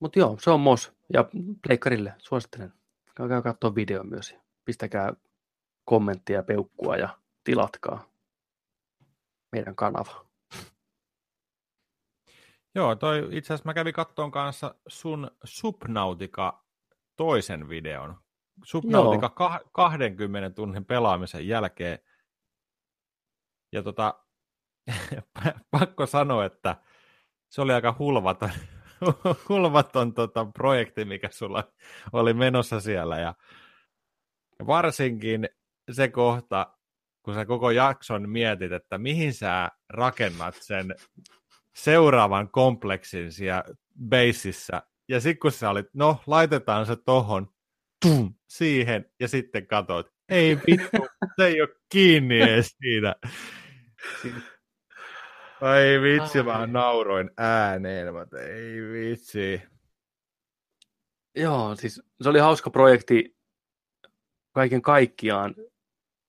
Mutta joo, se on MOS. Ja pleikkarille suosittelen. Käykää katsoa video myös. Pistäkää kommenttia, peukkua ja tilatkaa meidän kanava. Joo, toi itse asiassa mä kävin kattoon kanssa sun Subnautica toisen videon. Subnautica Joo. 20 tunnin pelaamisen jälkeen. Ja tota, pakko sanoa, että se oli aika hulvaton, hulvaton tota projekti, mikä sulla oli menossa siellä. Ja varsinkin se kohta, kun sä koko jakson mietit, että mihin sä rakennat sen seuraavan kompleksin siellä baseissa. Ja sitten kun sä olit, no laitetaan se tohon, tum, siihen, ja sitten katsoit, ei vittu, se ei ole kiinni edes siinä. Ai vitsi, mä nauroin ääneen, mutta ei vitsi. Joo, siis se oli hauska projekti kaiken kaikkiaan.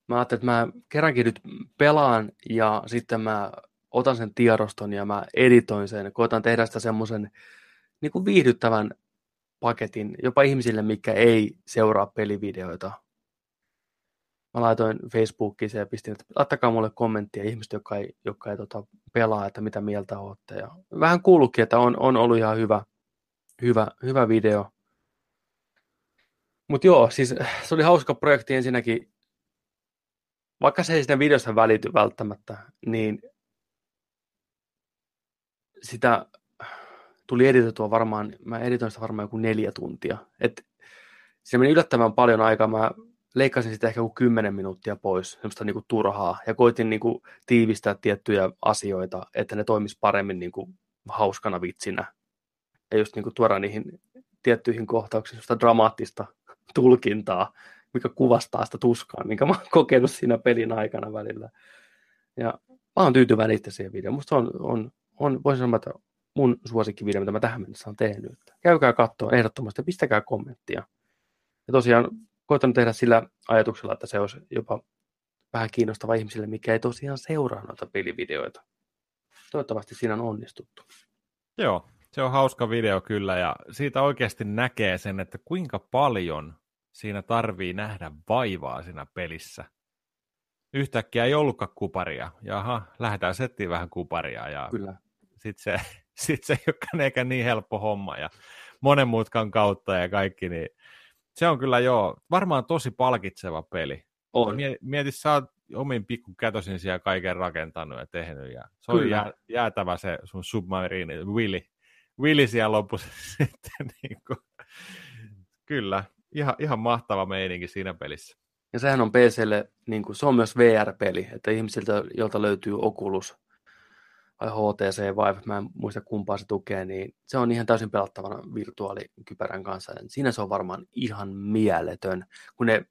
Mä ajattelin, että mä kerrankin nyt pelaan ja sitten mä otan sen tiedoston ja mä editoin sen, koitan tehdä sitä semmoisen niin kuin viihdyttävän paketin, jopa ihmisille, mikä ei seuraa pelivideoita. Mä laitoin Facebookiin ja pistin, että laittakaa mulle kommenttia ihmiset, jotka ei, jotka ei tota, pelaa, että mitä mieltä olette. Ja vähän kuulukin, että on, on ollut ihan hyvä, hyvä, hyvä video. Mutta joo, siis se oli hauska projekti ensinnäkin, vaikka se ei siinä videossa välity välttämättä, niin sitä tuli editoitua varmaan, mä editoin sitä varmaan joku neljä tuntia. Et se meni yllättävän paljon aikaa. Mä leikkasin sitä ehkä joku kymmenen minuuttia pois, semmoista niinku turhaa, ja koitin niinku tiivistää tiettyjä asioita, että ne toimis paremmin niinku hauskana vitsinä. Ja just niinku tuoda niihin tiettyihin kohtauksiin sitä dramaattista tulkintaa, mikä kuvastaa sitä tuskaa, minkä mä oon kokenut siinä pelin aikana välillä. Ja mä oon tyytyväinen itse siihen videoon. Musta on, on on, voisin sanoa, että mun suosikkivideo, mitä mä tähän mennessä olen tehnyt. Käykää katsoa ehdottomasti pistäkää kommenttia. Ja tosiaan koitan tehdä sillä ajatuksella, että se olisi jopa vähän kiinnostava ihmisille, mikä ei tosiaan seuraa noita pelivideoita. Toivottavasti siinä on onnistuttu. Joo, se on hauska video kyllä ja siitä oikeasti näkee sen, että kuinka paljon siinä tarvii nähdä vaivaa siinä pelissä. Yhtäkkiä ei ollutkaan kuparia. Jaha, lähdetään settiin vähän kuparia. Ja Kyllä sitten se, sit se ei olekaan eikä niin helppo homma ja monen mutkan kautta ja kaikki, niin se on kyllä joo, varmaan tosi palkitseva peli. On. Mieti, sä oot omin pikku kätösin siellä kaiken rakentanut ja tehnyt ja se on jää, jäätävä se sun submarine, Willy. Willy siellä lopussa sitten niin kuin, kyllä, ihan, ihan mahtava meininki siinä pelissä. Ja sehän on PClle, niin kuin, se on myös VR-peli, että ihmisiltä, joilta löytyy Oculus, HTC Vive, mä en muista kumpaa se tukee, niin se on ihan täysin pelattavana virtuaalikypärän kanssa. Siinä se on varmaan ihan mieletön, kun ne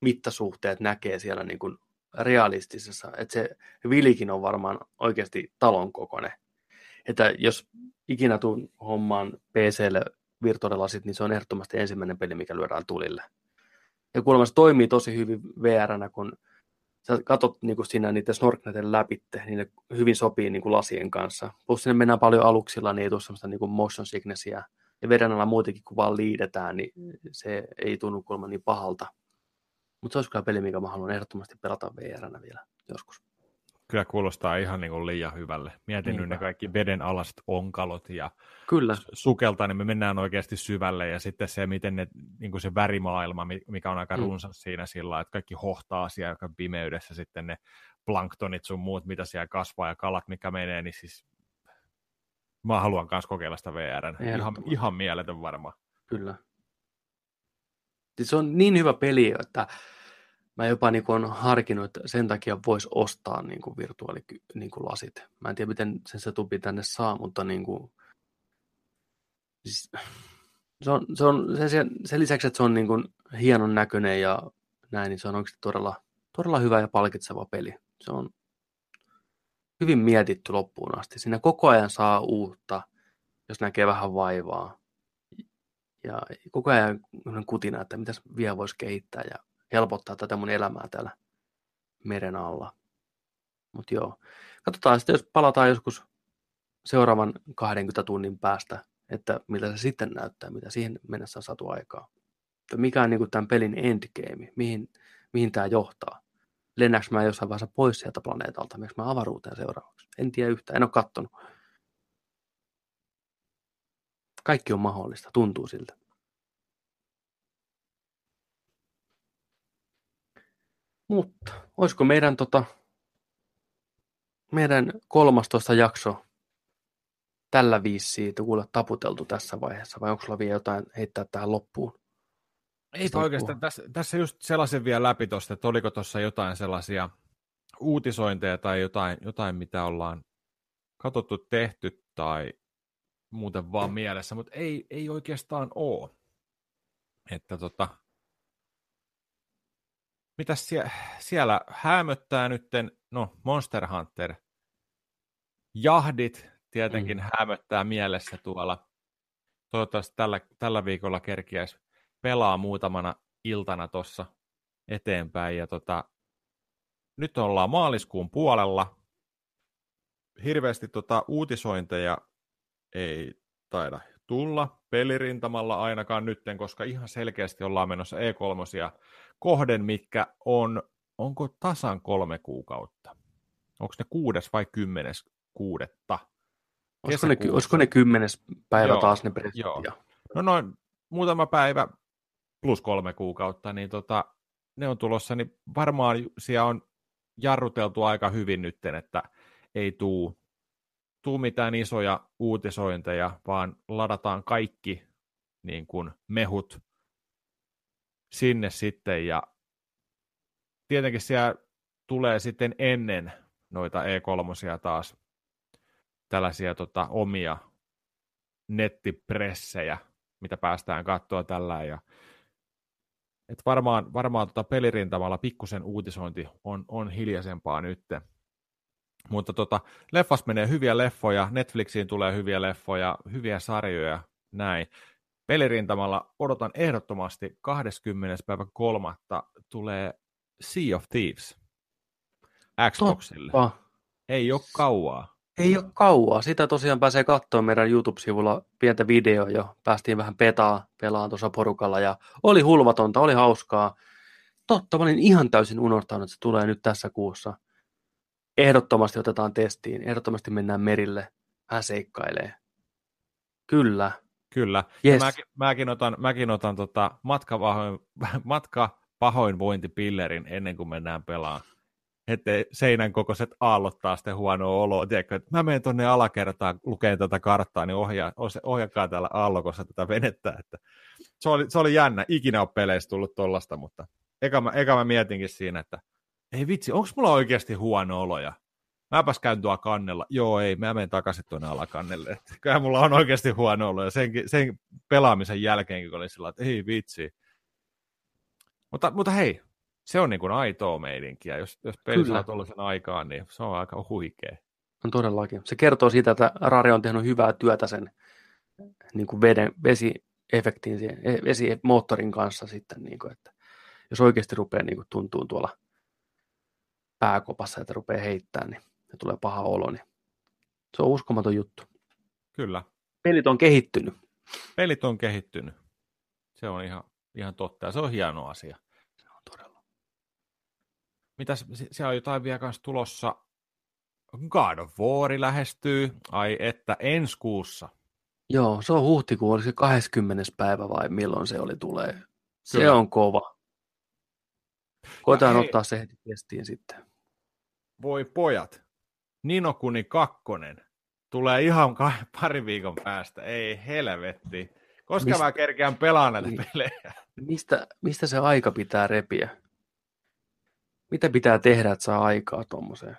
mittasuhteet näkee siellä niin kuin realistisessa, että se vilikin on varmaan oikeasti talon kokoinen. Että jos ikinä tuun hommaan PClle virtuaalilasit, niin se on ehdottomasti ensimmäinen peli, mikä lyödään tulille. Ja kuulemma se toimii tosi hyvin VR-nä, kun sä katot niin kuin siinä niiden snorkneiden läpi, niin ne hyvin sopii niin kuin lasien kanssa. Plus sinne mennään paljon aluksilla, niin ei tule sellaista niin kuin motion sicknessia. Ja veden alla muutenkin, kun vaan liidetään, niin se ei tunnu kuulemma niin pahalta. Mutta se olisi kyllä peli, mikä mä haluan ehdottomasti pelata VR vielä joskus kyllä kuulostaa ihan niin kuin liian hyvälle. Mietin Niinpä. nyt ne kaikki veden alaset onkalot ja kyllä. sukelta, niin me mennään oikeasti syvälle ja sitten se, miten ne, niin kuin se värimaailma, mikä on aika mm. runsas siinä sillä, että kaikki hohtaa siellä joka pimeydessä sitten ne planktonit sun muut, mitä siellä kasvaa ja kalat, mikä menee, niin siis mä haluan myös kokeilla sitä VR. Ihan, ihan mieletön varmaan. Kyllä. Se on niin hyvä peli, että mä jopa niin kuin olen harkinnut, että sen takia voisi ostaa niin kuin virtuaalilasit. Niin kuin lasit. mä en tiedä, miten sen se tupi tänne saa, mutta niin kuin, siis, se on, se on sen, sen lisäksi, että se on niin kuin hienon näköinen ja näin, niin se on oikeasti todella, todella hyvä ja palkitseva peli. Se on hyvin mietitty loppuun asti. Siinä koko ajan saa uutta, jos näkee vähän vaivaa. Ja koko ajan kutina, että mitäs vielä voisi kehittää ja helpottaa tätä mun elämää täällä meren alla. Mutta joo, katsotaan sitten, jos palataan joskus seuraavan 20 tunnin päästä, että miltä se sitten näyttää, mitä siihen mennessä on saatu aikaa. Mikä on niin tämän pelin endgame, mihin, mihin tämä johtaa. Lennäks mä jossain vaiheessa pois sieltä planeetalta, miksi mä avaruuteen seuraavaksi? En tiedä yhtään, en ole kattonut. Kaikki on mahdollista, tuntuu siltä. Mutta olisiko meidän, tota, meidän 13 jakso tällä viisiin kuule taputeltu tässä vaiheessa, vai onko sulla vielä jotain heittää tähän loppuun? Ei oikeastaan. Tässä, tässä just sellaisen vielä läpi tuosta, että oliko tuossa jotain sellaisia uutisointeja tai jotain, jotain mitä ollaan katsottu, tehty tai muuten vaan mielessä, mutta ei, ei oikeastaan ole. Että tota, mitä sie- siellä hämöttää nytten, no Monster Hunter, jahdit tietenkin mm. hämöttää mielessä tuolla. Toivottavasti tällä, tällä viikolla kerkiäisi pelaa muutamana iltana tuossa eteenpäin. Ja tota, nyt ollaan maaliskuun puolella. Hirveästi tota uutisointeja ei taida tulla pelirintamalla ainakaan nytten, koska ihan selkeästi ollaan menossa E3 kohden, mitkä on, onko tasan kolme kuukautta? Onko ne kuudes vai kymmenes kuudetta? Olisiko ne, olisiko ne kymmenes päivä joo, taas ne joo. No noin muutama päivä plus kolme kuukautta, niin tota, ne on tulossa, niin varmaan siellä on jarruteltu aika hyvin nytten, että ei tuu, tuu mitään isoja uutisointeja, vaan ladataan kaikki niin kuin mehut sinne sitten, ja tietenkin siellä tulee sitten ennen noita E3 taas tällaisia tota, omia nettipressejä, mitä päästään katsoa tällä, ja et varmaan, varmaan tota pelirintamalla pikkusen uutisointi on, on hiljaisempaa nyt. Mutta tota, leffas menee hyviä leffoja, Netflixiin tulee hyviä leffoja, hyviä sarjoja, näin. Pelirintamalla odotan ehdottomasti 20. päivä kolmatta tulee Sea of Thieves Xboxille. Totta. Ei ole kauaa. Ei ole kauaa. Sitä tosiaan pääsee katsoa meidän YouTube-sivulla pientä video jo. Päästiin vähän petaa pelaan tuossa porukalla ja oli hulvatonta, oli hauskaa. Totta, mä olin ihan täysin unohtanut, että se tulee nyt tässä kuussa. Ehdottomasti otetaan testiin, ehdottomasti mennään merille, vähän seikkailee. Kyllä. Kyllä. Yes. mäkin, mäkin otan, mäkin otan tota matkapahoin, matkapahoinvointipillerin ennen kuin mennään pelaamaan ettei seinän kokoiset aallot taas sitten huonoa oloa. Tiedätkö, että mä menen tuonne alakertaan lukeen tätä karttaa, niin ohjaa, ohjakaa täällä aallokossa tätä venettä. Että se, oli, se oli jännä. Ikinä on peleissä tullut tollasta, mutta eka mä, eka mä mietinkin siinä, että ei vitsi, onko mulla oikeasti huono oloja? Mäpäs käyn tuolla kannella. Joo, ei, mä menen takaisin tuonne alakannelle. Että kyllähän mulla on oikeasti huono olo. Ja sen, sen pelaamisen jälkeen, kun oli sillä että ei vitsi. Mutta, mutta hei, se on niin kuin aitoa meidinkiä. Jos, jos peli saa tuollaisen aikaan, niin se on aika huikea. On todellakin. Se kertoo siitä, että Rari on tehnyt hyvää työtä sen niin kuin veden, vesiefektiin, vesimoottorin kanssa sitten, niin kuin, että jos oikeasti rupeaa niin kuin tuntuu tuolla pääkopassa, että rupeaa heittämään, niin ja tulee paha olo, niin se on uskomaton juttu. Kyllä. Pelit on kehittynyt. Pelit on kehittynyt. Se on ihan, ihan totta ja se on hieno asia. Mitäs, siellä on jotain vielä kanssa tulossa. God of War lähestyy. Ai että, ensi kuussa. Joo, se on huhtikuun, oli se 20. päivä vai milloin se oli tulee. Se Kyllä. on kova. Koitetaan hei, ottaa se heti testiin sitten. Voi pojat, Ninokuni kakkonen tulee ihan pari viikon päästä. Ei helvetti. Koska Mist... mä kerkeän pelaa näitä niin. pelejä. Mistä, mistä se aika pitää repiä? Mitä pitää tehdä, että saa aikaa tuommoiseen?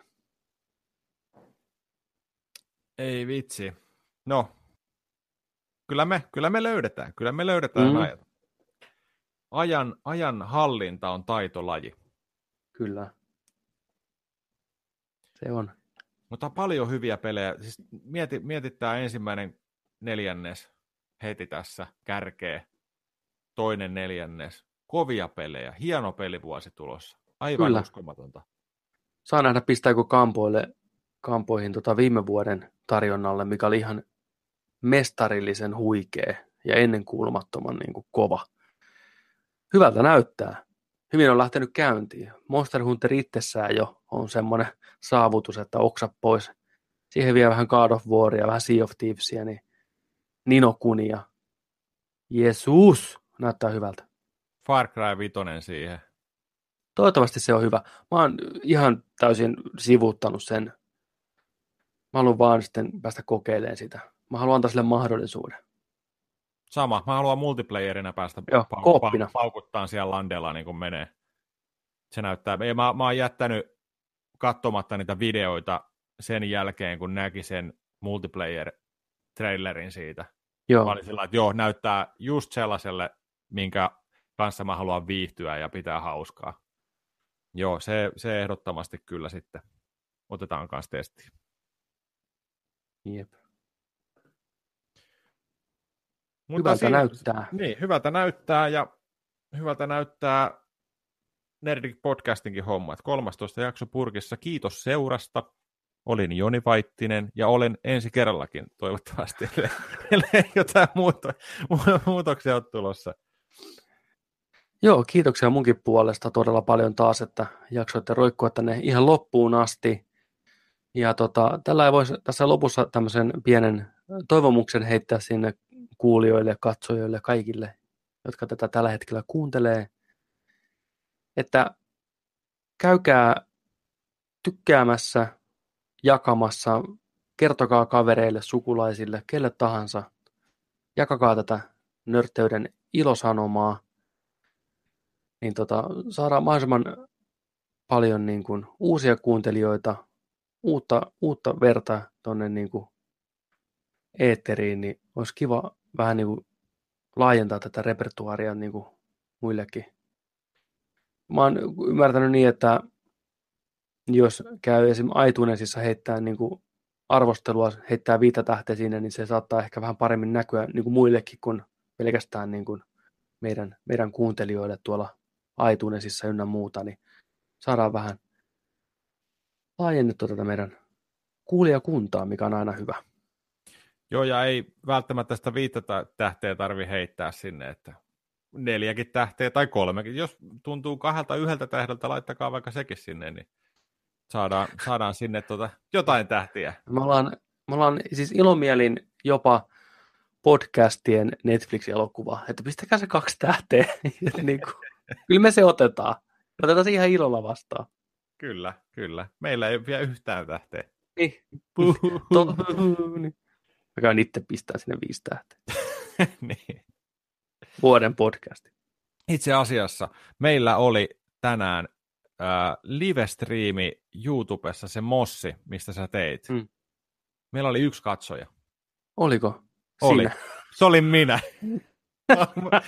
Ei vitsi. No, kyllä me, kyllä me löydetään. Kyllä me löydetään mm. ajat. Ajan, ajan hallinta on taitolaji. Kyllä. Se on. Mutta paljon hyviä pelejä. Siis mieti, mieti tämä ensimmäinen neljännes heti tässä kärkeä. toinen neljännes, kovia pelejä, hieno pelivuosi tulossa. Aivan Kyllä. uskomatonta. Saa nähdä, pistääkö kampoille, kampoihin tota viime vuoden tarjonnalle, mikä oli ihan mestarillisen huikea ja ennenkuulumattoman niin kuin kova. Hyvältä näyttää. Hyvin on lähtenyt käyntiin. Monster Hunter itsessään jo on semmoinen saavutus, että oksa pois. Siihen vielä vähän God of Waria, vähän Sea of Thievesia, niin Nino Kunia. Jeesus, näyttää hyvältä. Far Cry 5 siihen. Toivottavasti se on hyvä. Mä oon ihan täysin sivuuttanut sen. Mä haluan vaan sitten päästä kokeilemaan sitä. Mä haluan antaa sille mahdollisuuden. Sama. Mä haluan multiplayerina päästä Joo, pau- pau- paukuttaan siellä landella niin kuin menee. Se näyttää. Mä, mä oon jättänyt katsomatta niitä videoita sen jälkeen, kun näki sen multiplayer-trailerin siitä. Joo. Mä olin sillä että joo, näyttää just sellaiselle, minkä kanssa mä haluan viihtyä ja pitää hauskaa. Joo, se, se ehdottomasti kyllä sitten otetaan kanssa testiin. Jep. Mutta hyvältä siinä, näyttää. Niin, hyvältä näyttää ja hyvältä näyttää Nerdik podcastinkin hommat. 13 jakso purkissa. Kiitos seurasta. Olin Joni Vaittinen ja olen ensi kerrallakin toivottavasti, ellei jotain muuta, muutoksia ole tulossa. Joo, kiitoksia munkin puolesta todella paljon taas, että jaksoitte roikkua tänne ihan loppuun asti. Ja tota, tällä ei voisi tässä lopussa tämmöisen pienen toivomuksen heittää sinne kuulijoille, katsojille, kaikille, jotka tätä tällä hetkellä kuuntelee, että käykää tykkäämässä, jakamassa, kertokaa kavereille, sukulaisille, kelle tahansa, jakakaa tätä nörtteyden ilosanomaa, niin tota, saadaan mahdollisimman paljon niin kuin, uusia kuuntelijoita, uutta, uutta verta tuonne niin eetteriin, niin olisi kiva vähän niin kuin laajentaa tätä repertuaaria niin kuin muillekin. Mä oon ymmärtänyt niin, että jos käy esimerkiksi iTunesissa heittää niin kuin arvostelua, heittää viitä tähteä sinne, niin se saattaa ehkä vähän paremmin näkyä niin kuin muillekin kuin pelkästään niin kuin meidän, meidän kuuntelijoille tuolla iTunesissa ynnä muuta, niin saadaan vähän laajennettua tätä meidän kuulijakuntaa, mikä on aina hyvä. Joo, ja ei välttämättä sitä viittä tähteä tarvi heittää sinne, että neljäkin tähteä tai kolmekin. Jos tuntuu kahdelta yhdeltä tähdeltä, laittakaa vaikka sekin sinne, niin saadaan, saadaan sinne tuota jotain tähtiä. Me ollaan, me ollaan siis ilomielin jopa podcastien Netflix-elokuva, että pistäkää se kaksi tähteä. niin kuin, kyllä me se otetaan. Me otetaan se ihan ilolla vastaan. Kyllä, kyllä. Meillä ei ole vielä yhtään tähteä. Niin. niin. Mä käyn itse pistää sinne viisi tähteä. niin. Vuoden podcasti. Itse asiassa meillä oli tänään äh, live-striimi YouTubessa se Mossi, mistä sä teit. Mm. Meillä oli yksi katsoja. Oliko? Oli. Siinä. Se oli minä. mä,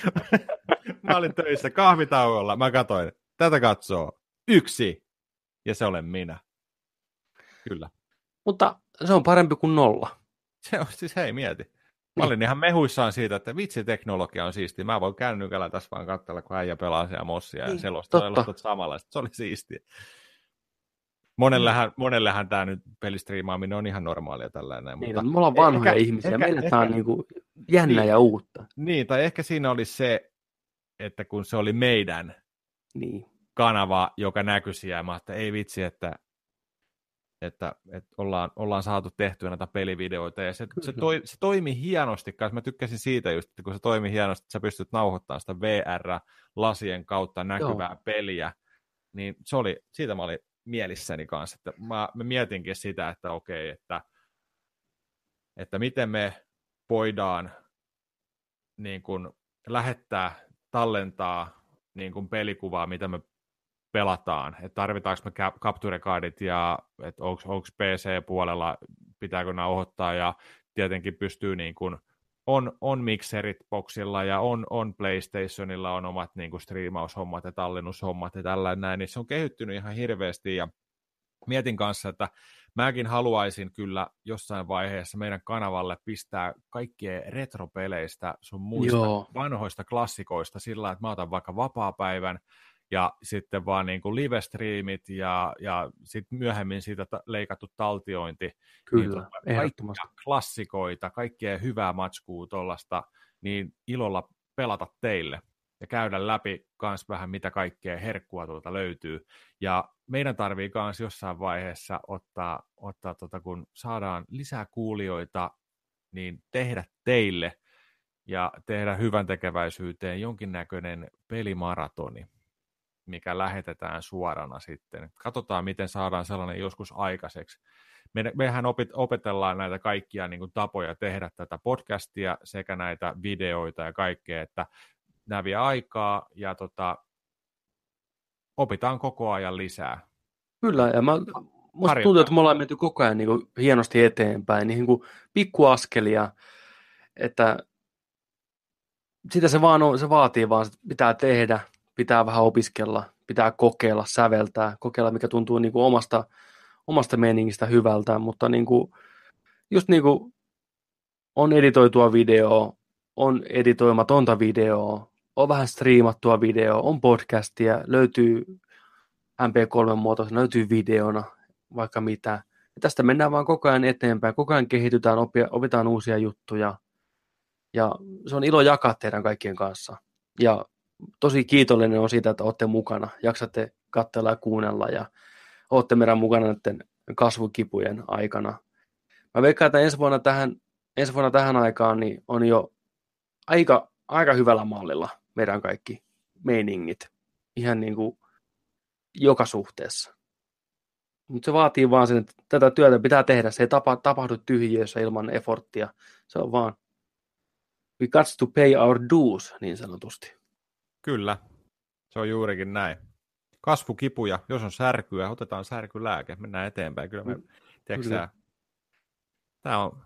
mä olin töissä kahvitauolla. Mä katsoin, tätä katsoo yksi. Ja se olen minä. Kyllä. Mutta se on parempi kuin nolla. Se on siis, hei mieti. Mä olin ihan mehuissaan siitä, että vitsi teknologia on siisti. Mä voin kännykällä tässä vaan katsella, kun äijä pelaa siellä mossia ja niin, selostaa samalla. Se oli siistiä. Monellehan, monellehan tämä nyt pelistriimaaminen on ihan normaalia tällainen. Niin, mutta... me ollaan vanhoja ehkä, ihmisiä, ehkä, meille ehkä, tämä on niin kuin jännä niin, ja uutta. Niin, tai ehkä siinä oli se, että kun se oli meidän niin. kanava, joka näkyi siellä, mä että ei vitsi, että että, että ollaan, ollaan saatu tehtyä näitä pelivideoita, ja se, se, toi, se toimi hienosti, kanssa. Mä tykkäsin siitä just, että kun se toimi hienosti, että sä pystyt nauhoittamaan sitä VR-lasien kautta näkyvää Joo. peliä, niin se oli, siitä mä olin mielissäni kanssa, että mä, mä mietinkin sitä, että okei, että, että miten me voidaan niin kuin, lähettää, tallentaa niin kuin pelikuvaa, mitä me pelataan, että tarvitaanko me capture cardit ja että onko PC-puolella, pitääkö nauhoittaa ja tietenkin pystyy niin kuin, on, on mixerit boxilla ja on, on PlayStationilla on omat niin kuin striimaushommat ja tallennushommat ja tällainen näin, niin se on kehittynyt ihan hirveästi. Ja mietin kanssa, että mäkin haluaisin kyllä jossain vaiheessa meidän kanavalle pistää kaikkea retropeleistä sun muista Joo. vanhoista klassikoista sillä, että mä otan vaikka vapaa-päivän ja sitten vaan niin kuin live-streamit ja, ja sitten myöhemmin siitä ta- leikattu taltiointi. Niin Kyllä, niin ehdottomasti. klassikoita, kaikkea hyvää matskua tuollaista, niin ilolla pelata teille ja käydä läpi kans vähän mitä kaikkea herkkua tuolta löytyy. Ja meidän tarvii kans jossain vaiheessa ottaa, ottaa tota, kun saadaan lisää kuulijoita, niin tehdä teille ja tehdä hyvän tekeväisyyteen jonkinnäköinen pelimaratoni mikä lähetetään suorana sitten. Katsotaan, miten saadaan sellainen joskus aikaiseksi. Me, mehän opit, opetellaan näitä kaikkia niin kuin, tapoja tehdä tätä podcastia sekä näitä videoita ja kaikkea, että nämä vie aikaa ja tota, opitaan koko ajan lisää. Kyllä, ja mä, musta tuntuu, että me ollaan menty koko ajan niin kuin, hienosti eteenpäin, niin kuin pikkuaskelia, että sitä se vaan on, se vaatii vaan, että pitää tehdä, pitää vähän opiskella, pitää kokeilla, säveltää, kokeilla, mikä tuntuu niin kuin omasta, omasta meningistä hyvältä, mutta niin kuin, just niin kuin on editoitua videoa, on editoimatonta videoa, on vähän striimattua videoa, on podcastia, löytyy MP3-muotoisena, löytyy videona, vaikka mitä. Ja tästä mennään vaan koko ajan eteenpäin, koko ajan kehitytään, opitaan uusia juttuja. Ja se on ilo jakaa teidän kaikkien kanssa. Ja tosi kiitollinen on siitä, että olette mukana, jaksatte katsella ja kuunnella ja olette meidän mukana näiden kasvukipujen aikana. Mä veikkaan, että ensi vuonna tähän, ensi vuonna tähän aikaan niin on jo aika, aika hyvällä mallilla meidän kaikki meiningit. Ihan niin kuin joka suhteessa. Mutta se vaatii vaan sen, että tätä työtä pitää tehdä. Se ei tapa, tapahdu tyhjiössä ilman efforttia. Se on vaan we got to pay our dues, niin sanotusti. Kyllä, se on juurikin näin. Kasvukipuja, jos on särkyä, otetaan särkylääke, mennään eteenpäin. Kyllä me, Kyllä. Tämä on,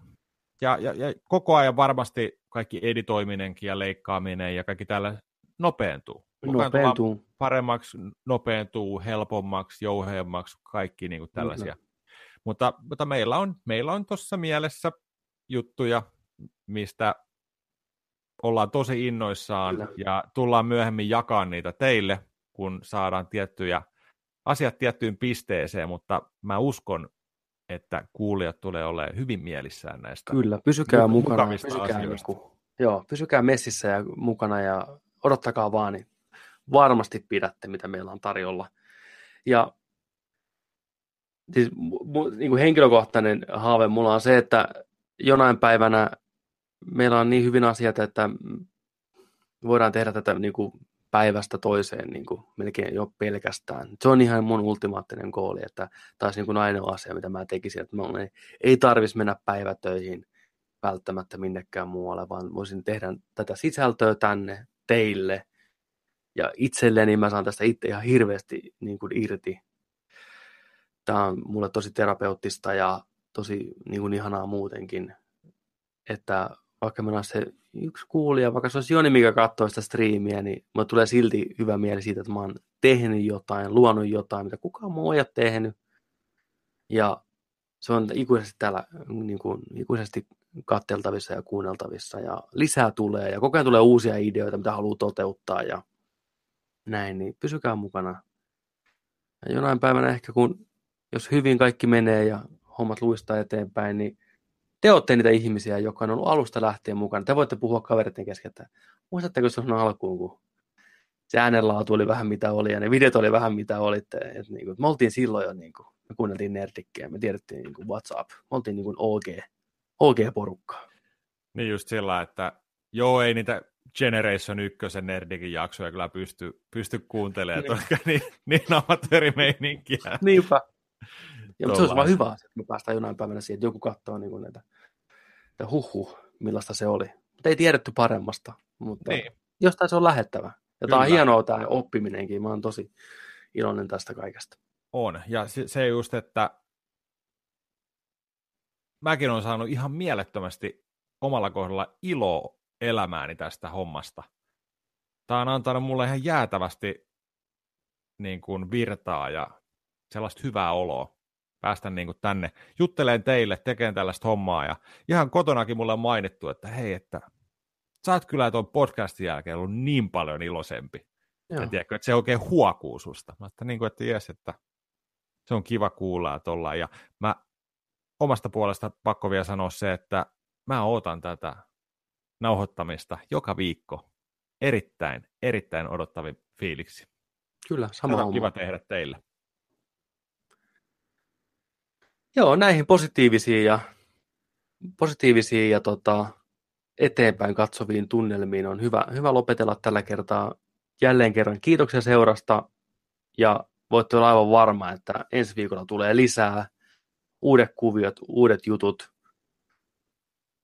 ja, ja, ja, koko ajan varmasti kaikki editoiminenkin ja leikkaaminen ja kaikki tällä nopeentuu. Nopeentuu. Paremmaksi, nopeentuu, helpommaksi, jouheemmaksi, kaikki niin kuin tällaisia. Mutta, mutta meillä on, meillä on tuossa mielessä juttuja, mistä ollaan tosi innoissaan Kyllä. ja tullaan myöhemmin jakaa niitä teille, kun saadaan tiettyjä asiat tiettyyn pisteeseen, mutta mä uskon, että kuulijat tulee olemaan hyvin mielissään näistä Kyllä, pysykää mukana. Pysykää, niin kuin, joo, pysykää messissä ja mukana ja odottakaa vaan, niin varmasti pidätte, mitä meillä on tarjolla. Ja siis, niin kuin henkilökohtainen haave mulla on se, että jonain päivänä meillä on niin hyvin asiat, että voidaan tehdä tätä niin kuin päivästä toiseen niin kuin melkein jo pelkästään. Se on ihan mun ultimaattinen goali, että taas niin kuin ainoa asia, mitä mä tekisin, että mä ei, ei tarvitsisi mennä päivätöihin välttämättä minnekään muualle, vaan voisin tehdä tätä sisältöä tänne teille ja itselleni mä saan tästä itse ihan hirveästi niin kuin irti. Tämä on mulle tosi terapeuttista ja tosi niin kuin ihanaa muutenkin, että on se yksi kuulija, vaikka se olisi Joni, mikä katsoo sitä striimiä, niin mulle tulee silti hyvä mieli siitä, että mä oon tehnyt jotain, luonut jotain, mitä kukaan muu ei ole tehnyt. Ja se on ikuisesti täällä niin kuin, ikuisesti katteltavissa ja kuunneltavissa ja lisää tulee ja koko ajan tulee uusia ideoita, mitä haluaa toteuttaa ja näin, niin pysykää mukana. Ja jonain päivänä ehkä kun, jos hyvin kaikki menee ja hommat luistaa eteenpäin, niin te olette niitä ihmisiä, jotka on ollut alusta lähtien mukana. Te voitte puhua kavereiden kesken, että muistatteko on alkuun, kun se äänenlaatu oli vähän mitä oli ja ne videot oli vähän mitä olitte. Et niin kuin, me oltiin silloin jo, niin kuin, me kuunneltiin Nerdikkiä, me tiedettiin niin kuin WhatsApp, me oltiin niin kuin OG, OG-porukkaa. Niin just sillä, että joo, ei niitä Generation 1 Nerdikin jaksoja kyllä pysty, pysty kuuntelemaan, niin. koska niin, niin amatöörimeininkiä. Niinpä. Ja, mutta se olisi vaan hyvä että me päästään jonain päivänä siihen, että joku katsoo niin näitä, näitä huhhuh, millaista se oli. Mutta ei tiedetty paremmasta, mutta niin. jostain se on lähettävä. Ja tämä on hienoa tämä oppiminenkin, mä oon tosi iloinen tästä kaikesta. On, ja se, se just, että mäkin olen saanut ihan mielettömästi omalla kohdalla iloa elämääni tästä hommasta. Tämä on antanut mulle ihan jäätävästi niin kuin virtaa ja sellaista hyvää oloa päästä niin kuin tänne jutteleen teille, tekemään tällaista hommaa. Ja ihan kotonakin mulle on mainittu, että hei, että sä oot kyllä tuon podcastin jälkeen ollut niin paljon iloisempi. Joo. Ja tiedätkö, että se oikein huokuu susta. Mä että, niin kuin, että jes, että se on kiva kuulla, että ollaan. Ja mä omasta puolesta pakko vielä sanoa se, että mä ootan tätä nauhoittamista joka viikko erittäin, erittäin odottavin fiiliksi. Kyllä, sama on kiva tehdä teille. Joo, näihin positiivisiin ja, positiivisiin ja tota, eteenpäin katsoviin tunnelmiin on hyvä, hyvä lopetella tällä kertaa. Jälleen kerran kiitoksia seurasta ja voitte olla aivan varma, että ensi viikolla tulee lisää uudet kuviot, uudet jutut,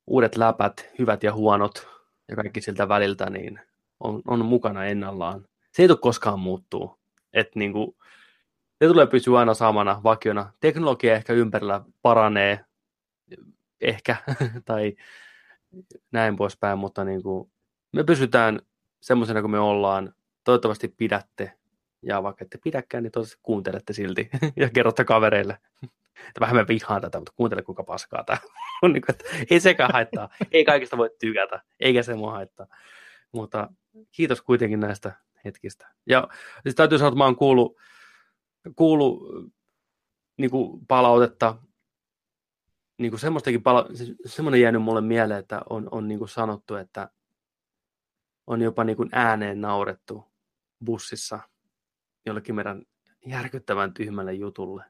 uudet läpät, hyvät ja huonot ja kaikki siltä väliltä, niin on, on mukana ennallaan. Se ei tule koskaan muuttuu. Et niin kuin, se tulee pysyä aina samana vakiona. Teknologia ehkä ympärillä paranee, ehkä, tai näin poispäin, mutta niin kuin, me pysytään semmoisena kuin me ollaan. Toivottavasti pidätte, ja vaikka ette pidäkään, niin toivottavasti kuuntelette silti ja kerrotte kavereille. Vähän me vihaan tätä, mutta kuuntele kuinka paskaa tämä on. Niin kuin, ei sekään haittaa. Ei kaikista voi tykätä, eikä se mua haittaa. Mutta kiitos kuitenkin näistä hetkistä. Ja siis täytyy sanoa, että mä oon kuullut, kuullut niin kuin palautetta, niin kuin semmoistakin pala- siis semmoinen jäänyt mulle mieleen, että on, on niin kuin sanottu, että on jopa niin kuin ääneen naurettu bussissa jollekin meidän järkyttävän tyhmälle jutulle.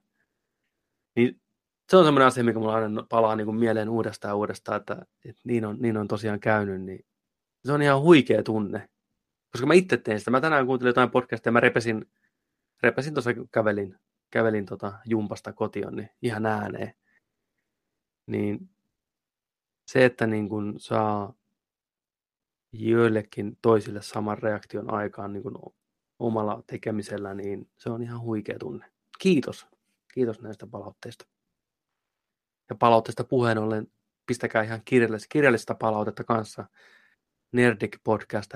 Niin se on semmoinen asia, mikä mulla aina palaa niin kuin mieleen uudestaan ja uudestaan, että, että niin, on, niin on tosiaan käynyt, niin se on ihan huikea tunne. Koska mä itse tein sitä. Mä tänään kuuntelin jotain podcastia mä repesin, repesin tuossa kävelin, kävelin tota jumpasta kotiin niin ihan ääneen. Niin se, että niin kun saa joillekin toisille saman reaktion aikaan niin kun omalla tekemisellä, niin se on ihan huikea tunne. Kiitos. Kiitos näistä palautteista. Ja palautteista puheen ollen, pistäkää ihan kirjallista, kirjallista palautetta kanssa nerdicpodcast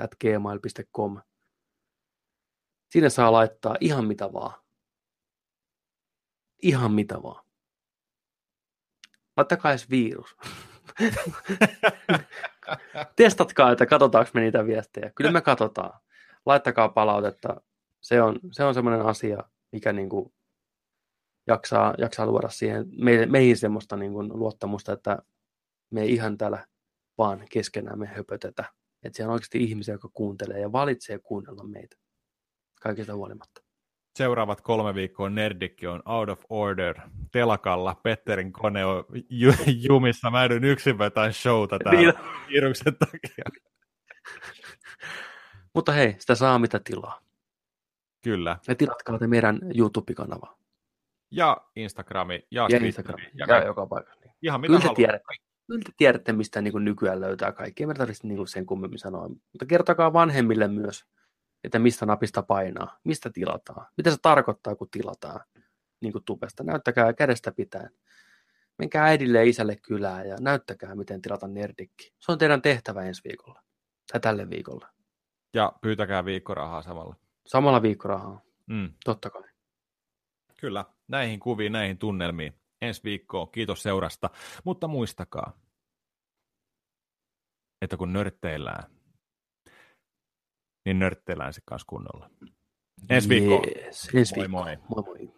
Sinne saa laittaa ihan mitä vaan. Ihan mitä vaan. Laittakaa edes virus. Testatkaa, että katsotaanko me niitä viestejä. Kyllä me katsotaan. Laittakaa palautetta. Se on, se on semmoinen asia, mikä niin kuin jaksaa, jaksaa luoda siihen, me, meihin semmoista niin kuin luottamusta, että me ei ihan täällä vaan keskenään me höpötetä, että siellä on oikeasti ihmisiä, jotka kuuntelee ja valitsee kuunnella meitä kaikista huolimatta. Seuraavat kolme viikkoa Nerdikki on out of order telakalla. Petterin kone on jumissa. Mä edyn yksin vetäin showta täällä niin. viruksen takia. Mutta hei, sitä saa mitä tilaa. Kyllä. Ja tilatkaa te meidän YouTube-kanavaa. Ja Instagrami ja, ja Instagrami. Ja, ja joka paikassa. Niin. Ihan mitä Kyllä tiedätte. Kyllä te tiedätte, mistä niin nykyään löytää kaikki. Ei me tarvitse niin sen kummemmin sanoa. Mutta kertokaa vanhemmille myös, että mistä napista painaa, mistä tilataan, mitä se tarkoittaa, kun tilataan niin kuin tubesta. Näyttäkää kädestä pitäen. Menkää äidille ja isälle kylään ja näyttäkää, miten tilata nerdikki. Se on teidän tehtävä ensi viikolla. Tai tälle viikolla. Ja pyytäkää viikkorahaa samalla. Samalla viikkorahaa. Mm. Totta kai. Kyllä, näihin kuviin, näihin tunnelmiin ensi viikkoon. Kiitos seurasta, mutta muistakaa, että kun nörtteillään, niin nörtteillään se kanssa kunnolla. Ensi viikkoon. Yes, ensi moi moi. moi, moi.